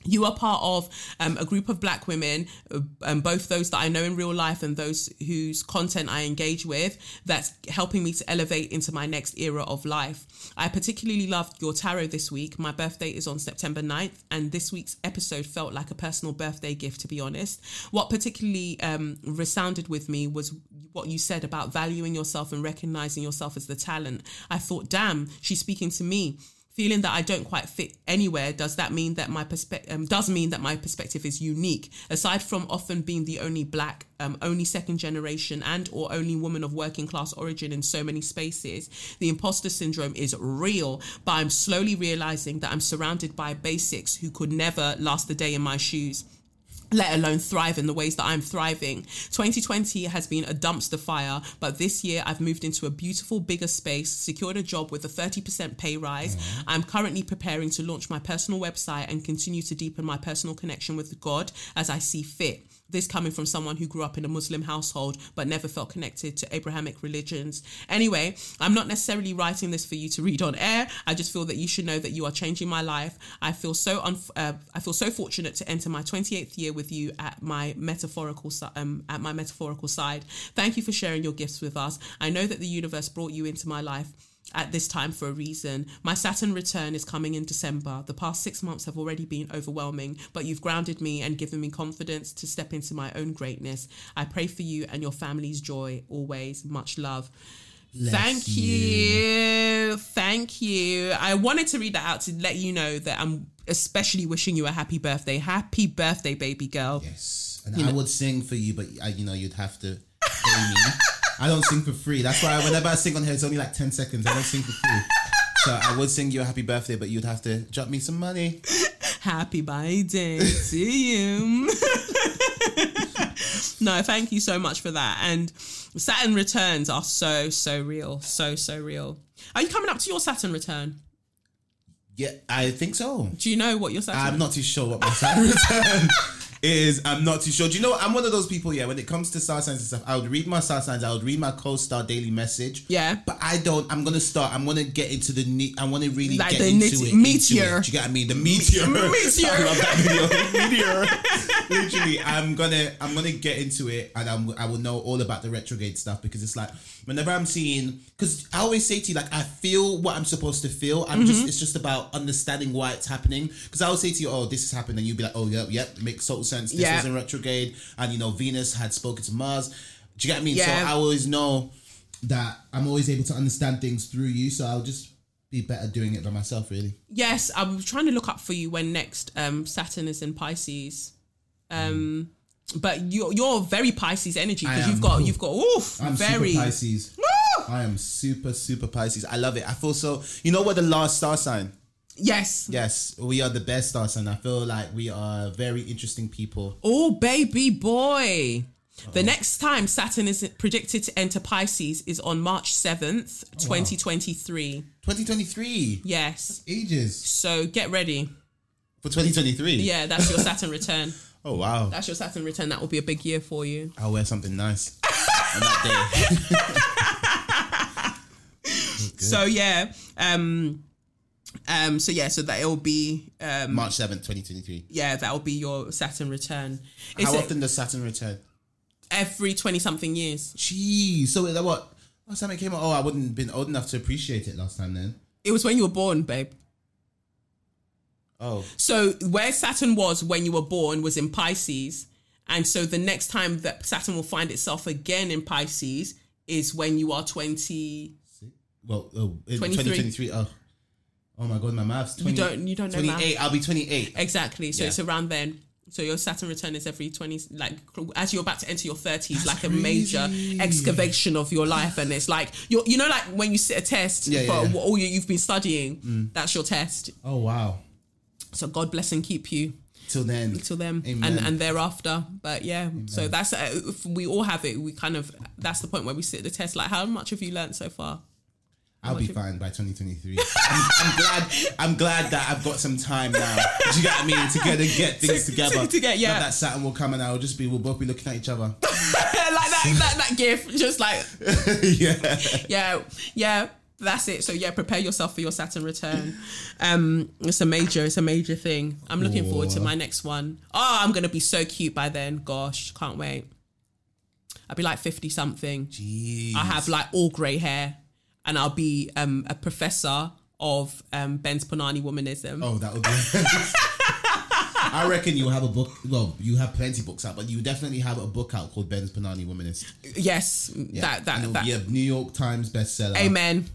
you are part of um, a group of black women, uh, um, both those that I know in real life and those whose content I engage with, that's helping me to elevate into my next era of life. I particularly loved your tarot this week. My birthday is on September 9th, and this week's episode felt like a personal birthday gift, to be honest. What particularly um, resounded with me was what you said about valuing yourself and recognizing yourself as the talent. I thought, damn, she's speaking to me feeling that I don't quite fit anywhere, does that mean that my perspective um, does mean that my perspective is unique? Aside from often being the only black, um, only second generation, and or only woman of working class origin in so many spaces, the imposter syndrome is real. But I'm slowly realizing that I'm surrounded by basics who could never last the day in my shoes let alone thrive in the ways that I'm thriving. 2020 has been a dumpster fire, but this year I've moved into a beautiful, bigger space, secured a job with a 30% pay rise. Mm-hmm. I'm currently preparing to launch my personal website and continue to deepen my personal connection with God as I see fit this coming from someone who grew up in a Muslim household but never felt connected to Abrahamic religions. Anyway, I'm not necessarily writing this for you to read on air. I just feel that you should know that you are changing my life. I feel so un- uh, I feel so fortunate to enter my 28th year with you at my metaphorical um, at my metaphorical side. Thank you for sharing your gifts with us. I know that the universe brought you into my life at this time for a reason. My Saturn return is coming in December. The past six months have already been overwhelming, but you've grounded me and given me confidence to step into my own greatness. I pray for you and your family's joy always. Much love. Bless Thank you. you. Thank you. I wanted to read that out to let you know that I'm especially wishing you a happy birthday. Happy birthday, baby girl. Yes, and I would sing for you, but I, you know you'd have to pay me. I don't sing for free. That's why whenever I sing on here, it's only like ten seconds. I don't sing for free. So I would sing you a happy birthday, but you'd have to drop me some money. Happy birthday to you. no, thank you so much for that. And Saturn returns are so, so real. So, so real. Are you coming up to your Saturn return? Yeah, I think so. Do you know what your Saturn I'm not too sure what my Saturn return is. I'm not too sure. Do you know? I'm one of those people. Yeah, when it comes to star signs and stuff, I would read my star signs. I would read my co-star daily message. Yeah. but I don't. I'm gonna start. I'm gonna get into the. Ne- I want to really Like get into nit- it. into meteor. it. Do you get what I mean? The meteor. Meteor. I love that video. meteor. Literally, I'm gonna. I'm gonna get into it, and I'm. I will know all about the retrograde stuff because it's like whenever I'm seeing. Because I always say to you, like I feel what I'm supposed to feel. I'm Mm-hmm. just. It's just about understanding why it's happening. Because I will say to you, oh, this has happened, and you'll be like, oh, yep, yep, makes total sense. This Yeah. was in retrograde, and you know Venus had spoken to Mars. Do you get mean? Yeah. So I always know that I'm always able to understand things through you. So I'll just be better doing it by myself, really. Yes, I'm trying to look up for you when next um, Saturn is in Pisces. Um, But you're you're very Pisces energy because you've got you've got oof I'm very Pisces. I am super super Pisces. I love it. I feel so. You know what the last star sign? Yes. Yes, we are the best us, and I feel like we are very interesting people. Oh baby boy. The next time Saturn is predicted to enter Pisces is on March 7th, 2023. 2023 Yes. ages So get ready. for 2023. Yeah, that's your Saturn return. Oh wow. That's your Saturn return. That will be a big year for you. I'll wear something nice on that day. So yeah, um um so yeah, so that it will be um March 7th, 2023. yeah, that will be your Saturn return. It's How a- often does Saturn return? every 20 something years. Jeez. So that what? Last time it came out, oh, I wouldn't have been old enough to appreciate it last time then. It was when you were born, babe. Oh. So where Saturn was when you were born was in Pisces. And so the next time that Saturn will find itself again in Pisces is when you are 20. Well, oh, 23. 2023. Oh. Oh my god, my maths. 20, You don't- you don't know 28. I'll be 28. Exactly. So Yeah. it's around then. So your Saturn return is every 20, like as you're about to enter your 30s, like a crazy. major excavation of your life. And it's like, you're, you know, like when you sit a test Yeah, for yeah, yeah. all you, you've been studying, that's your test. Oh wow. So God bless and keep you. Till then. till then Amen. and and thereafter but yeah so that's uh, if we all have it we kind of that's the point where we sit the test like how much have you learned so far I'll be fine by 2023. I'm, I'm glad. I'm glad that I've got some time now. Do you get what I mean? To get to get things To- together. to- to get- yeah. Not that Saturn will come and I'll just be. We'll both be looking at each other. like that, that that gif just like yeah. yeah yeah That's it. So yeah, prepare yourself for your Saturn return. Um, it's a major, it's a major thing. I'm looking forward to my next one. Oh, I'm gonna be so cute by then. Gosh, can't wait. I'll be like fifty something. Jeez. I have like all grey hair, and I'll be um a professor of um Ben's Panani womanism. Oh, that would be. I reckon you'll have a book. Well, you have plenty books out, but you definitely have a book out called Ben's Panani Womanist. Yes, Yeah. that that that. be a New York Times bestseller. Amen.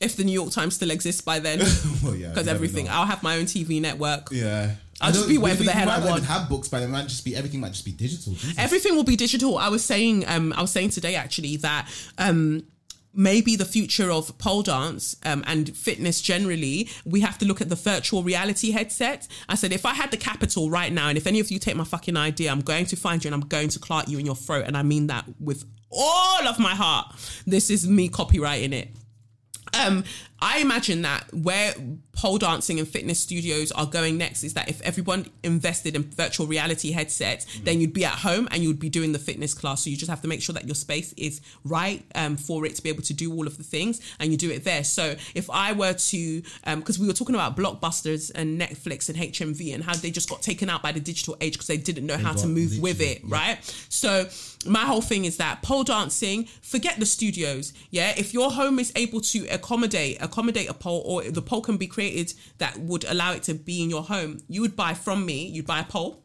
If the New York Times still exists by then, well, yeah, because everything. I'll have my own TV network. Yeah. I'll just be whatever the hell I want. have books by then. It might just be everything. Might just be digital. Jesus. Everything will be digital. I was saying, um, I was saying today actually that um, maybe the future of pole dance um, and fitness generally, we have to look at the virtual reality headset. I said, if I had the capital right now, and if any of you take my fucking idea, I'm going to find you and I'm going to clot you in your throat, and I mean that with all of my heart. This is me copywriting it. Um, I imagine that where pole dancing and fitness studios are going next is that if everyone invested in virtual reality headsets, then you'd be at home and you'd be doing the fitness class. So you just have to make sure that your space is right um, for it to be able to do all of the things, and you do it there. So if I were to, because we were talking about blockbusters and Netflix and HMV and how they just got taken out by the digital age because they didn't know how to move with it, right? So my whole thing is that pole dancing, forget the studios. Yeah, if your home is able to accommodate accommodate a pole, or the pole can be created that would allow it to be in your home, you would buy from me. You'd buy a pole.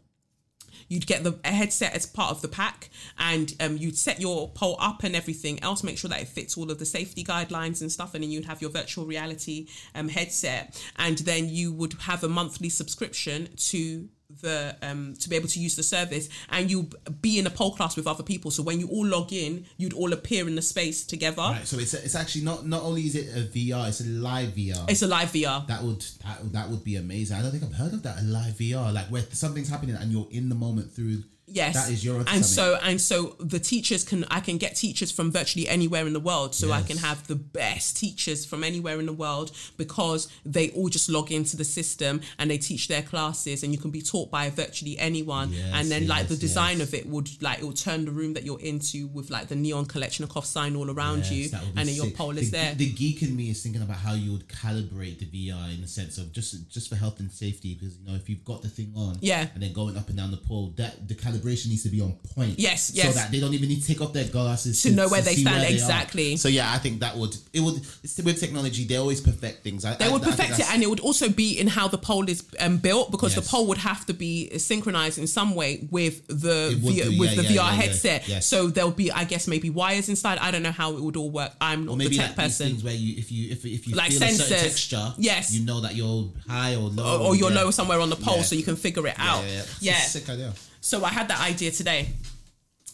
You'd get the headset as part of the pack, and um, you'd set your pole up and everything else. Make sure that it fits all of the safety guidelines and stuff, and then you'd have your virtual reality um, headset, and then you would have a monthly subscription to the um to be able to use the service and you be in a pole class with other people so when you all log in you'd all appear in the space together Right, so it's it's actually not not only is it a VR, it's a live VR. it's a live vr that would that, that would be amazing. I don't think I've heard of that a live VR, like where something's happening and you're in the moment through. Yes, that is your and so and so the teachers can I can get teachers from virtually anywhere in the world, so I can have the best teachers from anywhere in the world because they all just log into the system and they teach their classes, and you can be taught by virtually anyone. Yes, and then like the design yes. of it would like it will turn the room that you're into with like the neon Kelechnekoff sign all around Yes, you, that would be and then your pole the, is there. The geek in me is thinking about how you would calibrate the VR in the sense of just just for health and safety, because you know if you've got the thing on, Yeah. and then going up and down the pole, that the calibration needs to be on point. Yes, yes. so that they don't even need to take off their glasses To know where they see stand, are. exactly. So yeah, I think that would it would with technology they always perfect things. I, They I- would perfect it, and it would also be in how the pole is um, built because the Yes. pole would have to be synchronized in some way with the V- do, with yeah, the yeah, VR yeah, headset. Yes. So there'll be, I guess, maybe wires inside. I don't know how it would all work. I'm Or not maybe the like tech these person. things where you if you if, if you Like feel a certain texture, Yes. you know that you're high or low, or, or you're lower somewhere on the pole, so you can figure it out. yeah, Yeah. sick idea. So I had that idea today.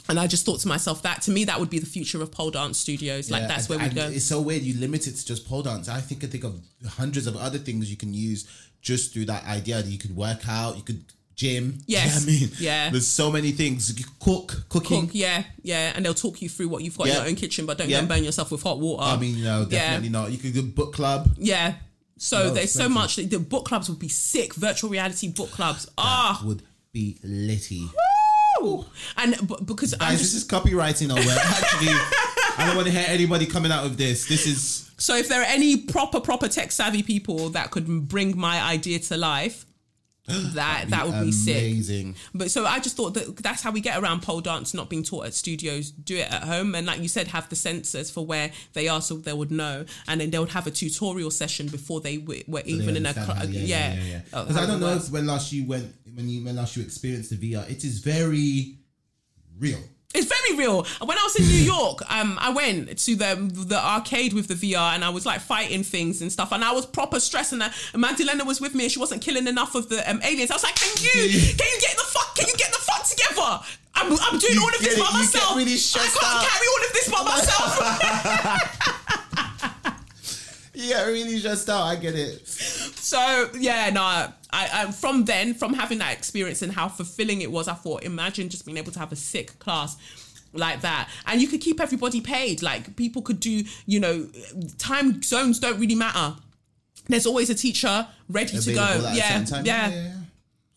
And I just thought to myself that to me that would be the future of pole dance studios. Like Yeah, that's and- where we go. It's so weird. You limit it to just pole dance. I think I think of hundreds of other things you can use just through that idea. That you could work out, you could gym. Do you know I mean, Yeah. There's so many things. You cook, cooking. Cook, yeah, yeah, and they'll talk you through what you've got in your own kitchen, but don't Yeah. go and burn yourself with hot water. I mean, no, Yeah. definitely not. You could do book club. Yeah. So No, there's so much. The book clubs would be sick. Virtual reality book clubs. Ah. Would be litty. Woo! And b- because Guys, just, this is copywriting over. Actually, I don't want to hear anybody coming out of this. This is so if there are any proper proper tech savvy people that could bring my idea to life, that that would be sick. amazing. But so I just thought that that's how we get around pole dance not being taught at studios. Do it at home, and like you said, have the sensors for where they are, so they would know, and then they would have a tutorial session before they w- were They even in a cl- how- yeah yeah, yeah. Oh, Because how I don't know when last you went when you when last you experienced the VR, it is very real. It's very real. When I was in New York, um, I went to the the arcade with the VR and I was like fighting things and stuff, and I was proper stressed. And, uh, and Magdalena was with me, and she wasn't killing enough of the um, aliens. I was like, "Can you? Can you get the fuck? Can you get the fuck together? I'm, I'm doing You all of this by it, myself. really I can't out. carry all of this by myself." Yeah, really stressed out. I get it. So yeah, no, I, I from then, from having that experience and how fulfilling it was, I thought, imagine just being able to have a sick class like that, and you could keep everybody paid. Like people could do, you know, time zones don't really matter. There's always a teacher ready to go. Yeah, yeah, yeah, yeah.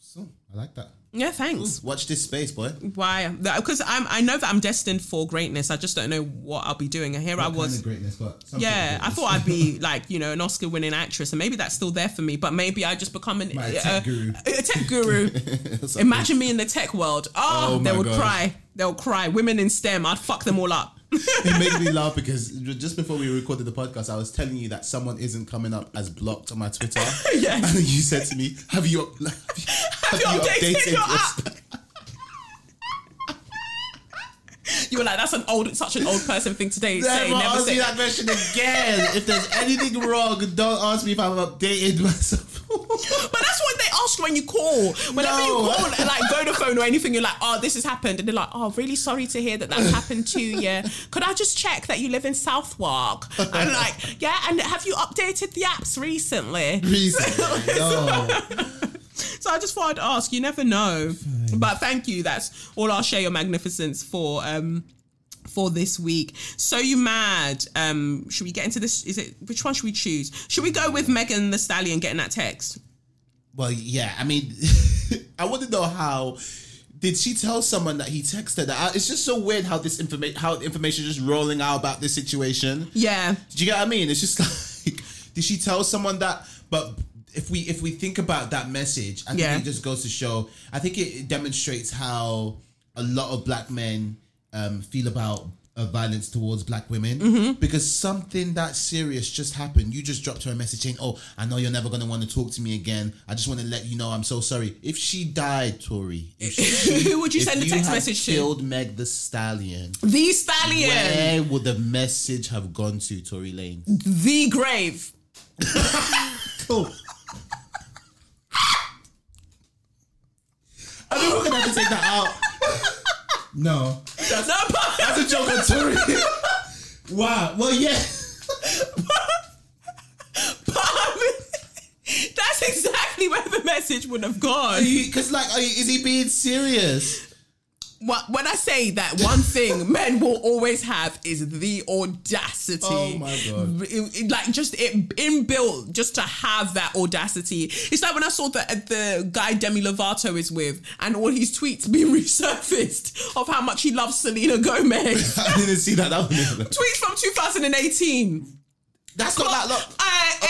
So I like that. Yeah, thanks. Watch this space, boy. Why? Because I'm. I know that I'm destined for greatness. I just don't know what I'll be doing. And here I was. kind of greatness, but Yeah, of I thought I'd be like you know an Oscar-winning actress, and maybe that's still there for me. But maybe I just become an, My uh, a, tech guru. a tech guru. Imagine me in the tech world. Oh, Oh they would God. cry. They'll cry. Women in STEM, I'd fuck them all up. it made me laugh because just before we recorded the podcast, I was telling you that someone isn't coming up as blocked on my Twitter. Yes. And you said to me, "Have you have you, you updated your app?" You were like, that's an old, such an old person thing today. Say, Never never ask me that question again. if there's anything wrong, don't ask me if I've updated myself. But that's what they ask when you call. Whenever No. you call, like Vodafone or anything, you're like, oh, this has happened. And they're like, oh, really sorry to hear that that's happened to you. Could I just check that you live in Southwark? And like, yeah, and have you updated the apps recently? Recently, no. So I just thought I'd ask. You never know. But thank you. That's all I'll share your magnificence for. Um, for this week, so you mad? Um, should we get into this? Is it which one should we choose? Should we go with Megan Thee Stallion getting that text? Well, yeah. I mean, I want to know how. Did she tell someone that he texted her? It's just so weird how this information, how information is just rolling out about this situation. Yeah, Do you get what I mean? It's just like, did she tell someone that? But if we if we think about that message, I think Yeah. it just goes to show. I think it demonstrates how a lot of black men um, feel about uh, violence towards black women Mm-hmm. because something that serious just happened. You just dropped her a message saying, "Oh, I know you're never gonna want to talk to me again. I just want to let you know I'm so sorry." If she died, Tory, if she, Who would you send the text message to? Killed Meg Thee Stallion. the Stallion, Where would the message have gone to, Tory Lanez? the grave. Cool. I think we're gonna have to take that out. No, that's, No, but that's a joke on Tory. wow. Well, yeah. That's exactly where the message would have gone. Because like, are you, is he being serious? When I say that one thing men will always have is the audacity. Oh my God. It- it- like just it inbuilt just to have that audacity. It's like when I saw that the guy Demi Lovato is with and all his tweets being resurfaced of how much he loves Selena Gomez. I didn't see that. That tweets from 2018. That's not that long.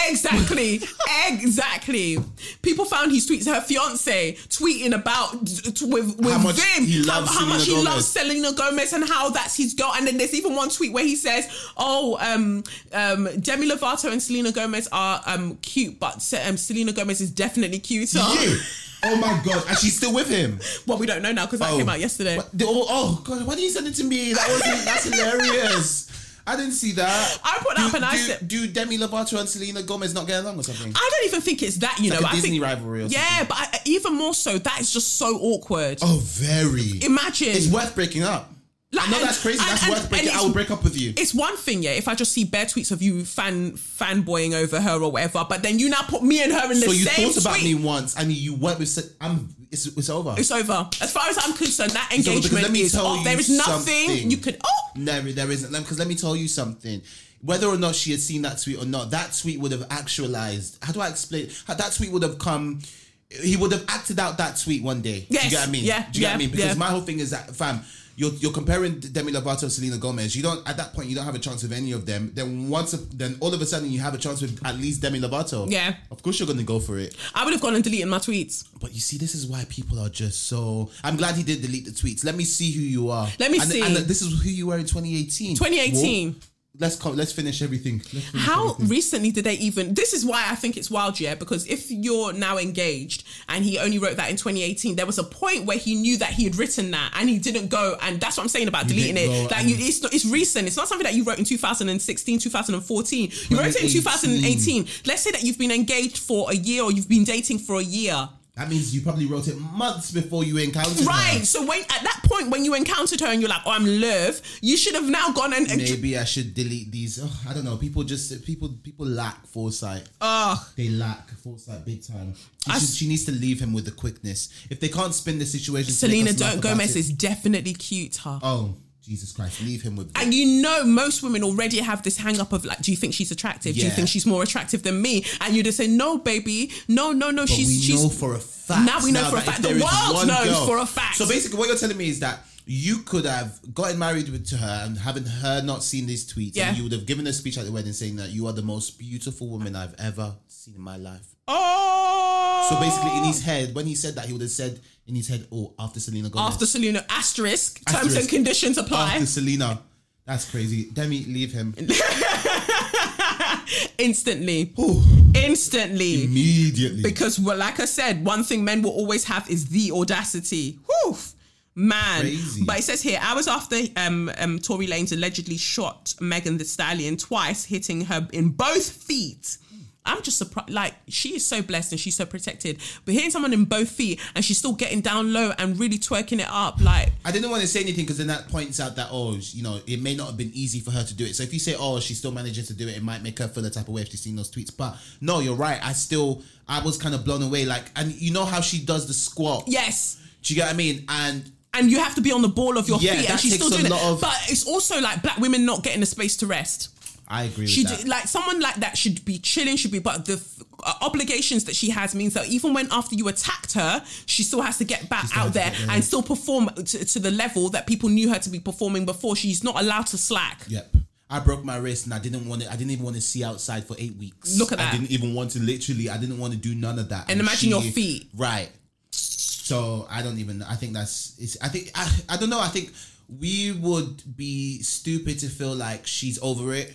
Exactly, exactly. People found his tweets. Her fiance tweeting about t- with with How much Vim he how, loves how much he loves Selena Gomez and how that's his girl. And then there's even one tweet where he says, "Oh, um, um, Demi Lovato and Selena Gomez are um cute, but um, Selena Gomez is definitely cuter." You. Oh my god! And she's still with him. Well, we don't know now because that Oh. came out yesterday. What- the- oh, oh god! Why did you send it to me? That was that's hilarious. I didn't see that. I put do, up and I do, said- do Demi Lovato and Selena Gomez not get along or something? I don't even think it's that. You Like know, a I Disney think rivalry or yeah, something. but I, even more so, that is just so awkward. Oh, very. Imagine It's worth breaking up. Like, I know that's crazy. and- that's and- worth breaking. I will break up with you. It's one thing, yeah, if I just see bare tweets of you fan fanboying over her or whatever, but then you now put me and her in the same. So you thought about tweet. me once, and you went with. I'm. It's, it's over. It's over. As far as I'm concerned, that engagement is off. There is nothing something. you could. Oh, No, there isn't. Because let me tell you something. Whether or not she had seen that tweet or not, that tweet would have actualized. How do I explain? That tweet would have come. He would have acted out that tweet one day. Do you get what I mean? Yeah, Do you get what I mean? Because yeah. my whole thing is that, fam, you're, you're comparing Demi Lovato and Selena Gomez. You don't at that point you don't have a chance with any of them. Then once, then all of a sudden you have a chance with at least Demi Lovato. Yeah. Of course you're gonna go for it. I would have gone and deleted my tweets. But you see, this is why people are just so. I'm glad he did delete the tweets. Let me see who you are. Let me and, see. And this is who you were in 2018. 2018. Well, let's co- let's finish everything. Let's finish How everything. recently did they even? This is why I think it's wild, yeah. Because if you're now engaged and he only wrote that in 2018, there was a point where he knew that he had written that and he didn't go. And that's what I'm saying about deleting it. Like you, it's not, it's recent. It's not something that you wrote in 2016, 2014. You wrote it in 2018. 2018. Let's say that you've been engaged for a year or you've been dating for a year. That means you probably wrote it months before you encountered her. Right. her. So when at that point when you encountered her and you're like, oh, I'm love, you should have now gone and. and Maybe I should delete these. Oh, I don't know. People just people people lack foresight. Oh, They lack foresight big time. She, should- s- she needs to leave him with the quickness. If they can't spin the situation, Selena Don't about Gomez it- is definitely cute. Huh? Oh, Jesus Christ, leave him with. And you know, most women already have this hang up of like, do you think she's attractive? Do you think she's more attractive than me? And you just say, no, baby, no, no, no. But she's we she's know for a fact. Now we know for a fact. The world knows girl- for a fact. So basically, what you're telling me is that you could have gotten married with, to her and having her not seen these tweets, Yeah. and you would have given a speech at the wedding saying that you are the most beautiful woman I've ever seen in my life. oh. So basically, in his head, when he said that, he would have said in his head, "Oh, after Selena Gomez, after Selena asterisk, terms and conditions apply. after Selena." That's crazy. Demi, leave him Instantly, instantly. immediately. Because, well, like I said, one thing men will always have is the audacity. Whew, man. Crazy. But it says here, hours after um, um, Tory Lanez allegedly shot Megan Thee Stallion twice, hitting her in both feet. I'm just surprised. Like, she is so blessed and she's so protected. But hitting someone in both feet and she's still getting down low and really twerking it up, like, I didn't want to say anything because then that points out that oh, you know, it may not have been easy for her to do it. So if you say oh, she still manages to do it, it might make her feel the type of way if she's seen those tweets. But no, you're right. I still, I was kind of blown away. Like, and you know how she does the squat. yes. Do you get what I mean? And And you have to be on the ball of your Yeah, feet, and she's still doing it. of- But it's also like black women not getting the space to rest. I agree with She that. d- like someone like that should be chilling, should be, but the f- uh, obligations that she has means that even when after you attacked her, she still has to get back out there and still perform to, to the level that people knew her to be performing before. She's not allowed to slack. Yep. I broke my wrist and I didn't want to. I didn't even want to see outside for eight weeks. Look at that. I didn't even want to. Literally, I didn't want to do none of that. And imagine your feet. Right. So I don't even. I think that's. It's, I think. I, I don't know. I think we would be stupid to feel like she's over it.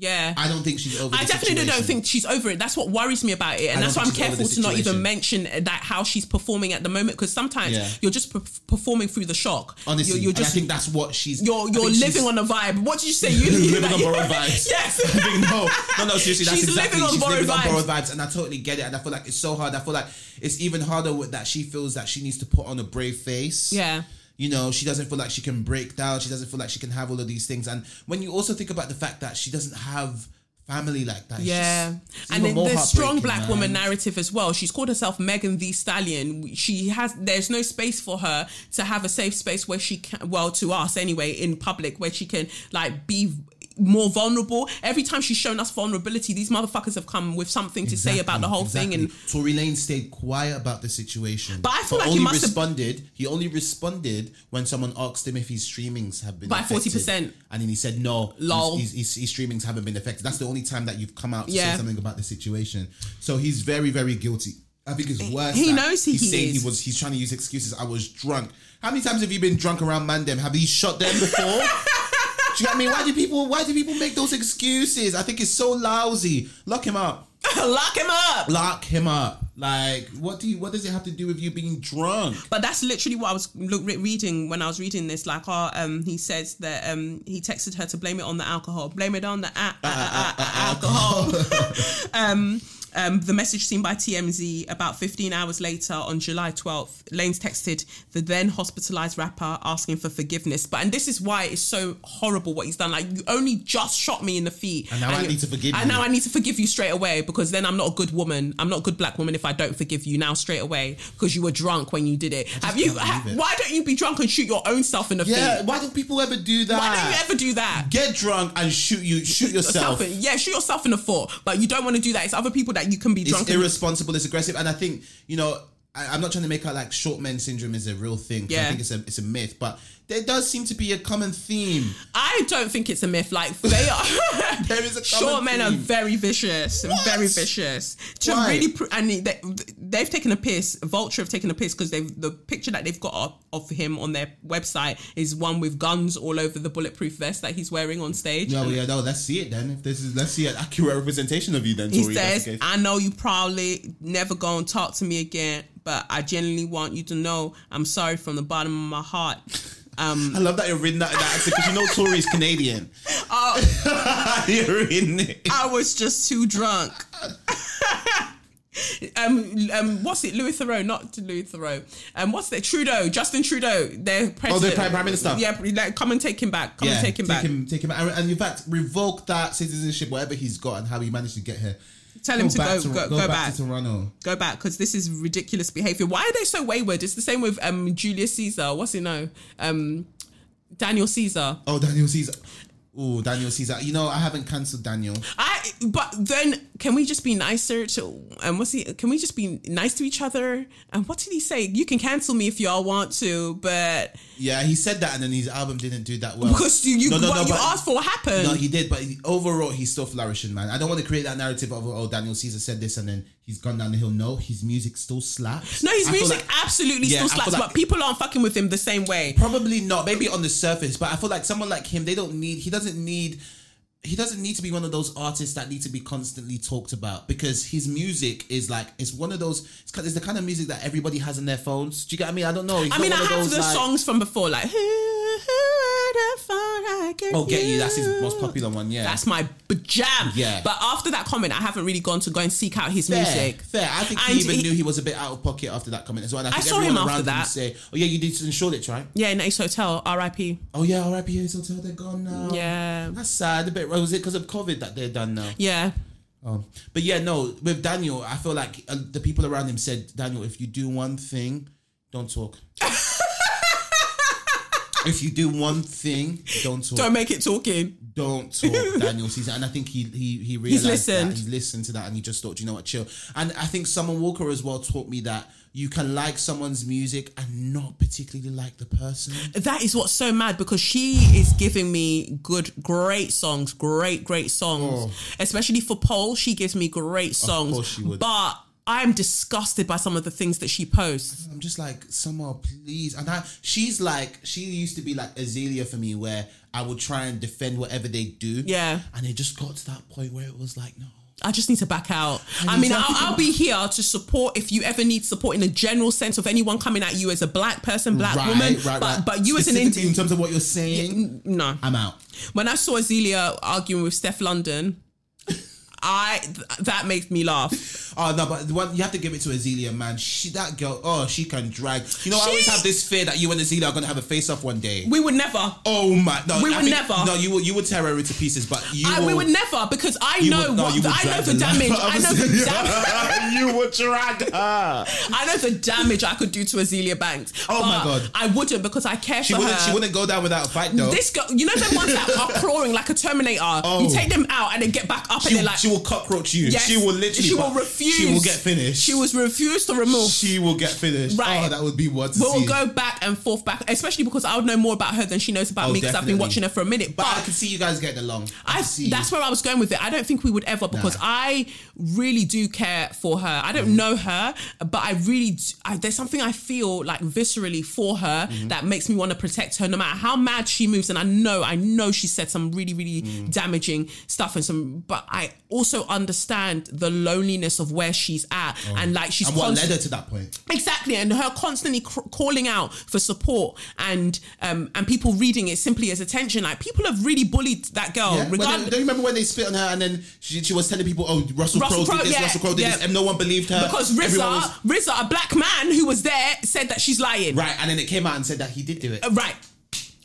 Yeah. I don't think she's over. I definitely don't think she's over it. That's what worries me about it, and that's why I'm think she's over careful to not even mention that how she's performing at the moment because sometimes Yeah. you're just per- performing through the shock. Honestly, you're, you're just I think that's what she's. you're you're living on a vibe. What did you say? You living on borrowed vibes. Yes. I think no, no, no. Seriously, that's She's exactly. living on she's borrowed living on borrowed vibes, and I totally get it. And I feel like it's so hard. I feel like it's even harder with that. She feels that she needs to put on a brave face. Yeah. You know, she doesn't feel like she can break down. She doesn't feel like she can have all of these things. And when you also think about the fact that she doesn't have family like that, Yeah, just- and then the strong black man. woman narrative as well. She's called herself Megan Thee Stallion. She has there's no space for her to have a safe space where she can, well, to us anyway, in public where she can like be more vulnerable. Every time she's shown us vulnerability, these motherfuckers have come with something to say about the whole thing. And Tory Lanez stayed quiet about the situation. But I feel like he only must have- responded. He only responded when someone asked him if his streamings have been By 40%. and then he said no. Lol. His, his, his streamings haven't been affected. That's the only time that you've come out to Yeah. say something about the situation. So he's very, very guilty. I think it's worse. He knows he- he's he saying is. he was. He's trying to use excuses. I was drunk. How many times have you been drunk around Mandem? Have you shot them before? You know what I mean? Why do people? Why do people make those excuses? I think it's so lousy. Lock him up. lock him up. Lock him up. Like, what do you? What does it have to do with you being drunk? But that's literally what I was reading when I was reading this. Like, oh, um, he says that um, he texted her to blame it on the alcohol. Blame it on the a- a- a- alcohol. um, um, the message seen by TMZ about 15 hours later on July 12th, Lanez texted the then hospitalized rapper asking for forgiveness. But and this is why it's so horrible what he's done. Like you only just shot me in the feet, And now I you- need to forgive And you. now I need to forgive you straight away because then I'm not a good woman. I'm not a good black woman if I don't forgive you now straight away because you were drunk when you did it. Have you? Ha, it. why don't you be drunk and shoot your own self in the Yeah. feet? Why don't people ever do that? Why don't you ever do that? get drunk and shoot you? Shoot yourself. in- yeah, shoot yourself in the foot, but you don't want to do that. It's other people that you can be It's drunk. and- irresponsible. It's aggressive, and I think you know. I, I'm not trying to make out like short men syndrome is a real thing. 'cause I think it's a it's a myth, but there does seem to be a common theme. I don't think it's a myth. Like they are. There is a Short men are very vicious What? very vicious. To Why? really, pr- and they, they've taken a piss. Vulture have taken a piss because they've the picture that they've got of, of him on their website is one with guns all over the bulletproof vest that he's wearing on stage. No, yeah, no. Let's see it then. If this is, let's see an accurate representation of you then. He Tory, says, the. I know you probably never gonna talk to me again, but I genuinely want you to know I'm sorry from the bottom of my heart. Um, I love that you're reading that in that accent because you know Tory's Canadian. oh, you're reading it. I was just too drunk. um, um, what's it? Louis Theroux, not to Louis Theroux. Um, what's that? Trudeau, Justin Trudeau, their president. Oh, their prime- prime minister. Yeah, like, come and take him back. Come and take him back. Him, take him, and, and in fact, revoke that citizenship, whatever he's got, and how he managed to get here. Tell him to back go- go- go back, back. to Toronto. Go back because this is ridiculous behavior. Why are they so wayward? It's the same with um, Julius Caesar. What's he know? Um, Daniel Caesar. Oh, Daniel Caesar. Oh, Daniel Caesar. You know, I haven't cancelled Daniel. I but then can we just be nicer to and what's he can we just be nice to each other? And what did he say? You can cancel me if y'all want to, but Yeah, he said that, and then his album didn't do that well. because you, you No, no, what no, you asked for what happened. No, he did, but he- overall, he's still flourishing, man. I don't want to create that narrative of oh, Daniel Caesar said this and then he's gone down the hill. No, his music still slaps. no, his I music like- absolutely Yeah, still slaps, like- but people aren't fucking with him the same way. Probably not. Maybe on the surface, but I feel like someone like him, they don't need. He doesn't need. He doesn't need to be one of those artists that need to be constantly talked about because his music is like it's one of those. It's, it's the kind of music that everybody has in their phones. Do you get what I mean? I don't know. He's I mean, I have those, the like- songs from before, like "Who I get Oh, get you. That's his most popular one. Yeah, That's my jam. Yeah. But after that comment, I haven't really gone to go and seek out his Fair, music. fair. I think And he even he- knew he was a bit out of pocket after that comment as well. And I, I think saw him everyone after around him that. Say, "Oh yeah, you did in Shoreditch, right? Yeah, in Ace Hotel, R.I.P. Oh yeah, R.I.P. Ace Hotel, they're gone now. Yeah. that's sad. A bit. Was it because of COVID that they're done now? Yeah. Um, but yeah, no. With Daniel, I feel like uh, the people around him said, Daniel, if you do one thing, don't talk. if you do one thing, don't talk. Don't make it talking. don't talk, Daniel Caesar. And I think he he he realized listened. that he listened to that and he just thought, you know what, chill. And I think Summer Walker as well taught me that you can like someone's music and not particularly like the person. That is what's so mad because she is giving me good, great songs, great, great songs. Oh. Especially for Paul, she gives me great songs. Oh. course she would. But I'm disgusted by some of the things that she posts. I'm just like, Summer, please. And I, she's like, she used to be like Azealia for me, where I would try and defend whatever they do. Yeah. And it just got to that point where it was like, no. I just need to back out. I, need mean, I'll, I'll be here to support if you ever need support in a general sense of anyone coming at you as a black person, black right, woman. right, but, right. but you as an Specifically in terms of what you're saying, no. I'm out. When I saw Azealia arguing with Stefflon Don, I th- that makes me laugh. Oh no, but the one you have to give it to Azealia, man. She that girl, oh, she can drag. You know, I always have this fear that you and Azealia are gonna have a face off one day. We would never. Oh my, no, We I would never. No, you will, you would tear her into pieces, but you. I, will, we would never because I you know would- no, what you would I know drag the life damage. out of I know the Azealia. damage. you would drag her. I know the damage I could do to Azealia Banks. Oh my but God. I wouldn't because I care She for wouldn't. her. She wouldn't go down without a fight, though. This girl, you know the ones that are clawing like a Terminator. Oh. You take them out and they get back up and they're like, she will cockroach you. Yes. She will literally. She will refuse. She will get finished. She was refused to remove. She will get finished. Right. Oh, that would be what We'll see. go back and forth, back, especially because I would know more about her than she knows about Oh, me because I've been watching her for a minute. but But, I can see you guys getting along. I, I, see. that's where I was going with it. I don't think we would ever because Nah. I really do care for her. I don't Mm-hmm. know her, but I really do, I, there's something I feel like viscerally for her Mm-hmm. that makes me want to protect her no matter how mad she moves. And I know, I know she said some really, really Mm. damaging stuff and some, but I also understand the loneliness of where she's at and like she's Oh. and what const- led her to that point? Exactly, and her constantly cr- calling out for support and um and people reading it simply as attention. Like people have really bullied that girl. Yeah, they- don't you remember when they spit on her and then she, she was telling people, "Oh, Russell, Russell Crowe did this, yeah, Russell Crowe did yeah. this," and no one believed her because RZA, was- RZA, a black man who was there, said that she's lying. right, and then it came out and said that he did do it. Uh, Right.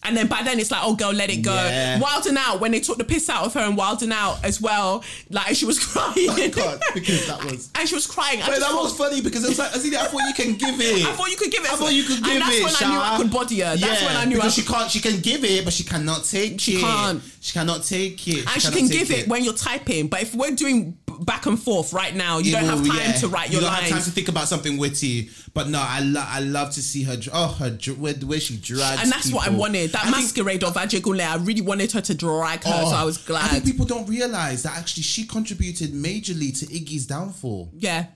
And then by then it's like, oh girl, let it go. Yeah. Wilding out when they took the piss out of her and wilding out as well, like she was crying. Oh God, because that was. and she was crying. I just that was funny because it was like, Azina, I thought you can give it. I thought you could give it. I thought you could give and that's it. when I knew I could body her. That's yeah, when I knew I because could. she can't. She can give it, but she cannot take She it. can't. She cannot take it. and she can give it. when you're typing. But if we're doing back and forth right now, you It don't have time yeah. to write your lines. You don't have time to think about something witty. But no, I love. I love to see her. Oh, her dr- where, the she drags. and that's what I wanted. That I think- masquerade of Ajegule, I really wanted her to drag her, Oh, so I was glad. I think people don't realize that actually she contributed majorly to Iggy's downfall. yeah.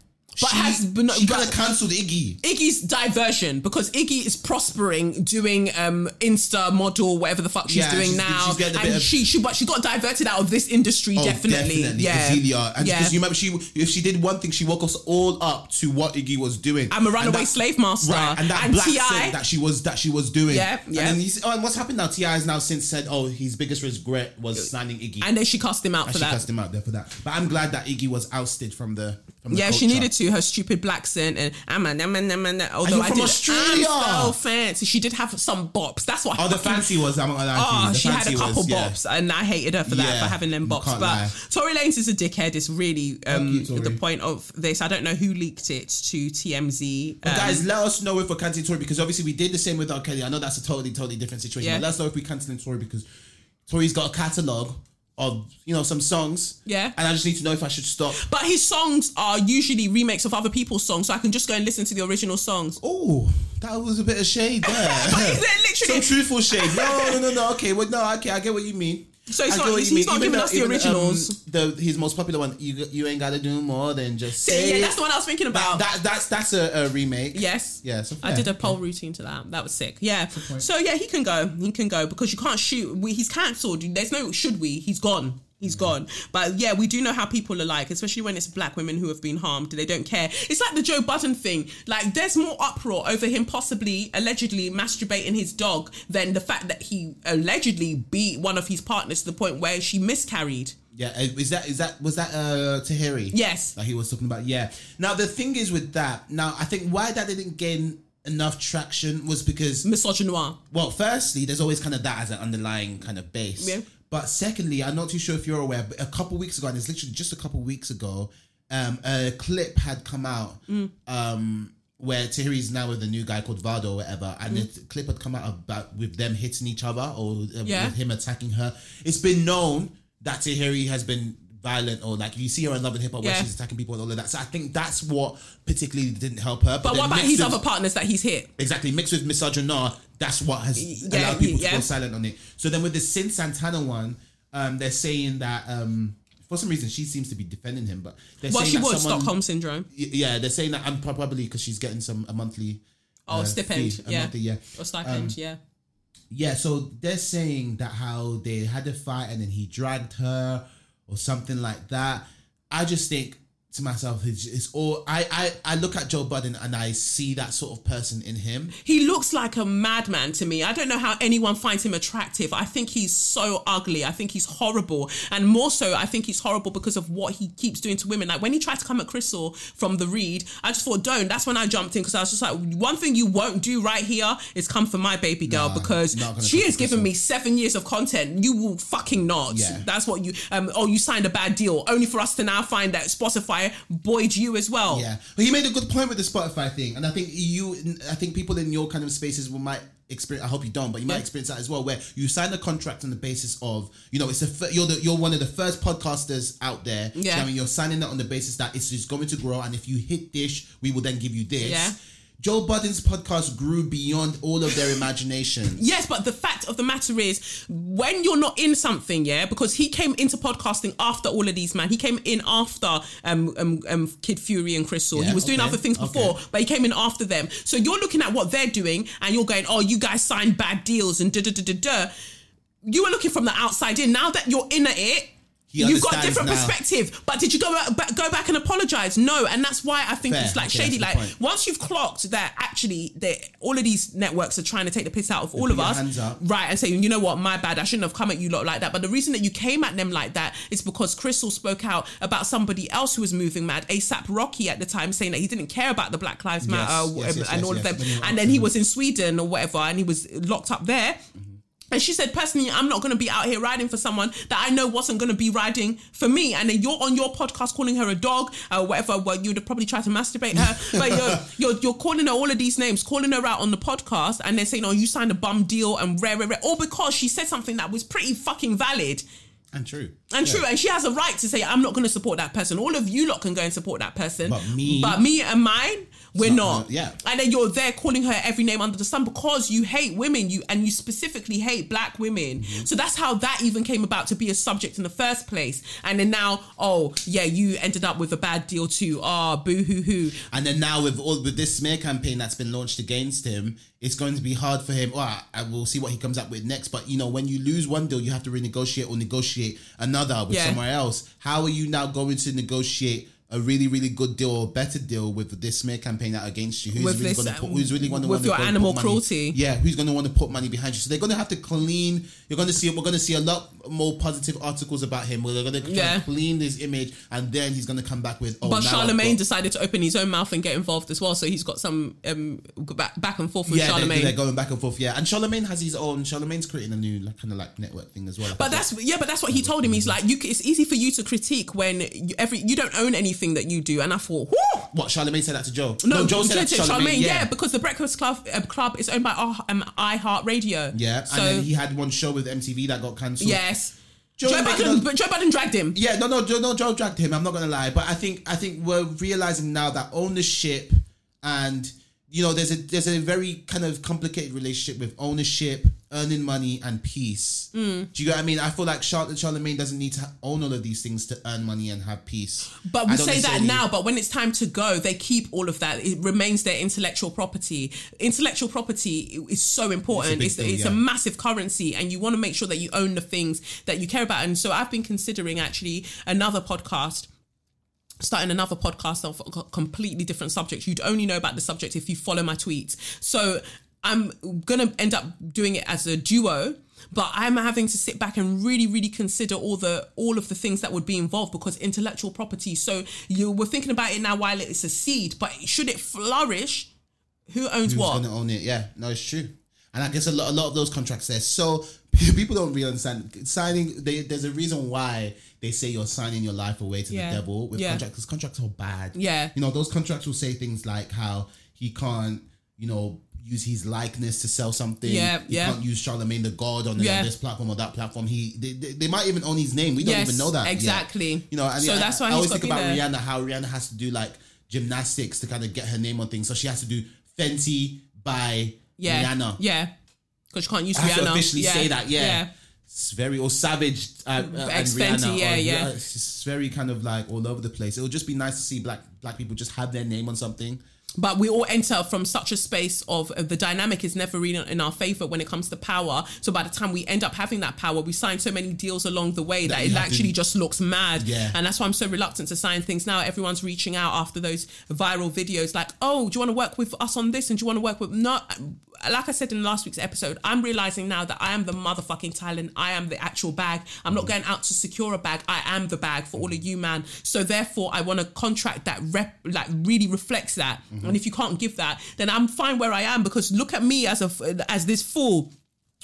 But she, has been she kind of cancelled Iggy. Iggy's diversion because Iggy is prospering doing um Insta model whatever the fuck she's Yeah, doing she's- now she's and of- she she but she got diverted out of this industry Oh, definitely. yeah Azealia. And yeah because you remember she if she did one thing, she woke us all up to what Iggy was doing. I'm a runaway that- slave master Right, and that and black scent that she was that she was doing. Yeah, yeah. And then he's, oh, and what's happened now? T.I. has now since said, oh, his biggest regret was signing Iggy. and then she cast him out And for she that. cast him out there for that. But I'm glad that Iggy was ousted from the. From the Yeah, she needed to. Do her stupid black accent and I'm a, I'm a, I'm a, although you're I from did, Australia. I'm so fancy. She did have some bops. That's what. I Oh, the fucking- fancy was. I'm not gonna lie. Oh, she had a couple was, yeah. bops, and I hated her for that Yeah, for having them bops. But lie. Tory Lanez is a dickhead. It's really um, you, the point of this. I don't know who leaked it to TMZ. Um, guys, let us know if we're cancelling Tory because obviously we did the same with R. Kelly. I know that's a totally, totally different situation. Yeah. But let us know if we're cancelling Tory because Tory's got a catalogue of you know some songs. Yeah. And I just need to know if I should stop. but his songs are usually remakes of other people's songs, so I can just go and listen to the original songs. Oh, that was a bit of shade there. They're literally- some truthful shade. No, no, no, no. Okay, well, no, okay, I get what you mean. So it's I not- he's- he's not giving the- us the even, originals. Um, the his most popular one. You you ain't gotta do more than just say. yeah, it. that's the one I was thinking about. That, that that's that's a, a remake. Yes. Yeah, so I did a poll routine to that. That was sick. Yeah. So yeah, he can go. He can go because you can't shoot. We, he's cancelled. There's no should we. He's gone. He's gone. But yeah, we do know how people are like, especially when it's black women who have been harmed. They don't care. It's like the Joe Budden thing. Like there's more uproar over him possibly, allegedly masturbating his dog than the fact that he allegedly beat one of his partners to the point where she miscarried. Yeah, uh, is that is that was that uh Tahiry? Yes. that he was talking about. Yeah. Now the thing is with that. Now I think why that didn't gain enough traction was because Misogynoir. well, firstly, there's always kind of that as an underlying kind of base. Yeah. But secondly, I'm not too sure if you're aware, but a couple weeks ago, and it's literally just a couple weeks ago, um, a clip had come out Mm. um, where Tahiry's now with a new guy called Vado or whatever, and the clip had come out about with them hitting each other or uh, Yeah. with him attacking her. It's been known that Tahiry has been violent or like you see her in Love and Hip Hop where she's attacking people and all of that. So I think that's what particularly didn't help her. But then what about his with- other partners that he's hit? Exactly, mixed with misogynoir, that's what has Yeah, allowed people yeah. to go silent on it. So then with the Cyn Santana one, um, they're saying that um, for some reason she seems to be defending him, but they're Well, saying she that would someone- Stockholm syndrome Yeah, they're saying that I'm probably because she's getting some a monthly. Oh, uh, stipend, fee, a yeah. monthly, yeah. or stipend. Um, yeah. Yeah, so they're saying that how they had a fight and then he dragged her or something like that. I just think to myself, it's, it's all. I, I I look at Joe Budden and I see that sort of person in him. He looks like a madman to me. I don't know how anyone finds him attractive. I think he's so ugly. I think he's horrible. And more so, I think he's horrible because of what he keeps doing to women. Like when he tried to come at Crissle from the read, I just thought, don't. That's when I jumped in because I was just like, one thing you won't do right here is come for my baby girl Nah, because she has given me seven years of content. You will fucking not. Yeah. That's what you, um, oh, you signed a bad deal only for us to now find that Spotify buoyed you as well. Yeah, but he made a good point with the Spotify thing, and I think you, I think people in your kind of spaces will might experience. I hope you don't, but you might Yeah. experience that as well, where you sign a contract on the basis of, you know, it's a you're the, you're one of the first podcasters out there. Yeah. I mean, you're signing that on the basis that it's just going to grow, and if you hit this, we will then give you this. Yeah. Joe Budden's podcast grew beyond all of their imaginations. Yes, but the fact of the matter is, when you're not in something, yeah, because he came into podcasting after all of these, man. He came in after um, um, um Kid Fury and Crissle. Yeah, he was doing other things before, okay. but he came in after them. So you're looking at what they're doing, and you're going, "Oh, you guys signed bad deals," and da da da da da. You were looking from the outside in. Now that you're in at it. He You've got a different now. perspective, but did you go back, go back and apologize? No, and that's why I think Fair, it's like okay, shady. Like once you've clocked that actually that all of these networks are trying to take the piss out of all of us, right, and saying, you know what, my bad, I shouldn't have come at you lot like that. But the reason that you came at them like that is because Crissle spoke out about somebody else who was moving mad, ASAP Rocky at the time, saying that he didn't care about the Black Lives Matter yes, yes, and all of them, and then he was in Sweden or whatever, and he was locked up there. And she said, personally, I'm not going to be out here riding for someone that I know wasn't going to be riding for me. And then you're on your podcast calling her a dog or whatever. Well, you'd probably try to masturbate her, but you're, you're you're calling her all of these names, calling her out on the podcast, and they're saying, "Oh, you signed a bum deal," and rare, rare, rare, all because she said something that was pretty fucking valid. and true, And Yeah. true, and she has a right to say, "I'm not going to support that person." All of you lot can go and support that person, But me- but me and mine, we're not not. yeah. And then you're there calling her every name under the sun because you hate women, you and you specifically hate black women. Mm-hmm. So that's how that even came about to be a subject in the first place. And then now, oh yeah, you ended up with a bad deal too. Ah, boo hoo hoo. And then now with all with this smear campaign that's been launched against him, it's going to be hard for him. Well, I, I will see what he comes up with next. But you know, when you lose one deal, you have to renegotiate or negotiate another with Yeah. somewhere else. How are you now going to negotiate a really, really good deal or better deal with this smear campaign out against you? Who's With really going to put? um, Who's really going to with your animal cruelty. Yeah, who's going to want to put money behind you? So they're going to have to clean. You're going to see. We're going to see a lot more positive articles about him. Where they're going to Yeah. clean this image, and then he's going to come back with. Oh, But Charlemagne decided to open his own mouth and get involved as well, so he's got some um, back, back and forth with yeah, they're, Charlemagne. they're going back and forth. Yeah, and Charlemagne has his own. Charlemagne's creating a new like, kind of like network thing as well. But that's yeah, but that's what he told him. He's like, you. It's easy for you to critique when you, every you don't own anything that you do. And I thought, Whoo! what Charlemagne said that to Joe. no, Joe said that to Charlemagne. yeah. because the Breakfast Club uh, Club is owned by um, iHeartRadio. Yeah, so and then he had one show with MTV that got cancelled. yes, Joe Joe, Biden, a- Joe Biden dragged him. Yeah, no, no, Joe, no, Joe dragged him. I'm not gonna lie, but I think I think we're realizing now that ownership and you know there's a there's a very kind of complicated relationship with ownership, earning money, and peace. Mm. Do you know what I mean? I feel like Charlotte Charlemagne doesn't need to own all of these things to earn money and have peace. But we say that now, but when it's time to go, they keep all of that. It remains their intellectual property. Intellectual property is so important. big It's, deal, it's yeah. a massive currency, and you want to make sure that you own the things that you care about. And so I've been considering actually another podcast starting another podcast of a completely different subject. You'd only know about the subject if you follow my tweets. So I'm gonna end up doing it as a duo. But I'm having to sit back and really, really consider all the all of the things that would be involved because intellectual property. So you were thinking about it now while it's a seed, but should it flourish, who owns Who's what? gonna own it? Yeah, no, it's true. And I guess a lot, a lot of those contracts there. So people don't really understand signing. They, there's a reason why they say you're signing your life away to Yeah. the devil with Yeah. contracts. Because contracts are bad. Yeah. you know those contracts will say things like how he can't, you know, use his likeness to sell something. Yeah, he yeah. can't use Charlemagne the God on, Yeah. this platform or that platform. He, they, they, they might even own his name. We don't Yes, even know that. yet. exactly. You know, and So I- that's why I he's always think about there. Rihanna. How Rihanna has to do like gymnastics to kind of get her name on things. So she has to do Fenty by yeah, Rihanna. yeah, because you can't use I Rihanna. to officially yeah. say that. Yeah. It's very or Savage uh, uh, and Rihanna. yeah, or- yeah. It's very kind of like all over the place. It would just be nice to see black black people just have their name on something. But we all enter from such a space of uh, the dynamic is never really in our favor when it comes to power. So by the time we end up having that power, we sign so many deals along the way that, That it have to- actually just looks mad. Yeah. And that's why I'm so reluctant to sign things now. Everyone's reaching out after those viral videos like, oh, do you want to work with us on this? And do you want to work with not like I said in last week's episode, I'm realizing now that I am the motherfucking talent. I am the actual bag. I'm not going out to secure a bag. I am the bag for all of you, man. So therefore, I want a contract that rep like really reflects that. And if you can't give that, then I'm fine where I am because look at me as a as this fool.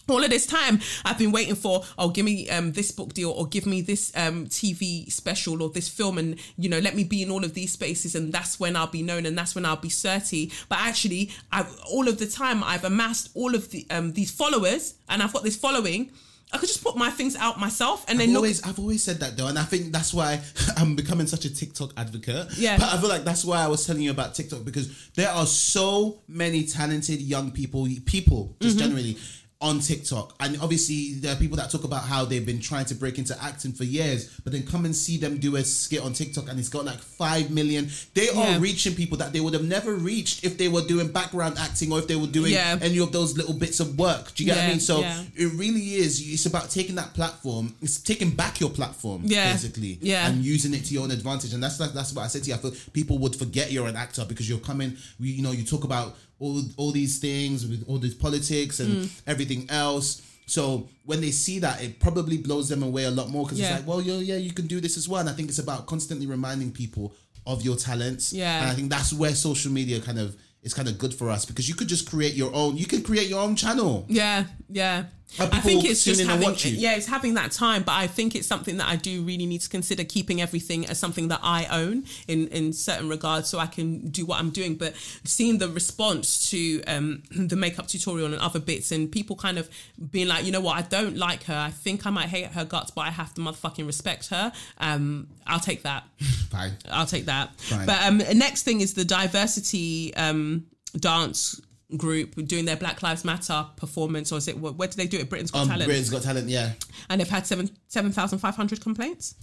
All of this time I've been waiting for oh give me um this book deal or give me this um TV special or this film and you know let me be in all of these spaces and that's when I'll be known and that's when I'll be certy. But actually I've, all of the time I've amassed all of the um these followers and I've got this following I could just put my things out myself and then I've always, I've always said that though, and I think that's why I'm becoming such a TikTok advocate. Yeah. but I feel like that's why I was telling you about TikTok because there are so many talented young people, people just Mm-hmm. generally on TikTok, and obviously there are people that talk about how they've been trying to break into acting for years, but then come and see them do a skit on TikTok, and it's got like five million. They Yeah. are reaching people that they would have never reached if they were doing background acting or if they were doing Yeah. any of those little bits of work. Do you get what I mean? So yeah. it really is. It's about taking that platform. It's taking back your platform, Yeah. basically, Yeah. and using it to your own advantage. And that's like that's what I said to you. I feel people would forget you're an actor because you're coming. You know, you talk about all all these things with all this politics and Mm. everything else. So when they see that, it probably blows them away a lot more because Yeah. it's like, well, yeah, yeah, you can do this as well. And I think it's about constantly reminding people of your talents. Yeah. and I think that's where social media kind of is kind of good for us because you could just create your own. You can create your own channel. Yeah, yeah. I think it's just having yeah, it's having that time. But I think it's something that I do really need to consider keeping everything as something that I own in in certain regards, so I can do what I'm doing. But seeing the response to um, the makeup tutorial and other bits, and people kind of being like, you know what, I don't like her. I think I might hate her guts, but I have to motherfucking respect her. Um, I'll take that. Fine. I'll take that. Fine. But um, next thing is the diversity um, dance group doing their Black Lives Matter performance, or is it where did they do it? Britain's Got Um, Talent, Britain's Got Talent, yeah. and they've had seven seven thousand five hundred complaints.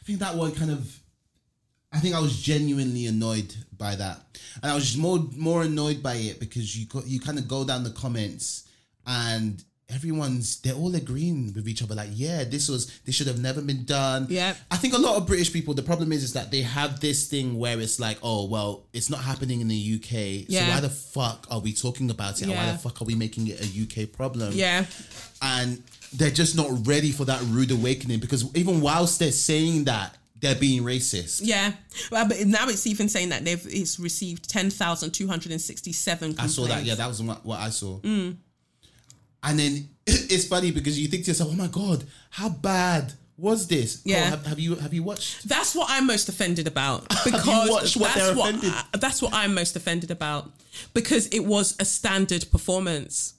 I think that one kind of. I think I was genuinely annoyed by that, and I was more more annoyed by it because you you kind of go down the comments and everyone's they're all agreeing with each other like yeah this was this should have never been done Yeah. i think a lot of british people the problem is is that they have this thing where it's like oh well it's not happening in the uk Yeah. so why the fuck are we talking about it and why the fuck are we making it a uk problem Yeah. and they're just not ready for that rude awakening because even whilst they're saying that they're being racist Yeah, well, but now it's even saying that they've it's received ten thousand two hundred and sixty-seven. I saw that. Yeah, that was what, what I saw. Mm. And then it's funny because you think to yourself, "Oh my god, how bad was this?" Yeah. Cole, have, have you have you watched? That's what I'm most offended about you because watched what that's what offended? I- that's what I'm most offended about because it was a standard performance.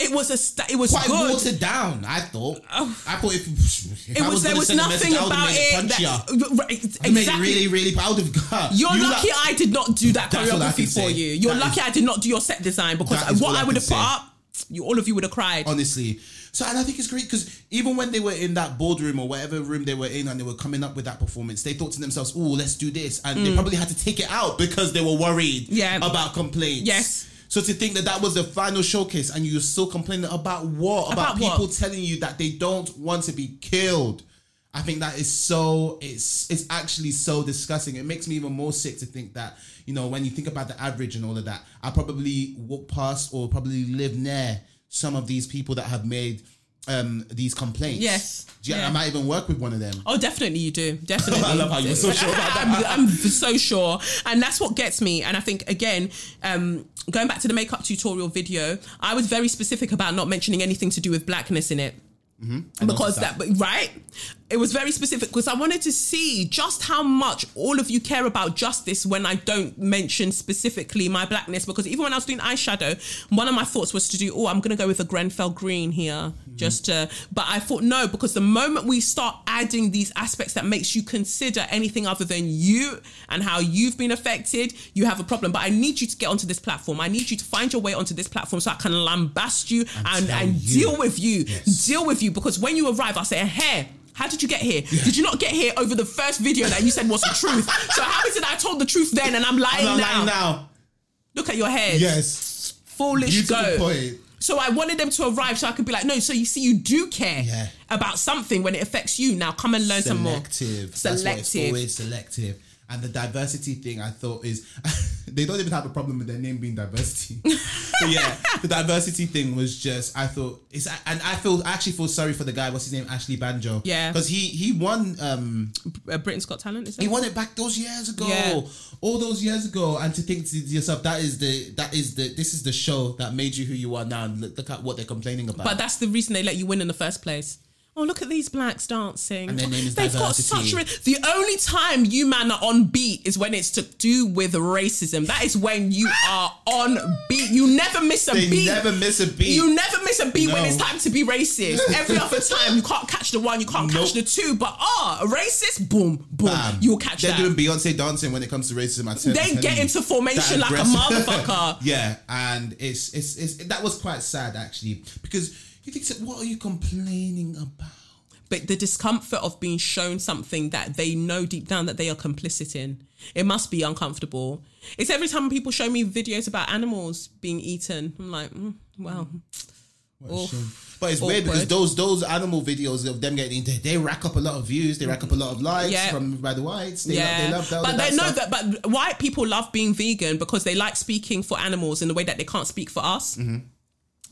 It was a sta- it was Quite good. watered down. I thought. Oh. I thought if, if It I was, there was nothing message, about it. That, right, I made it exactly. really, really. I would have. You're you lucky I did not do that That's what I choreography for say. you. You're That lucky is- I did not do your set design because what I I would have put up, you all of you would have cried. honestly. So and I think it's great because even when they were in that boardroom or whatever room they were in and they were coming up with that performance, they thought to themselves, "Oh, let's do this," and they probably had to take it out because they were worried Mm. Yeah. about complaints. Yes. So to think that that was the final showcase and you're still complaining about what? About, About what? people telling you that they don't want to be killed. I think that is so it's it's actually so disgusting. It makes me even more sick to think that, you know, when you think about the average and all of that, I probably walk past or probably live near some of these people that have made um these complaints. Yes. You- Yeah. I might even work with one of them. Oh, definitely you do. Definitely. I love how you're so sure about that. I'm, I'm so sure, and that's what gets me. And I think again, um, going back to the makeup tutorial video, I was very specific about not mentioning anything to do with blackness in it. Because that, that. right? It was very specific because I wanted to see just how much all of you care about justice when I don't mention specifically my blackness. Because even when I was doing eyeshadow, one of my thoughts was to do, oh, I'm going to go with a Grenfell green here, mm-hmm. just to. But I thought no, because the moment we start adding these aspects that makes you consider anything other than you and how you've been affected, you have a problem. But I need you to get onto this platform. I need you to find your way onto this platform so I can lambast you and, and you. deal with you, Yes. deal with you. Because when you arrive, I say, hey. How did you get here? Did you not get here over the first video that you said was the truth? So how is it I told the truth then and I'm lying, I'm now? lying now. Look at your head. Yes. Foolish Beautiful go. point. So I wanted them to arrive so I could be like, no, so you see, you do care Yeah. about something when it affects you. Now come and learn some more. Selective. That's why it's Selective. always selective. And the diversity thing, I thought is they don't even have a problem with their name being diversity. but yeah, the diversity thing was just I thought it's and I feel I actually feel sorry for the guy. What's his name? Ashley Banjo. Yeah. because he he won um Britain's Got Talent, is he won it back those years ago. Yeah. All those years ago, and to think to yourself that is the that is the this is the show that made you who you are now. And look, look at what they're complaining about. But that's the reason they let you win in the first place. Oh, look at these blacks dancing. And their name is They've got such. Re- the only time you man are on beat is when it's to do with racism. That is when you are on beat. You never miss a they beat. never miss a beat. You never miss a beat when it's time to be racist. Every other time you can't catch the one, you can't catch the two. But ah, a racist, boom, boom, Bam. you'll catch that. They're that. doing Beyonce dancing when it comes to racism. I tell, They I'm get into formation That like a motherfucker. yeah, and it's, it's it's that was quite sad actually because you think so, what are you complaining about? but the discomfort of being shown something that they know deep down that they are complicit in it must be uncomfortable it's every time people show me videos about animals being eaten i'm like mm, well. But it's weird because those those animal videos of them getting they, they rack up a lot of views, they rack up a lot of likes Yeah. from by the whites. They yeah love, they love that. but they know that but white people love being vegan because they like speaking for animals in the way that they can't speak for us Mm-hmm.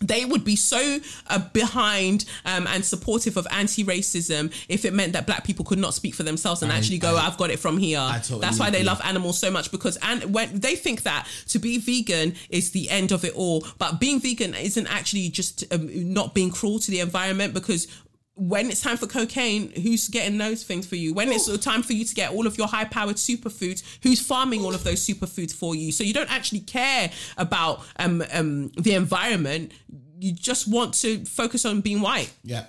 They would be so uh, behind um, and supportive of anti-racism if it meant that black people could not speak for themselves and I- actually go, I- "I've got it from here." totally That's why they love animals so much because and when they think that to be vegan is the end of it all, but being vegan isn't actually just um, not being cruel to the environment because when it's time for cocaine, who's getting those things for you? When it's time for you to get all of your high powered superfoods, who's farming all of those superfoods for you? So you don't actually care about um, um, the environment. You just want to focus on being white. yeah,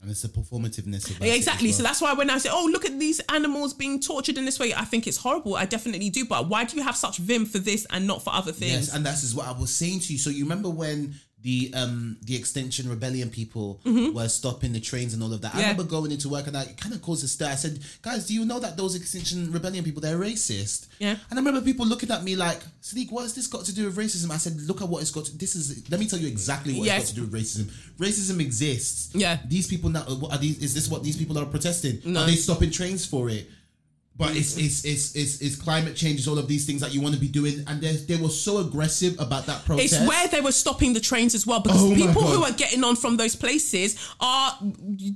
and it's the performativeness of Yeah, exactly. So that's why when I say, "Oh, look at these animals being tortured in this way," I think it's horrible. I definitely do. But why do you have such vim for this and not for other things? Yes, and that's is what I was saying to you. So you remember when the um the Extinction Rebellion people were stopping the trains and all of that. I Mm-hmm. Remember going into work and I kind of caused a stir. I said, "Guys, do you know that those Extinction Rebellion people they're racist?" Yeah. And I remember people looking at me like, "Sadiq, what has this got to do with racism?" I said, "Look at what it's got. To, this is. Let me tell you exactly what Yes. it's got to do with racism. Racism exists. Yeah. These people now. What are these? Is this what these people are protesting? No. Are they stopping trains for it?" But it's it's, it's it's it's climate change, it's all of these things that you want to be doing, and they they were so aggressive about that protest. It's where they were stopping the trains as well because Oh people who are getting on from those places are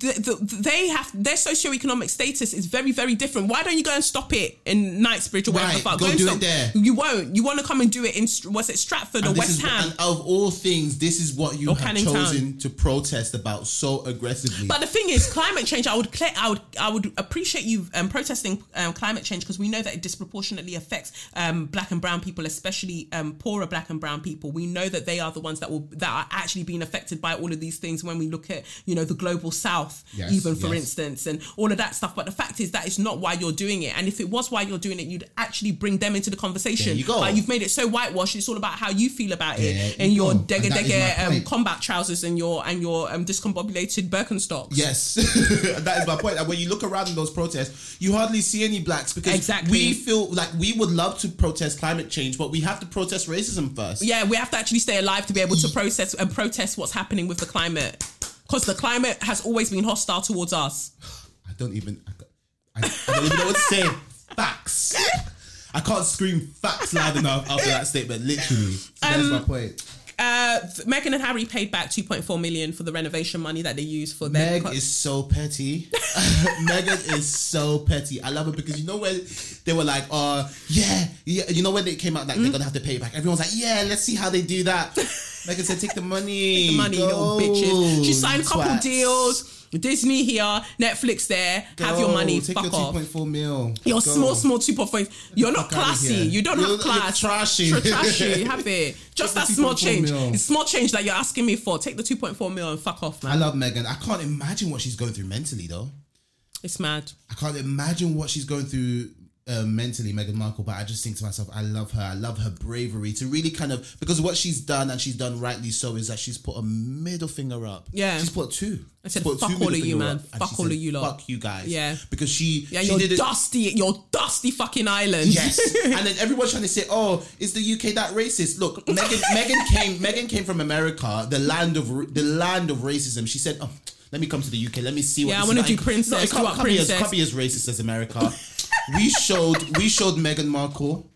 th- th- they have their socioeconomic status is very very different. Why don't you go and stop it in Knightsbridge or wherever Right, the fuck? go and do it stop- there. You won't. You want to come and do it in what's it Stratford or And this West is- Ham? and of all things, this is what you Or have Canning Town. chosen to protest about so aggressively. But the thing is, climate change. I would, I would, I would appreciate you um, protesting um, climate change because we know that it disproportionately affects um, black and brown people, especially um, poorer black and brown people. We know that they are the ones that will that are actually being affected by all of these things. When we look at, you know, the global south, Yes, even for yes. instance, and all of that stuff. But the fact is that it's not why you're doing it. And if it was why you're doing it, you'd actually bring them into the conversation. There you go. But you've made it so whitewashed. It's all about how you feel about it and you your dega And that is dega um, combat trousers and your and your um, discombobulated Birkenstocks. Yes, that is my point. And when you look around in those protests, you hardly see any blacks because Exactly. we feel like we would love to protest climate change, but we have to protest racism first. Yeah, we have to actually stay alive to be able to process and protest what's happening with the climate. Because the climate has always been hostile towards us. I don't even. I, I, don't even know what to say. Facts. I can't scream facts loud enough after that statement. Literally, so that's Um, my point. Uh, Meghan and Harry paid back 2.4 million for the renovation money that they used for their. Meg is so petty. Megan is so petty. I love it because you know when they were like, "Oh, yeah, yeah," you know when they came out like Hmm? they're gonna have to pay it back. Everyone's like, "Yeah, let's see how they do that." Megan said, "Take the money, the money, Go, little bitches. She signed a couple deals. Disney here, Netflix there. have your Go, money. Take fuck your off. two point four mil. Your Go. small, small two point five. You're not classy. You don't You're- have you're class. trashy. You're trashy. Have it. Just Take that small change. mil. It's small change that you're asking me for. Take the 2.4 mil and fuck off, I love Megan. I can't imagine what she's going through mentally though. It's mad. I can't imagine what she's going through uh, mentally, Meghan Markle. But I just think to myself, I love her. I love her bravery to really kind of because what she's done and she's done rightly so is that she's put a middle finger up. Yeah. she's put two. I said, "Fuck all of you, man. Fuck all said, of you lot." Fuck you guys. Yeah. because she Yeah, she your did it. dusty, your dusty fucking island. Yes, and then everyone's trying to say, "Oh, is the UK that racist?" Look, Megan, Megan came, Megan came from America, the land of the land of racism. She said, "Oh, let me come to the UK. Let me see what." Yeah, I wanna do princess, No, it can't, can't be as, princess. can't be as racist as America. we showed, we showed Meghan Markle.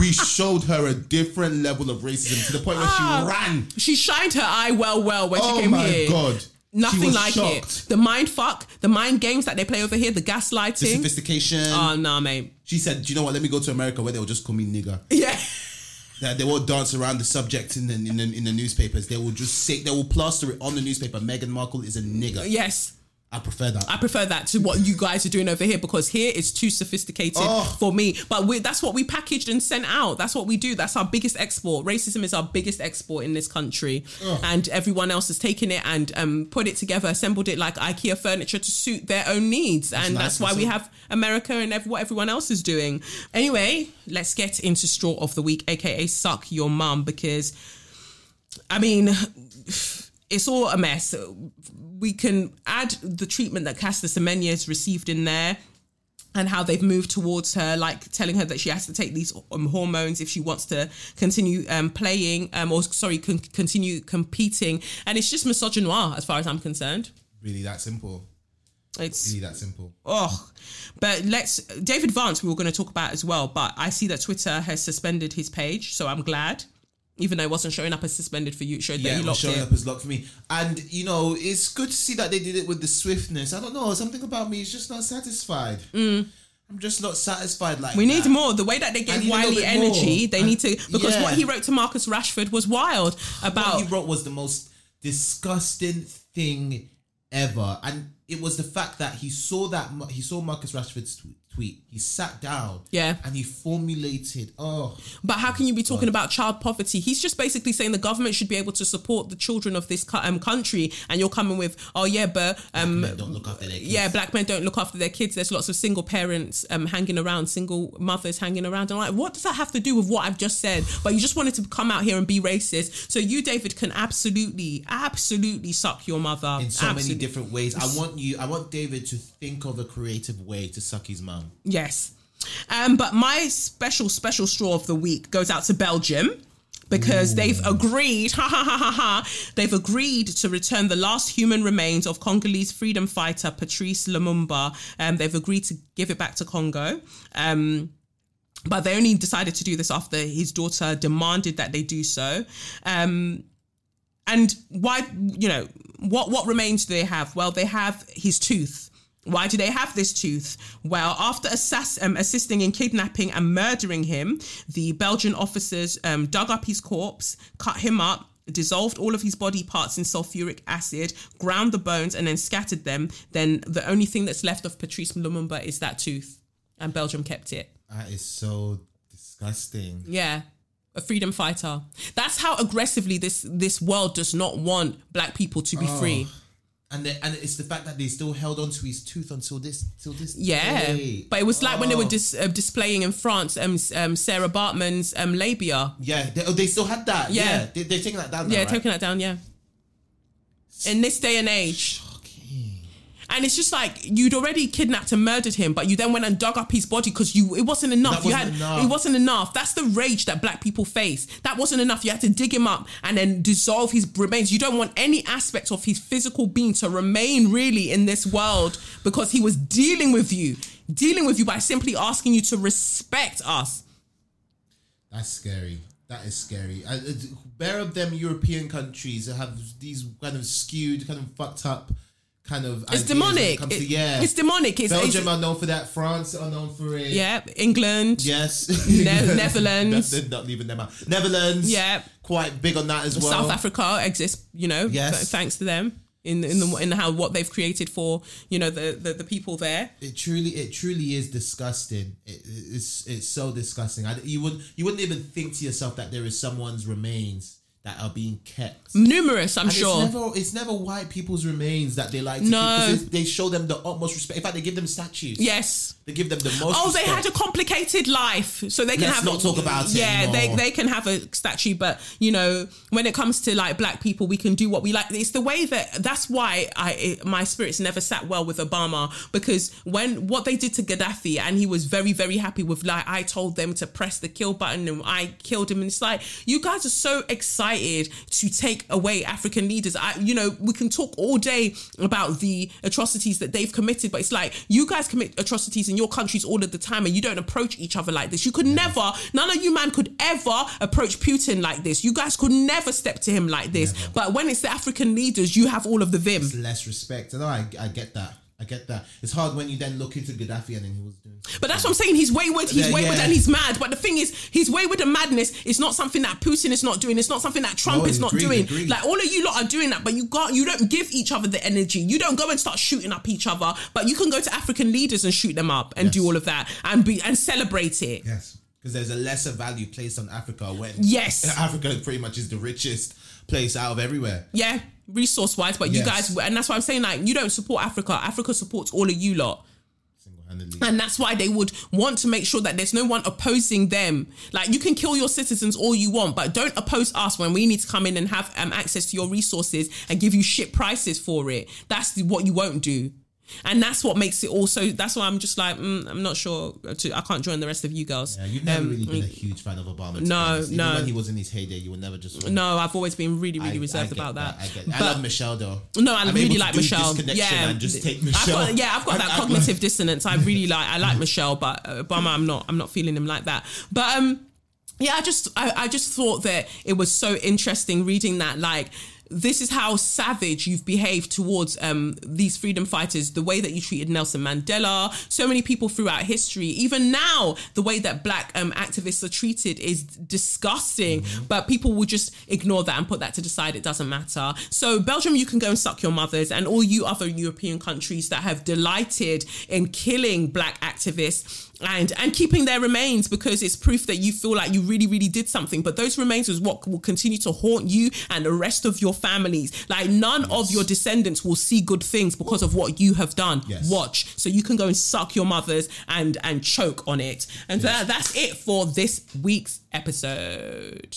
We showed her a different level of racism to the point where Ah. she ran. She shined her eye well, well when Oh she came here. Oh my god! Nothing like shocked. it. The mind fuck, the mind games that they play over here, the gaslighting, The sophistication. oh, nah, mate. she said, "Do you know what? Let me go to America where they'll just call me nigger." Yeah. that they won't dance around the subject in the, in the in the newspapers. They will just say they will plaster it on the newspaper. Meghan Markle is a nigger. Yes. I prefer that. I prefer that to what you guys are doing over here because here it's too sophisticated Oh. for me. But we, that's what we packaged and sent out. That's what we do. That's our biggest export. Racism is our biggest export in this country, and everyone else has taken it and um, put it together, assembled it like IKEA furniture to suit their own needs, and nice, that's why that's we have America and ev- what everyone else is doing. Anyway, let's get into straw of the week, aka suck your mum, because I mean, it's all a mess. We can add the treatment that Caster Semenya's received in there and how they've moved towards her, like telling her that she has to take these um, hormones if she wants to continue um, playing, um, or sorry, con- continue competing. And it's just misogynoir as far as I'm concerned. really that simple. It's Really that simple. Oh, but let's David Vance we were going to talk about as well. But I see that Twitter has suspended his page, so I'm glad. Even though it wasn't showing up as suspended for you, it showed Yeah, that you locked showing it. up as locked for me. And you know, it's good to see that they did it with the swiftness. I don't know, something about me is just not satisfied. I'm just not satisfied like Mm. We need more. The way that they gave need a little Wiley energy, more. they need to because yeah. what he wrote to Marcus Rashford was wild About what he wrote was the most disgusting thing ever. And it was the fact that he saw that he saw Marcus Rashford's tweet. Tweet. He sat down, Yeah. and he formulated. Oh, But how can you be talking about child poverty? He's just basically saying the government should be able to support the children of this um, country, and you're coming with, oh yeah, but um, men don't look after their kids. yeah, black men don't look after their kids. There's lots of single parents um, hanging around, single mothers hanging around. And I'm like, what does that have to do with what I've just said? But you just wanted to come out here and be racist. So you, David, can absolutely, absolutely suck your mother in so many different ways. I want you. I want David to think of a creative way to suck his mum. Yes. Um, but my special, special straw of the week goes out to Belgium because they've agreed, ha ha ha ha ha, they've agreed to return the last human remains of Congolese freedom fighter Patrice Lumumba. Um, they've agreed to give it back to Congo. Um, but they only decided to do this after his daughter demanded that they do so. Um, and why, you know, what what remains do they have? Well, they have his tooth. Why do they have this tooth? Well, after assass- um, assisting in kidnapping and murdering him, the Belgian officers um, dug up his corpse, cut him up, dissolved all of his body parts in sulfuric acid, ground the bones, and then scattered them. Then the only thing that's left of Patrice Lumumba is that tooth, and Belgium kept it. That is so disgusting. Yeah. A freedom fighter. That's how aggressively this this world does not want black people to be free. And the, and it's the fact that they still held on to his tooth until this till this Yeah, day. but it was like when they were Oh. dis- uh, displaying in France, um, um, Sarah Baartman's um, labia. yeah they, oh, they still had that Yeah. yeah, They, they're taking that down now, Yeah, right? taking that down. Yeah, in this day and age, and it's just like you'd already kidnapped and murdered him, but you then went and dug up his body because you it wasn't enough. That you wasn't had enough. it wasn't enough. That's the rage that black people face. That wasn't enough. You had to dig him up and then dissolve his remains. You don't want any aspect of his physical being to remain really in this world because he was dealing with you, dealing with you by simply asking you to respect us. That's scary. That is scary. Uh, uh, of them European countries that have these kind of skewed, kind of fucked up, kind of. It's ideas when it demonic. It- yeah, it's demonic. It's, Belgium it's are known for that. France are known for it. yeah, England. Yes. Ne- Netherlands. They're not leaving them out. Netherlands. Yeah. Quite big on that as well. South Africa exists, you know, Yes. th- thanks to them in in the in how what they've created for you know the the, the people there. It truly, it truly is disgusting. It, it's it's so disgusting. I, you would you wouldn't even think to yourself that there is someone's remains that are being kept. Numerous, I'm And sure. It's never, it's never white people's remains that they like to No. keep they show them the utmost respect. In fact, they give them statues. yes. They give them the most. Oh, they had a complicated life, so they can Let's have. not talk about it Yeah, they they can have a statue, but you know, when it comes to like black people, we can do what we like. It's the way that that's why I it, my spirits never sat well with Obama because when what they did to Gaddafi, and he was very very happy with like I told them to press the kill button and I killed him, and it's like you guys are so excited to take away African leaders. I you know we can talk all day about the atrocities that they've committed, but it's like you guys commit atrocities in your countries all of the time and you don't approach each other like this. You could never, none of you man could ever approach Putin like this. You guys could never step to him like this. But when it's the African leaders, you have all of the vim. It's less respect. And I, I get that. I get that. It's hard when you then look into Gaddafi and then he was doing. But that's what I'm saying. He's wayward. He's Yeah, wayward yeah. and he's mad. But the thing is, his wayward and madness is not something that Putin is not doing. It's not something that Trump No, is not agreed, doing. agreed. Like all of you lot are doing that, but you got you don't give each other the energy. You don't go and start shooting up each other. But you can go to African leaders and shoot them up and do all of that and be and celebrate it. Yes. Because there's a lesser value placed on Africa when Yes. Africa pretty much is the richest place out of everywhere. Yeah, resource wise. But you Yes. guys, and that's why I'm saying like you don't support Africa. Africa supports all of you lot. Single handedly. And that's why they would want to make sure that there's no one opposing them. Like you can kill your citizens all you want, but don't oppose us when we need to come in and have um, access to your resources and give you shit prices for it. That's what you won't do. And that's what makes it also. That's why I'm just like, mm, I'm not sure. To, I can't join the rest of you girls. Yeah, you've never Um, really been a huge fan of Obama. No. Even no. When he was in his heyday, you were never just. No, I've always been really, really I- reserved I about that. I, get, I love Michelle though. No, I I'm really like Michelle. Yeah, and just take I've Michelle. got, yeah, I've got that cognitive dissonance. I really like. I like Michelle, but Obama, I'm not. I'm not feeling him like that. But um, yeah, I just, I, I just thought that it was so interesting reading that. Like, this is how savage you've behaved towards um, these freedom fighters, the way that you treated Nelson Mandela, so many people throughout history. Even now, the way that black um, activists are treated is disgusting, but people will just ignore that and put that to the side. It doesn't matter. So, Belgium, you can go and suck your mothers, and all you other European countries that have delighted in killing black activists and and keeping their remains because it's proof that you feel like you really really did something. But those remains is what will continue to haunt you and the rest of your families. Like none of your descendants will see good things because of what you have done. Yes. watch. So you can go and suck your mothers and and choke on it. And that, that's it for this week's episode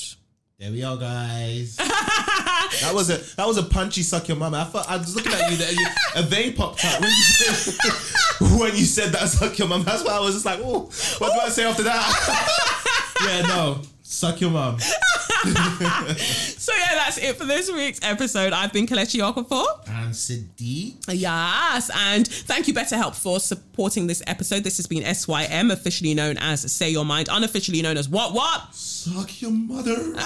There we are, guys. that was a that was a punchy suck your mama. I thought I was looking at you, that you a vein popped out when you said, when you said that suck your mum. That's why I was just like, oh, what do I say after that? yeah, no, suck your mum. so yeah that's it for this week's episode i've been Kelechi Okafor And Sadiq, Yes, and thank you BetterHelp for supporting this episode. This has been SYM, officially known as Say Your Mind, unofficially known as What What. suck your mother.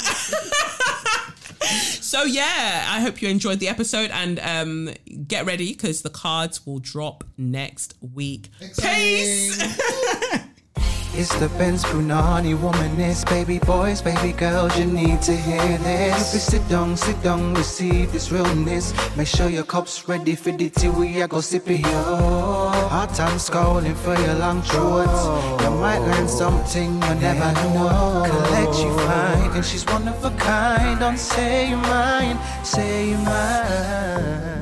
So yeah, I hope you enjoyed the episode and um, get ready because the cards will drop next week. Peace. It's the Benz Brunani womanist, baby boys, baby girls, you need to hear this. You sit down, sit down, receive this realness. Make sure your cup's ready for the tea, we are go sip it here. Hard time scrolling for your long shorts. You might learn something you never know. Collect you fine, and she's one of a kind. Don't say your mind, say your mind.